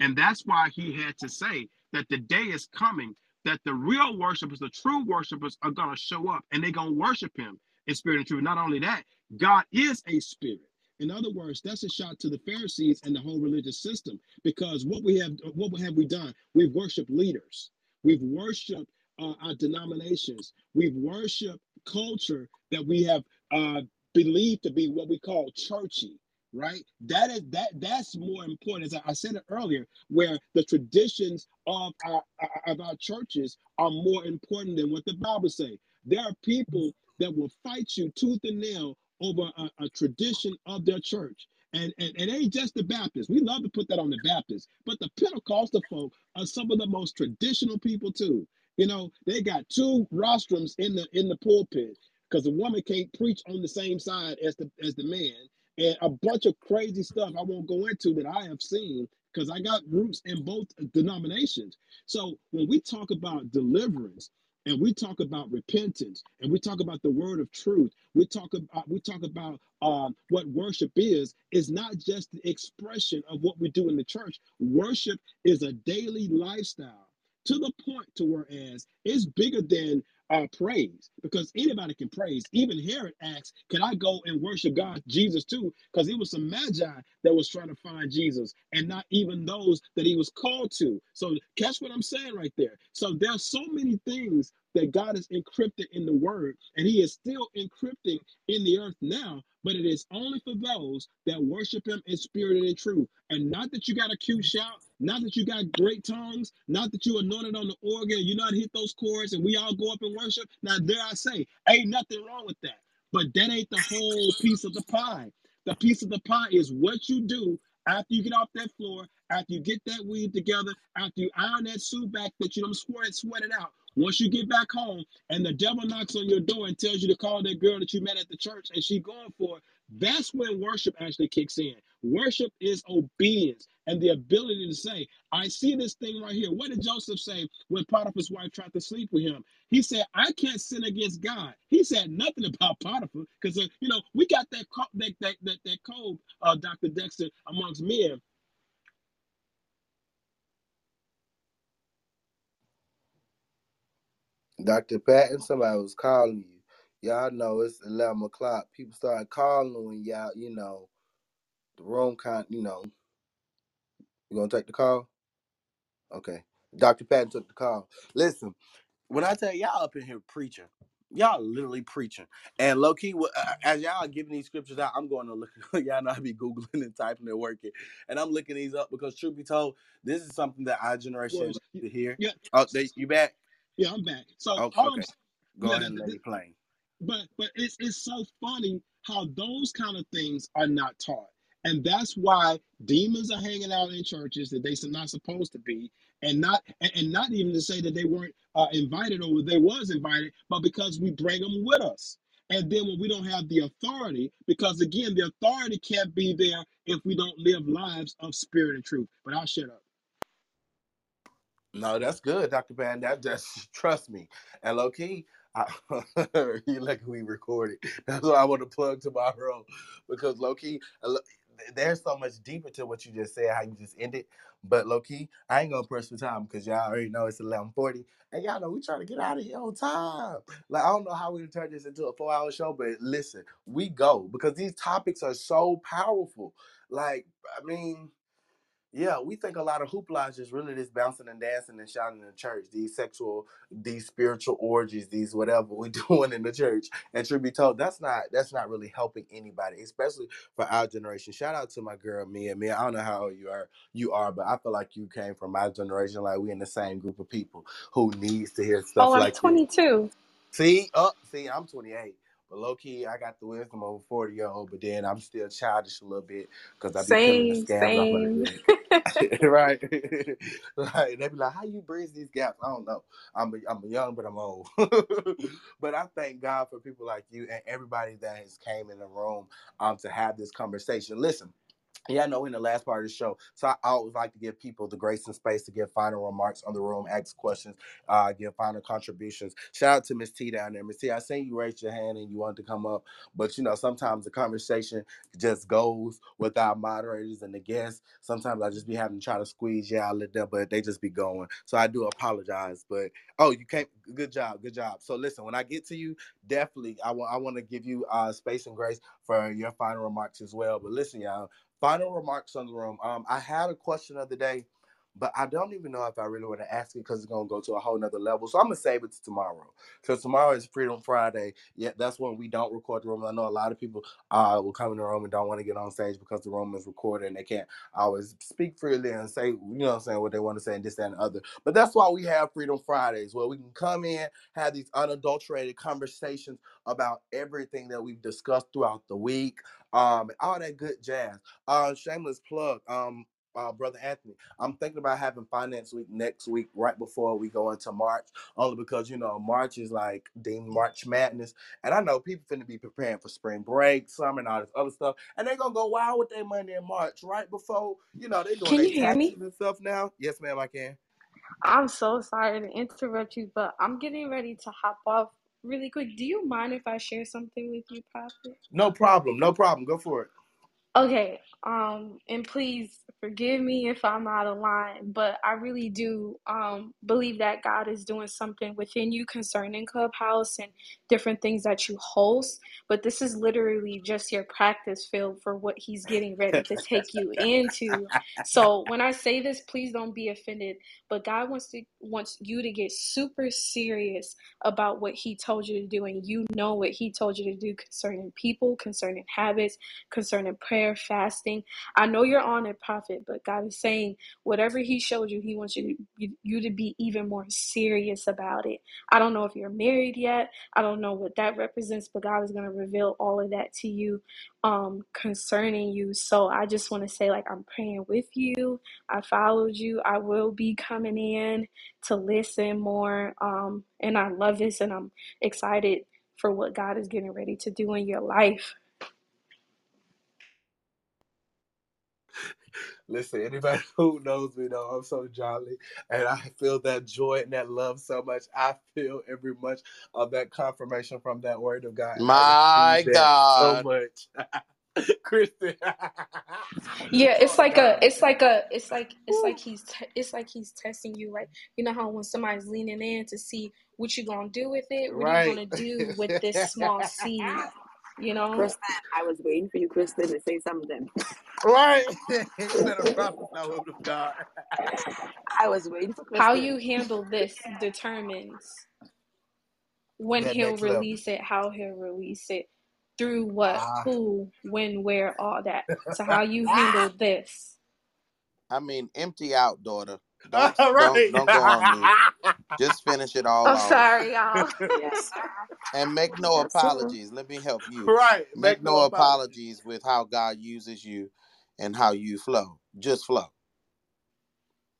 And that's why he had to say that the day is coming that the real worshipers, the true worshipers, are going to show up and they're going to worship him in spirit and truth. Not only that, God is a spirit. In other words, that's a shot to the Pharisees and the whole religious system because what we have, what have we done? We've worshiped leaders. We've worshiped uh, our denominations. We've worshiped culture that we have uh, believed to be what we call churchy right that is that that's more important as I, said it earlier where the traditions of our of our churches are more important than what the bible say there are people that will fight you tooth and nail over a, a tradition of their church and, and and it ain't just the Baptists. We love to put that on the Baptists, but the Pentecostal folk are some of the most traditional people too. You know, they got two rostrums in the in the pulpit because the woman can't preach on the same side as the as the man, and a bunch of crazy stuff I won't go into that I have seen because I got roots in both denominations. So when we talk about deliverance and we talk about repentance and we talk about the word of truth, we talk about we talk about uh, what worship is. Is not just the expression of what we do in the church. Worship is a daily lifestyle to the point to whereas it's bigger than uh, praise because anybody can praise. Even Herod asks, Can I go and worship God, Jesus too? Because it was some magi that was trying to find Jesus and not even those that he was called to. So, catch what I'm saying right there. So, there's so many things that God has encrypted in the word, and he is still encrypting in the earth now, but it is only for those that worship him in spirit and in truth. And not that you got a cute shout, not that you got great tongues, not that you anointed on the organ, you know how to hit those chords, and we all go up and worship. Now, there I say, ain't nothing wrong with that. But that ain't the whole piece of the pie. The piece of the pie is what you do after you get off that floor, after you get that weed together, after you iron that suit back that you don't sweat, sweat it out. Once you get back home and the devil knocks on your door and tells you to call that girl that you met at the church and she going for it, that's when worship actually kicks in. Worship is obedience and the ability to say, I see this thing right here. What did Joseph say when Potiphar's wife tried to sleep with him? He said, I can't sin against God. He said nothing about Potiphar because, uh, you know, we got that, co- that, that, that, that code, uh, Dr. Dexter, amongst men. Dr. Patton, somebody was calling you. Y'all know it's 11 o'clock. People started calling when y'all, you know, the room kind, you know. You gonna take the call? Okay. Dr. Patton took the call. Listen, when I tell y'all up in here preaching, y'all literally preaching. And low key, uh, as y'all are giving these scriptures out, I'm going to look. y'all know I be googling and typing and working, and I'm looking these up because truth be told, this is something that our generation needs to hear. yeah, Oh, they, you back? yeah, I'm back. So Oh, okay. Go yeah, ahead and let me play. but but it's it's so funny how those kind of things are not taught and that's why demons are hanging out in churches that they're not supposed to be and not and, not even to say that they weren't uh, invited or they was invited but because we bring them with us and then when we don't have the authority because again the authority can't be there if we don't live lives of spirit and truth but i'll shut up No, that's good, Dr. Pan. That just trust me. And low key, I, you like we recorded. That's why I want to plug tomorrow because low key, there's so much deeper to what you just said, how you just ended. But low key, I ain't gonna press for time because y'all already know it's 11:40, and y'all know we trying to get out of here on time. Like I don't know how we turn this into a four-hour show, but listen, we go because these topics are so powerful. Like I mean. Yeah, we think a lot of hoopla is just really this bouncing and dancing and shouting in the church. These sexual, these spiritual orgies, these whatever we're doing in the church. And truth be told, that's not that's not really helping anybody, especially for our generation. Shout out to my girl Mia. Mia, I don't know how old you are, you are, but I feel like you came from my generation. Like we in the same group of people who needs to hear stuff Oh, I'm like this. 22. See, up, see, I'm 28. But low key, I got the wisdom of a 40 year old, but then I'm still childish a little bit because I be pulling the Same, scams same. right? right. They be like, how you bridge these gaps? I don't know. I'm a, I'm young, but I'm old. but I thank God for people like you and everybody that has came in the room um to have this conversation. Listen, yeah, I know in the last part of the show. So I always like to give people the grace and space to give final remarks on the room, ask questions, uh, give final contributions. Shout out to Miss T down there. Miss T, I seen you raise your hand and you wanted to come up, but you know, sometimes the conversation just goes with our moderators and the guests. Sometimes I just be having to try to squeeze you out, let them, but they just be going. So I do apologize. But oh, you can't good job, good job. So listen, when I get to you, definitely I want I want to give you uh space and grace for your final remarks as well. But listen, y'all final remarks on the room. Um, I had a question of the day, but I don't even know if I really want to ask it because it's gonna go to a whole nother level. So I'm gonna save it to tomorrow. Because tomorrow is Freedom Friday. Yeah, that's when we don't record the room. I know a lot of people uh will come in the room and don't want to get on stage because the room is recorded and they can't always speak freely and say, you know what I'm saying, what they want to say and this, that, and the other. But that's why we have Freedom Fridays, where we can come in, have these unadulterated conversations about everything that we've discussed throughout the week, um, all that good jazz. Uh, shameless plug. Um, uh, brother Anthony, I'm thinking about having finance week next week, right before we go into March, only because you know March is like deemed March Madness, and I know people finna be preparing for spring break, summer, and all this other stuff, and they're gonna go wild with their money in March, right before you know they doing their hear me? taxes and stuff now. Yes, ma'am, I can. I'm so sorry to interrupt you, but I'm getting ready to hop off really quick. Do you mind if I share something with you, Prophet? No problem, no problem. Go for it. Okay, um, and please forgive me if I'm out of line, but I really do um believe that God is doing something within you concerning Clubhouse and different things that you host. But this is literally just your practice field for what He's getting ready to take you into. So when I say this, please don't be offended. But God wants to wants you to get super serious about what He told you to do, and you know what He told you to do concerning people, concerning habits concerning prayer, fasting. I know you're on it, prophet, but God is saying whatever He showed you, He wants you to, you, you to be even more serious about it. I don't know if you're married yet. I don't know what that represents, but God is going to reveal all of that to you um, concerning you. So I just want to say, like, I'm praying with you. I followed you. I will be coming in to listen more. Um, and I love this, and I'm excited for what God is getting ready to do in your life. Listen, anybody who knows me know I'm so jolly, and I feel that joy and that love so much. I feel every much of that confirmation from that word of God, My God, so much. Kristen, Yeah, it's like a, it's like a, it's like, it's like he's, te- it's like he's testing you. Like you know how when somebody's leaning in to see what you're gonna do with it, what are you right, gonna do with this small seed? You know? Kristen, I was waiting for you, Kristen, to say something. right. you better prophesy, woman of God. I was waiting for How you handle this determines when That he'll next level. release it, how he'll release it, through what, Ah. who, when, where, all that. So how you handle this. I mean, empty out, daughter. Don't All don't don't go on mute. Just finish it all I'm off. sorry, y'all. Yes, sir. And make no apologies. Let me help you. right. Make no apologies with how God uses you and how you flow. Just flow.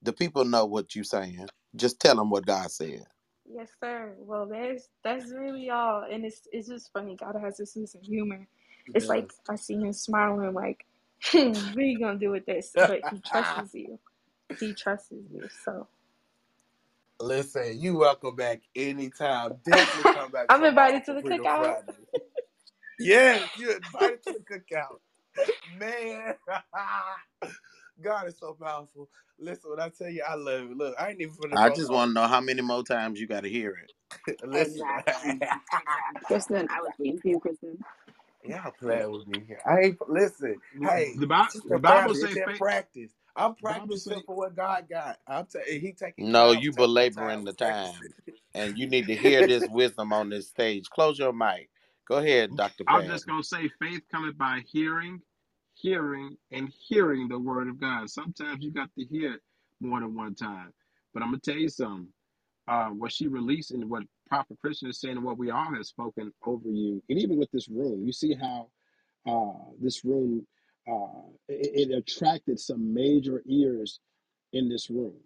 The people know what you're saying. Just tell them what God said. Yes, sir. Well, that's that's really all, and it's it's just funny. God has a sense of humor. It's like I see him smiling, like, hmm, "What are you gonna do with this?" But he trusts you. He trusts you. So Listen, you welcome back anytime. Definitely come back. I'm invited to the Freedom cookout. Friday. Yes, you're invited to the cookout. Man, God is so powerful. Listen, when I tell you I love you, look, I ain't even finna I just want to know how many more times you got to hear it. Listen, Exactly. Exactly. Kristen, I was waiting for you, Kristen. y'all playing with me here. I ain't listen. Hey, The, Bi- the Bible Family, say it's in faith. practice. I'm practicing for what God got. I'm t- he taking No, you taking my time belaboring the time. And you need to hear this wisdom on this stage. Close your mic. Go ahead, Dr. I'm just gonna say faith cometh by hearing, hearing, and hearing the word of God. Sometimes you got to hear it more than one time. But I'm gonna tell you something. Uh, what she released and what Prophet Christian is saying and what we all have spoken over you, and even with this room, you see how uh, this room uh, it, it attracted some major ears in this room.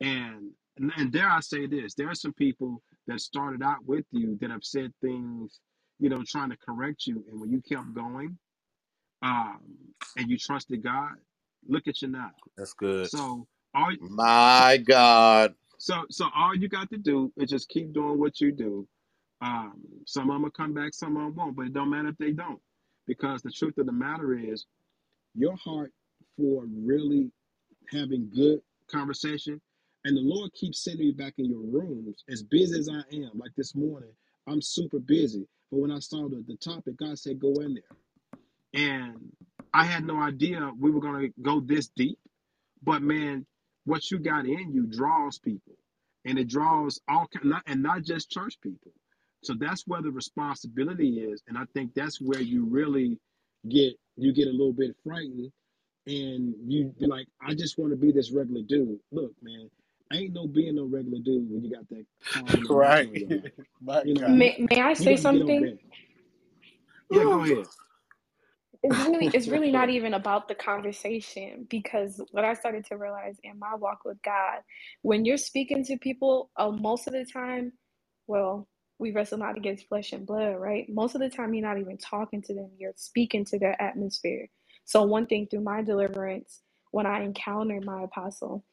And and dare I say this, there are some people that started out with you that have said things, you know, trying to correct you, and when you kept going, um, and you trusted God, look at you now. That's good. So all My God. so so all you got to do is just keep doing what you do. Um, some of them will come back, some of them won't, but it don't matter if they don't, because the truth of the matter is, your heart for really having good conversation. And the Lord keeps sending me back in your rooms as busy as I am. Like this morning, I'm super busy. But when I saw the, the topic, God said, go in there. And I had no idea we were going to go this deep. But man, what you got in you draws people. And it draws all not and not just church people. So that's where the responsibility is. And I think that's where you really get you get a little bit frightened and you be like, I just want to be this regular dude. Look, man, I ain't no being no regular dude when you got that right. anointing on your life. My You know, May May I say got to get over something? Yeah, go ahead. It's really it's really not even about the conversation because what I started to realize in my walk with God, when you're speaking to people, uh, most of the time, well, we wrestle not against flesh and blood, right? Most of the time, you're not even talking to them; you're speaking to their atmosphere. So one thing through my deliverance, when I encountered my apostle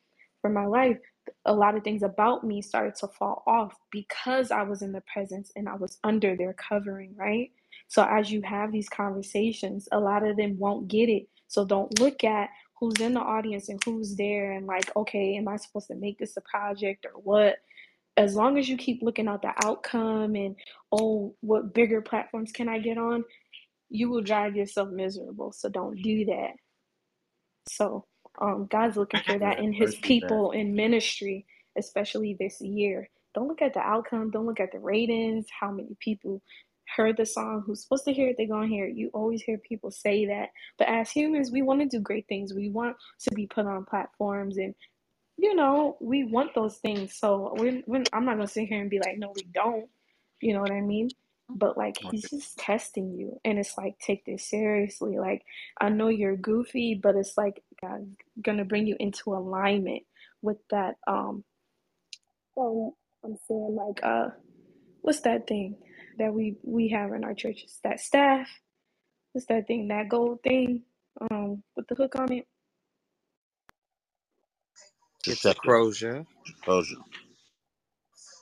for my life, a lot of things about me started to fall off because I was in the presence and I was under their covering, right? So as you have these conversations, a lot of them won't get it. So don't look at who's in the audience and who's there and like, okay, am I supposed to make this a project or what? As long as you keep looking at the outcome and oh, what bigger platforms can I get on? You will drive yourself miserable. So don't do that. So um, God's looking for that in His people in ministry, especially this year. Don't look at the outcome. Don't look at the ratings. How many people heard the song? Who's supposed to hear it? They're gonna hear it. You always hear people say that. But as humans, we want to do great things. We want to be put on platforms, and you know, we want those things. So we're, we're, I'm not gonna sit here and be like, no, we don't. You know what I mean? But like, he's just testing you, and it's like, take this seriously. Like, I know you're goofy, but it's like God's gonna bring you into alignment with that. Um, um, I'm saying like, uh, what's that thing that we we have in our churches? That staff. What's that thing? That gold thing? Um, with the hook on it. To It's a second crozier. Crozier.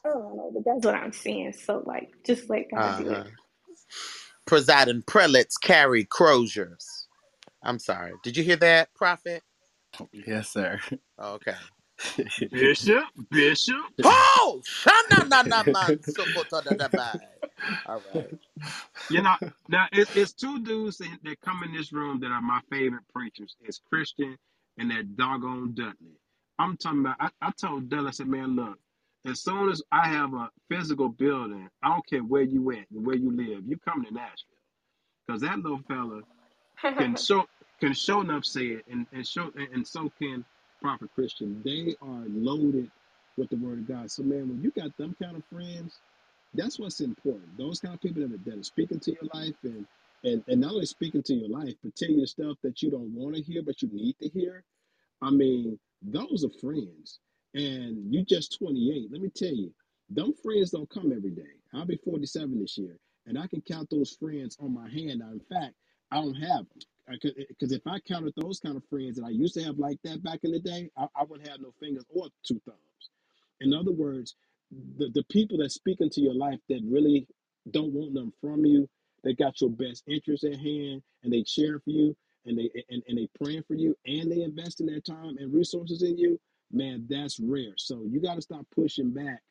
I don't know, but that's what I'm saying. So like, just let God Uh-huh. it. Presiding prelates carry croziers. I'm sorry. Did you hear that, Prophet? Yes, sir. Okay. Bishop, Bishop. Oh. All right. You know, now it's, it's two dudes that, that come in this room that are my favorite preachers. It's Christian and that doggone Dudley. I'm talking about. I, I told Dudley, I said, man, look, as soon as I have a physical building, I don't care where you at and where you live, you come to Nashville, because that little fella can show can show enough say it, and and show and and so can Prophet Christian. They are loaded with the Word of God. So man, when you got them kind of friends, that's what's important. Those kind of people that are, that are speaking to your life and, and and not only speaking to your life, but telling you stuff that you don't want to hear but you need to hear. I mean, those are friends. And you just 28. Let me tell you, them friends don't come every day. I'll be 47 this year, and I can count those friends on my hand. Now, in fact, I don't have them. Because eh, if I counted those kind of friends that I used to have like that back in the day, I, I wouldn't have no fingers or two thumbs. In other words, the, the people that speak into your life that really don't want nothing from you, they got your best interest at hand and they cheer for you and they and, and they praying for you and they invest in their time and resources in you, man, that's rare. So you got to stop pushing back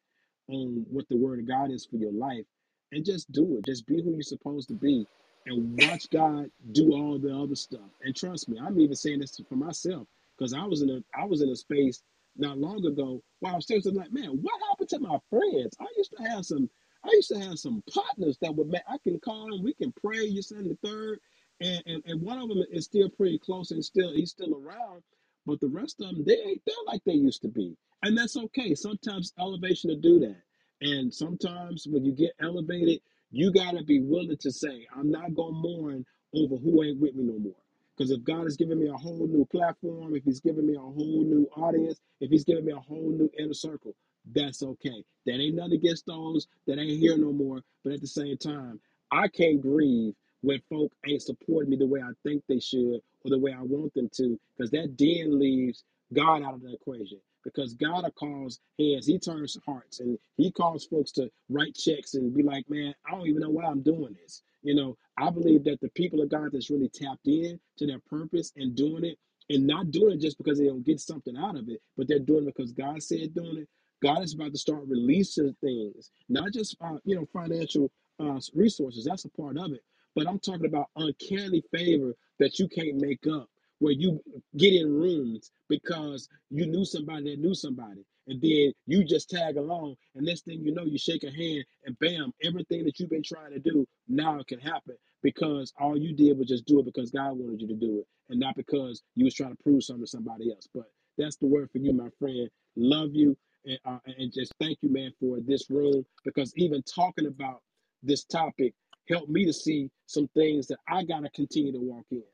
on what the word of God is for your life and just do it. Just be who you're supposed to be and watch God do all the other stuff. And trust me, I'm even saying this for myself because I was in a I was in a space not long ago where I was seriously like, man, what happened to my friends? I used to have some I used to have some partners that would make I can call them, we can pray, you send the third. And, and and one of them is still pretty close and still he's still around, but the rest of them they ain't there like they used to be. And that's okay. Sometimes elevation to do that. And sometimes when you get elevated, you got to be willing to say, I'm not to mourn over who ain't with me no more. Because if God has given me a whole new platform, if He's given me a whole new audience, if He's given me a whole new inner circle, that's okay. That ain't nothing against those that ain't here no more. But at the same time, I can't grieve when folk ain't supporting me the way I think they should or the way I want them to, because that then leaves God out of the equation because God calls heads, He turns hearts, and He calls folks to write checks and be like, "Man, I don't even know why I'm doing this." You know, I believe that the people of God that's really tapped in to their purpose and doing it, and not doing it just because they don't get something out of it, but they're doing it because God said doing it. God is about to start releasing things, not just uh, you know financial uh, resources. That's a part of it, but I'm talking about uncanny favor that you can't make up where you get in rooms because you knew somebody that knew somebody. And then you just tag along, and next thing you know, you shake a hand, and bam, everything that you've been trying to do now can happen because all you did was just do it because God wanted you to do it, and not because you was trying to prove something to somebody else. But that's the word for you, my friend. Love you, and uh, and just thank you, man, for this room because even talking about this topic helped me to see some things that I gotta continue to walk in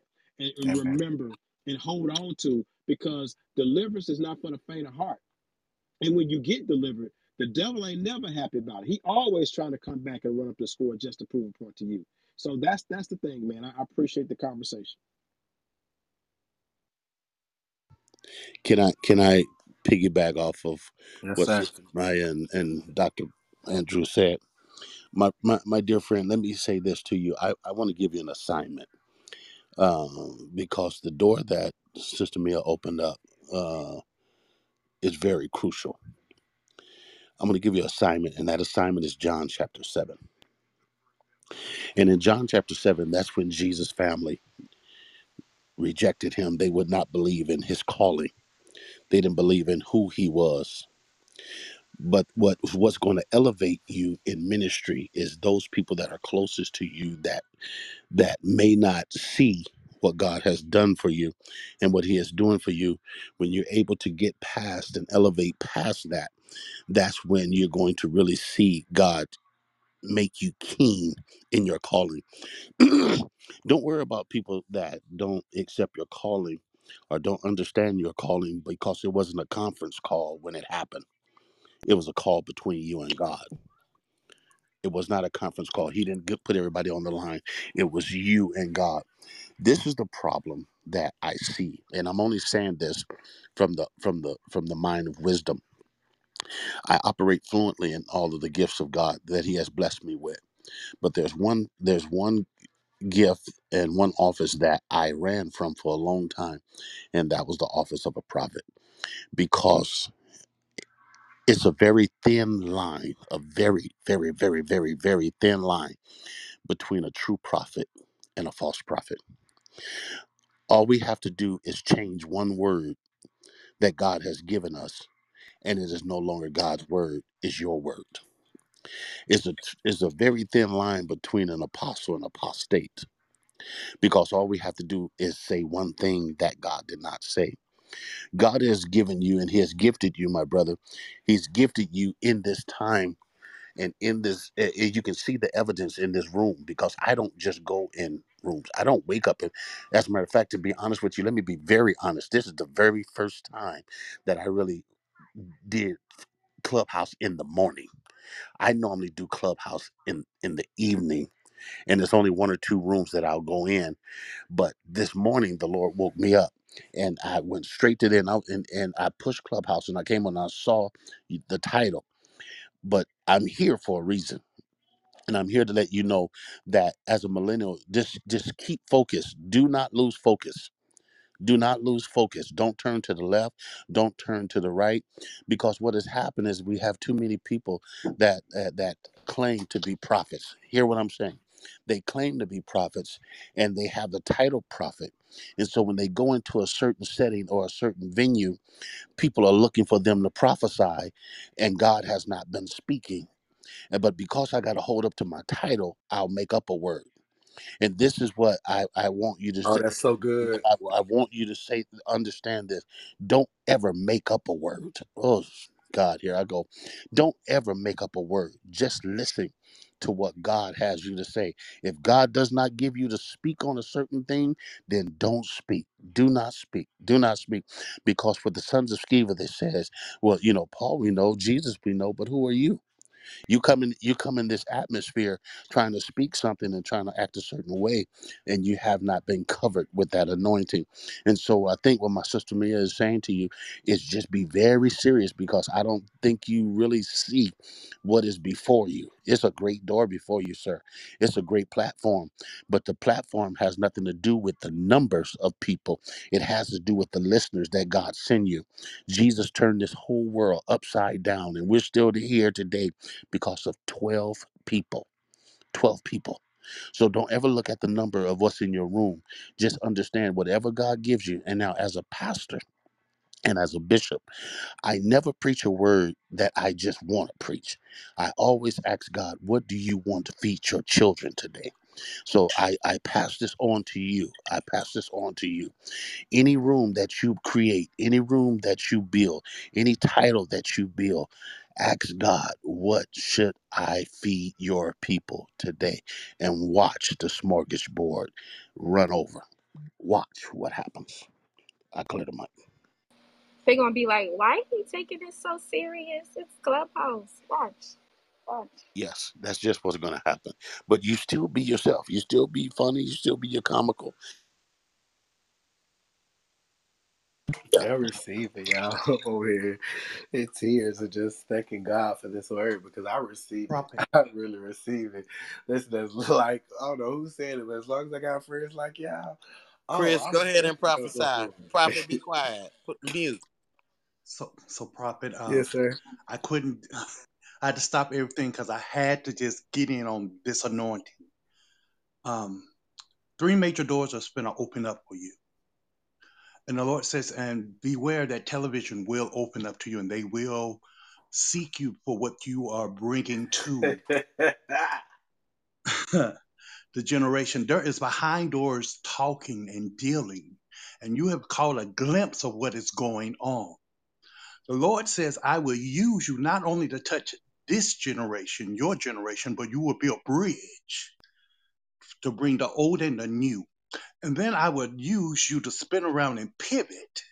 and, and Amen. remember and hold on to because deliverance is not for the faint of heart. And when you get delivered, the devil ain't never happy about it. He always trying to come back and run up the score just to prove a point to you. So that's that's the thing, man. I, I appreciate the conversation. Can I can I piggyback off of Yes, what sir. Sister Maya and, and Dr. Andrew said? My, my my dear friend, let me say this to you. I, I want to give you an assignment. Um, because the door that Sister Mia opened up uh, is very crucial. I'm going to give you an assignment, and that assignment is John chapter 7. And in John chapter 7, that's when Jesus' family rejected him. They would not believe in his calling, they didn't believe in who he was. But what what's going to elevate you in ministry is those people that are closest to you that that may not see what God has done for you and what he is doing for you. When you're able to get past and elevate past that that's when you're going to really see God make you keen in your calling. Don't worry about people that don't accept your calling or don't understand your calling because it wasn't a conference call when it happened it was a call between you and God it was not a conference call he didn't get, put everybody on the line it was you and God This is the problem that I see. And I'm only saying this from the from the from the mind of wisdom. I operate fluently in all of the gifts of God that He has blessed me with. But there's one there's one gift and one office that I ran from for a long time, and that was the office of a prophet because it's a very thin line, a very, very, very, very, very thin line between a true prophet and a false prophet. All we have to do is change one word that God has given us, and it is no longer God's word, it's your word. It's a it's a very thin line between an apostle and apostate because all we have to do is say one thing that God did not say. God has given you and He has gifted you, my brother. He's gifted you in this time and in this. You can see the evidence in this room because I don't just go in rooms. I don't wake up and, as a matter of fact, to be honest with you, let me be very honest. This is the very first time that I really did Clubhouse in the morning. I normally do Clubhouse in in the evening, and it's only one or two rooms that I'll go in but this morning, the Lord woke me up, and I went straight to there, and I, and, and I pushed Clubhouse, and I came on, and I saw the title. But I'm here for a reason, and I'm here to let you know that as a millennial, just just keep focused. Do not lose focus do not lose focus. Don't turn to the left. Don't turn to the right, because what has happened is we have too many people that uh, that claim to be prophets. Hear what I'm saying? They claim to be prophets, and they have the title prophet. And so when they go into a certain setting or a certain venue, people are looking for them to prophesy, and God has not been speaking. And but because I got to hold up to my title, I'll make up a word. And this is what I, I want you to say. Oh, say. that's so good. I, I want you to say, understand this. Don't ever make up a word. Oh, God, here I go. Don't ever make up a word. Just listen to what God has you to say. If God does not give you to speak on a certain thing, then don't speak. Do not speak. Do not speak. Because for the sons of Sceva, it says, well, you know, Paul we know, Jesus we know, but who are you? You come in you come in this atmosphere trying to speak something and trying to act a certain way, and you have not been covered with that anointing. And so I think what my sister Mia is saying to you is just be very serious because I don't think you really see what is before you. It's a great door before you, sir. It's a great platform. But the platform has nothing to do with the numbers of people. It has to do with the listeners that God send you. Jesus turned this whole world upside down, and we're still here today because of 12 people. 12 people. So don't ever look at the number of what's in your room. Just understand whatever God gives you. And now, as a pastor and as a bishop, I never preach a word that I just want to preach. I always ask God, what do you want to feed your children today? So I, I pass this on to you. I pass this on to you any room that you create, any room that you build, any title that you build, ask God, what should I feed your people today? And watch the smorgasbord run over. Watch what happens. I clear the mic. They're gonna be like, why he taking this so serious? It's Clubhouse. Watch. Watch. Yes, that's just what's going to happen. But you still be yourself. You still be funny. You still be your comical. Yeah. I receive it, y'all over here in tears of just thanking God for this word because I receive it. Prophet. I really receive it. Listen, that's like I don't know who said it, but as long as I got friends like y'all, oh, Chris, I'm go ahead and prophesy. for Prophet, be quiet. Put the mute. So, so prophet. Um, yes, sir. I couldn't. I had to stop everything because I had to just get in on this anointing. Um, three major doors are going to open up for you, and the Lord says, and beware that television will open up to you, and they will seek you for what you are bringing to the generation. There is behind doors talking and dealing, and you have caught a glimpse of what is going on. The Lord says, I will use you not only to touch this generation, your generation, but you will be a bridge to bring the old and the new. And then I will use you to spin around and pivot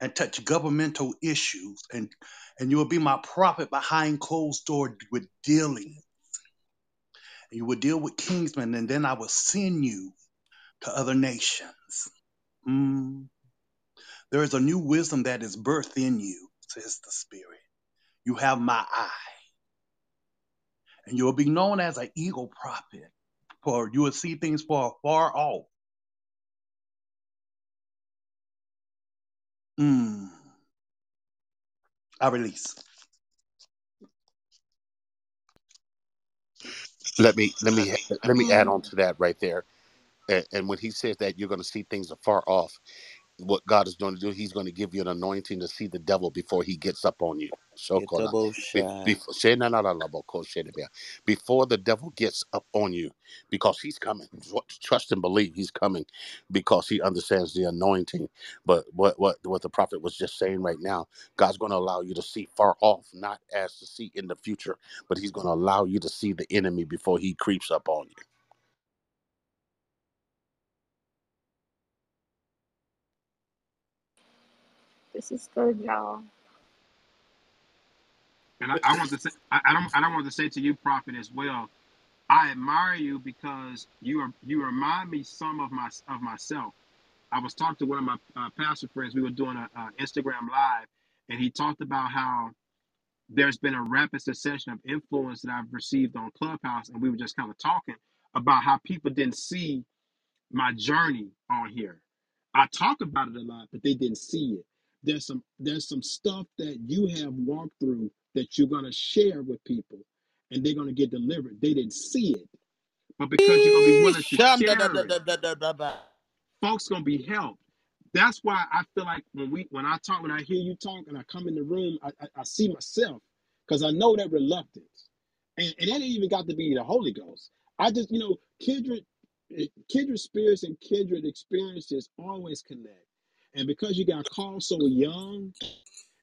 and touch governmental issues. And, and you will be my prophet behind closed door with dealing. And you will deal with kingsmen, and then I will send you to other nations. Mm. There is a new wisdom that is birthed in you, says the Spirit. You have my eye, and you will be known as an eagle prophet, for you will see things far, far off. Mm, I release. Let me let me let me add on to that right there. And, and when he says that you're going to see things afar off, what God is going to do, He's going to give you an anointing to see the devil before he gets up on you. Shokola. Be- Itobosha. Before, before the devil gets up on you, because he's coming. Trust and believe he's coming, because he understands the anointing. But what what what the prophet was just saying right now, God's going to allow you to see far off, not as to see in the future, but He's going to allow you to see the enemy before he creeps up on you. This is good, y'all. And I, I want to say, I, I don't, I don't want to say to you, prophet, as well. I admire you because you are, you remind me some of my, of myself. I was talking to one of my uh, pastor friends. We were doing a, a Instagram live, and he talked about how there's been a rapid succession of influence that I've received on Clubhouse, and we were just kind of talking about how people didn't see my journey on here. I talk about it a lot, but they didn't see it. There's some there's some stuff that you have walked through that you're gonna share with people, and they're gonna get delivered. They didn't see it, but because you're gonna be willing to share it, folks gonna be helped. That's why I feel like when we when I talk, when I hear you talk, and I come in the room, I, I, I see myself because I know that reluctance, and, and that ain't even got to be the Holy Ghost. I just you know kindred, eh, kindred spirits and kindred experiences always connect, and because you got called so young,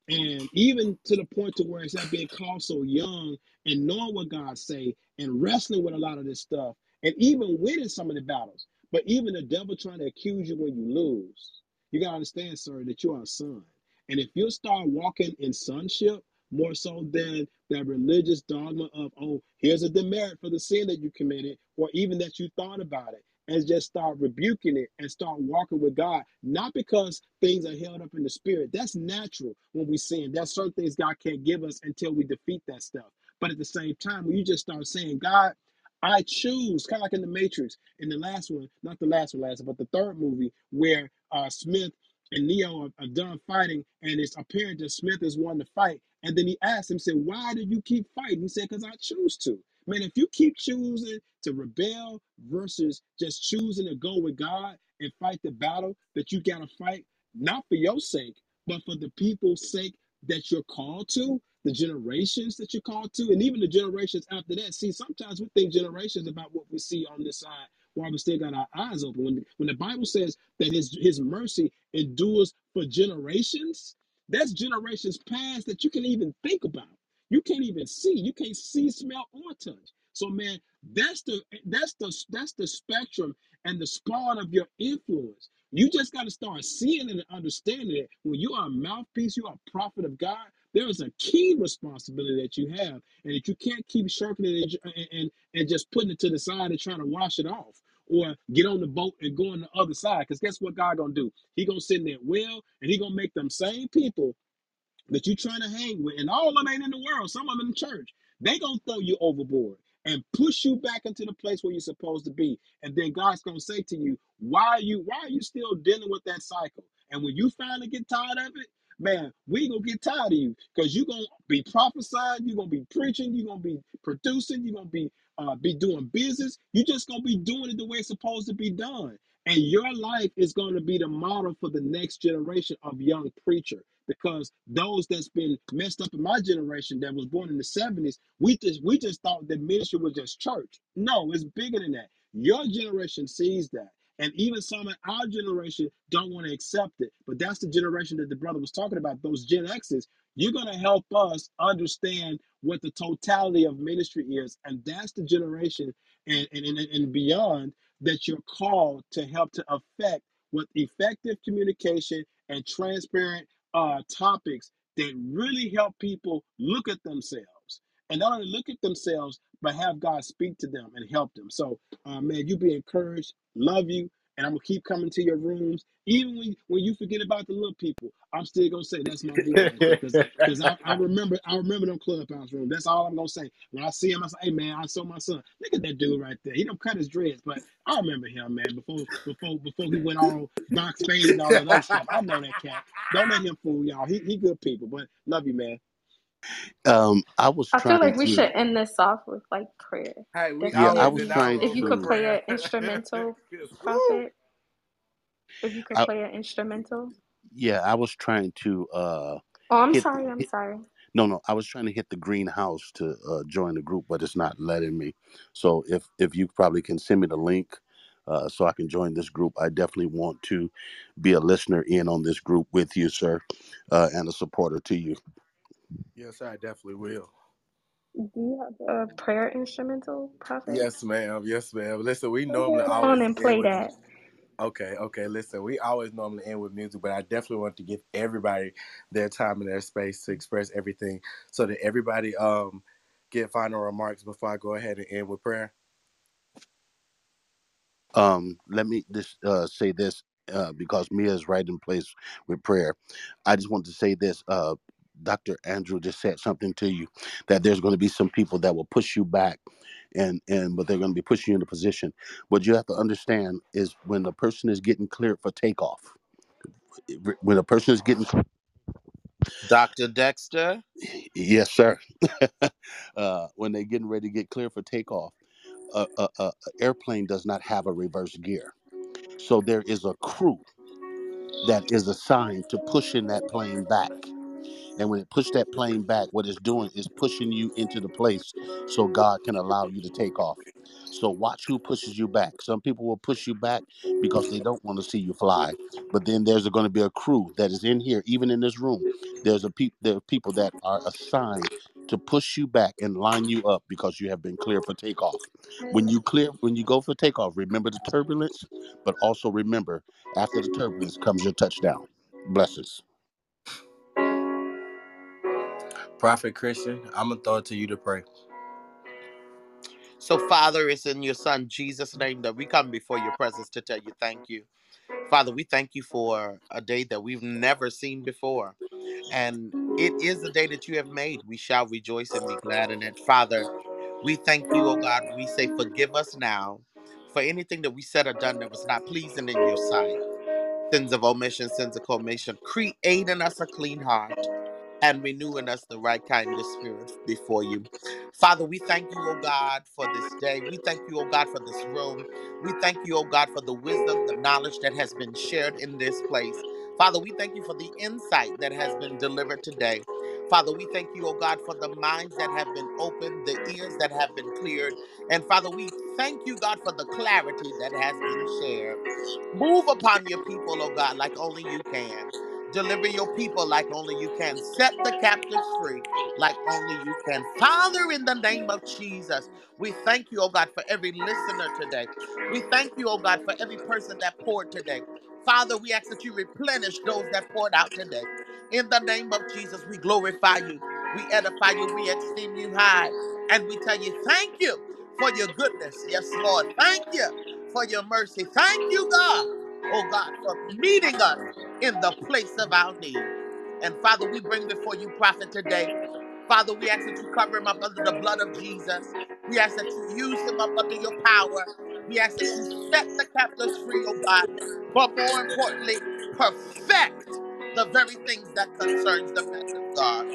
and even to the point to where it's not being called so young and knowing what God say and wrestling with a lot of this stuff and even winning some of the battles. But even the devil trying to accuse you when you lose, you gotta understand, sir, that you are a son. And if you start walking in sonship more so than that religious dogma of, oh, here's a demerit for the sin that you committed, or even that you thought about it and just start rebuking it and start walking with God. Not because things are held up in the spirit. That's natural when we sin. There's certain things God can't give us until we defeat that stuff. But at the same time, when you just start saying, God, I choose, kind of like in the Matrix, in the last one, not the last one, last, but the third movie, where uh, Smith and Neo are, are done fighting, and it's apparent that Smith is one to fight. And then he asked him, said, Why do you keep fighting? He said, Because I choose to. Man, if you keep choosing to rebel versus just choosing to go with God and fight the battle that you got to fight, not for your sake, but for the people's sake that you're called to, the generations that you're called to, and even the generations after that. See, sometimes we think generations about what we see on this side while we still got our eyes open. When, when the Bible says that his, his mercy endures for generations, that's generations past that you can even think about. You can't even see. You can't see, smell, or touch. So, man, that's the that's the that's the spectrum and the spawn of your influence. You just got to start seeing and understanding it. When you are a mouthpiece, you are a prophet of God. There is a key responsibility that you have, and that you can't keep shirking it and, and, and and just putting it to the side and trying to wash it off, or get on the boat and go on the other side. Because guess what God gonna do? He gonna send that well, and he gonna make them same people that you're trying to hang with, and all of them ain't in the world, some of them in church, they gonna throw you overboard and push you back into the place where you're supposed to be. And then God's gonna say to you, why are you why are you still dealing with that cycle? And when you finally get tired of it, man, we gonna get tired of you because you're gonna be prophesying, you're gonna be preaching, you're gonna be producing, you're gonna be uh, be doing business. You're just gonna be doing it the way it's supposed to be done. And your life is going to be the model for the next generation of young preachers because those that's been messed up in my generation that was born in the 70s we just we just thought that ministry was just church. No it's bigger than that. Your generation sees that. And even some in our generation don't want to accept it. But that's the generation that the brother was talking about those gen x's you're going to help us understand what the totality of ministry is. And that's the generation and and, and, and beyond that you're called to help to affect with effective communication and transparent uh, topics that really help people look at themselves and not only look at themselves, but have God speak to them and help them. So, uh, man, you be encouraged. Love you. And I'm gonna keep coming to your rooms. Even when, when you forget about the little people, I'm still gonna say that's my boy. Cause cause I, I remember I remember them clubhouse rooms. That's all I'm gonna say. When I see him, I say, hey man, I saw my son. Look at that dude right there. He don't cut his dreads, but I remember him, man, before before before he went all dark fade and all of that stuff. I know that cat. Don't let him fool y'all. He he good people, but love you, man. Um, I was I feel trying like we to. should end this off with like prayer. Hey, we Yeah, I was in our trying If you could play an instrumental, Prophet. If you could I, play an instrumental. yeah, I was trying to uh Oh, I'm hit, sorry. I'm hit. sorry. No, no, I was trying to hit the green house to uh, join the group, but it's not letting me. So if if you probably can send me the link, uh, so I can join this group. I definitely want to be a listener in on this group with you, sir, uh, and a supporter to you. Yes, I definitely will. Do you have a prayer instrumental, Prophet? Yes, ma'am. Yes, ma'am. Listen, we Go normally ahead on and play with that. Okay, okay. Listen, we always normally end with music, but I definitely want to give everybody their time and their space to express everything, so that everybody um get final remarks before I go ahead and end with prayer. Um, let me just uh, say this uh, because Mia is right in place with prayer. I just want to say this. Uh, Dr. Andrew just said something to you that there's going to be some people that will push you back, and and but they're going to be pushing you into position. What you have to understand is when a person is getting cleared for takeoff, when a person is getting Dr. Dexter. yes, sir, uh, when they're getting ready to get cleared for takeoff, a, a, a a airplane does not have a reverse gear, so there is a crew that is assigned to pushing that plane back. And when it pushed that plane back, what it's doing is pushing you into the place so God can allow you to take off. So watch who pushes you back. Some people will push you back because they don't want to see you fly. But then there's going to be a crew that is in here, even in this room. There's a pe- there are people that are assigned to push you back and line you up because you have been cleared for takeoff. When you clear, when you go for takeoff, remember the turbulence, but also remember after the turbulence comes your touchdown. Blessings. Prophet Christian, I'm gonna throw it to you to pray. So, Father, it's in your Son Jesus' name that we come before your presence to tell you thank you. Father, we thank you for a day that we've never seen before. And it is the day that you have made. We shall rejoice and be glad in it. Father, we thank you, oh God. We say, forgive us now for anything that we said or done that was not pleasing in your sight. Sins of omission, sins of commission. Create in us a clean heart and renew in us the right kind of spirit before you. Father, we thank you, oh God, for this day. We thank you, oh God, for this room. We thank you, oh God, for the wisdom, the knowledge that has been shared in this place. Father, we thank you for the insight that has been delivered today. Father, we thank you, oh God, for the minds that have been opened, the ears that have been cleared. And Father, we thank you, God, for the clarity that has been shared. Move upon your people, oh God, like only you can. Deliver your people like only you can. Set the captives free like only you can. Father, in the name of Jesus, we thank you, oh God, for every listener today. We thank you, oh God, for every person that poured today. Father, we ask that you replenish those that poured out today. In the name of Jesus, we glorify you, we edify you, we esteem you high, and we tell you thank you for your goodness. Yes, Lord. Thank you for your mercy. Thank you, God, oh God, for meeting us in the place of our need. And Father, we bring before you prophet today. Father, we ask that you cover him up under the blood of Jesus. We ask that you use him up under your power. We ask that you set the captives free, oh God. But more importantly, perfect the very things that concerns the man of God.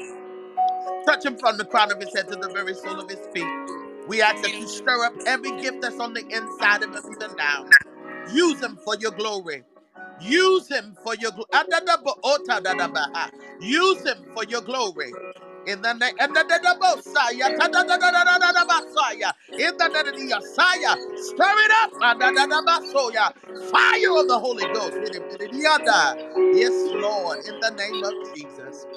Touch him from the crown of his head to the very sole of his feet. We ask that you stir up every gift that's on the inside of him even now. Use him for your glory. Use him for your glory. Use him for your glory. In the name in the name in the name Messiah, stir it up. Fire of the Holy Ghost. Yes, Lord, in the name of Jesus.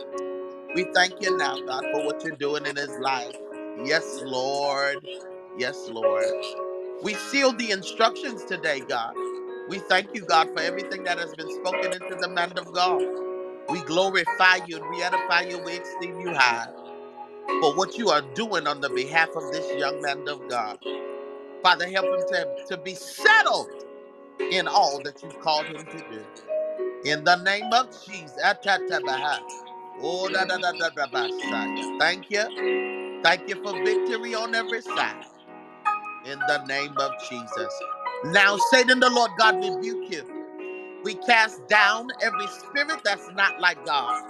We thank you now, God, for what you're doing in his life. Yes, Lord. Yes, Lord. We seal the instructions today, God. We thank you, God, for everything that has been spoken into the man of God. We glorify you and we edify you. We esteem you high for what you are doing on the behalf of this young man of God. Father, help him to, to be settled in all that you've called him to do. In the name of Jesus. Oh, da, da, da, da, da. Thank you. Thank you for victory on every side. In the name of Jesus. Now, Satan, the Lord God rebuke you. We cast down every spirit that's not like God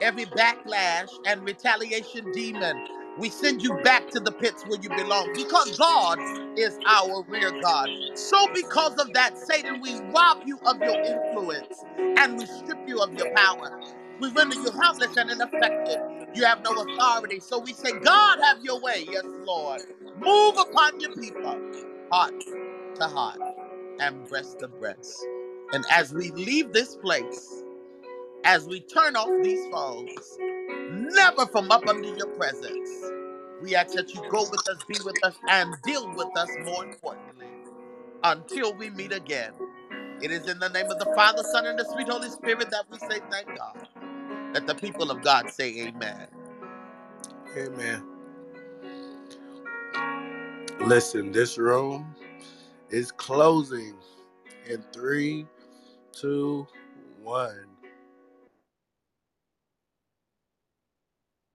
every backlash and retaliation demon. We send you back to the pits where you belong because God is our rear guard. So, because of that, Satan, we rob you of your influence and we strip you of your power. We render you helpless and ineffective. You have no authority. So, we say, God, have your way. Yes, Lord. Move upon your people, heart to heart and breast to breast. And as we leave this place, as we turn off these phones, never from up under your presence. We ask that you go with us, be with us, and deal with us more importantly until we meet again. It is in the name of the Father, Son, and the sweet Holy Spirit that we say thank God. Let the people of God say amen. Amen. Listen, this room is closing in three, two, one.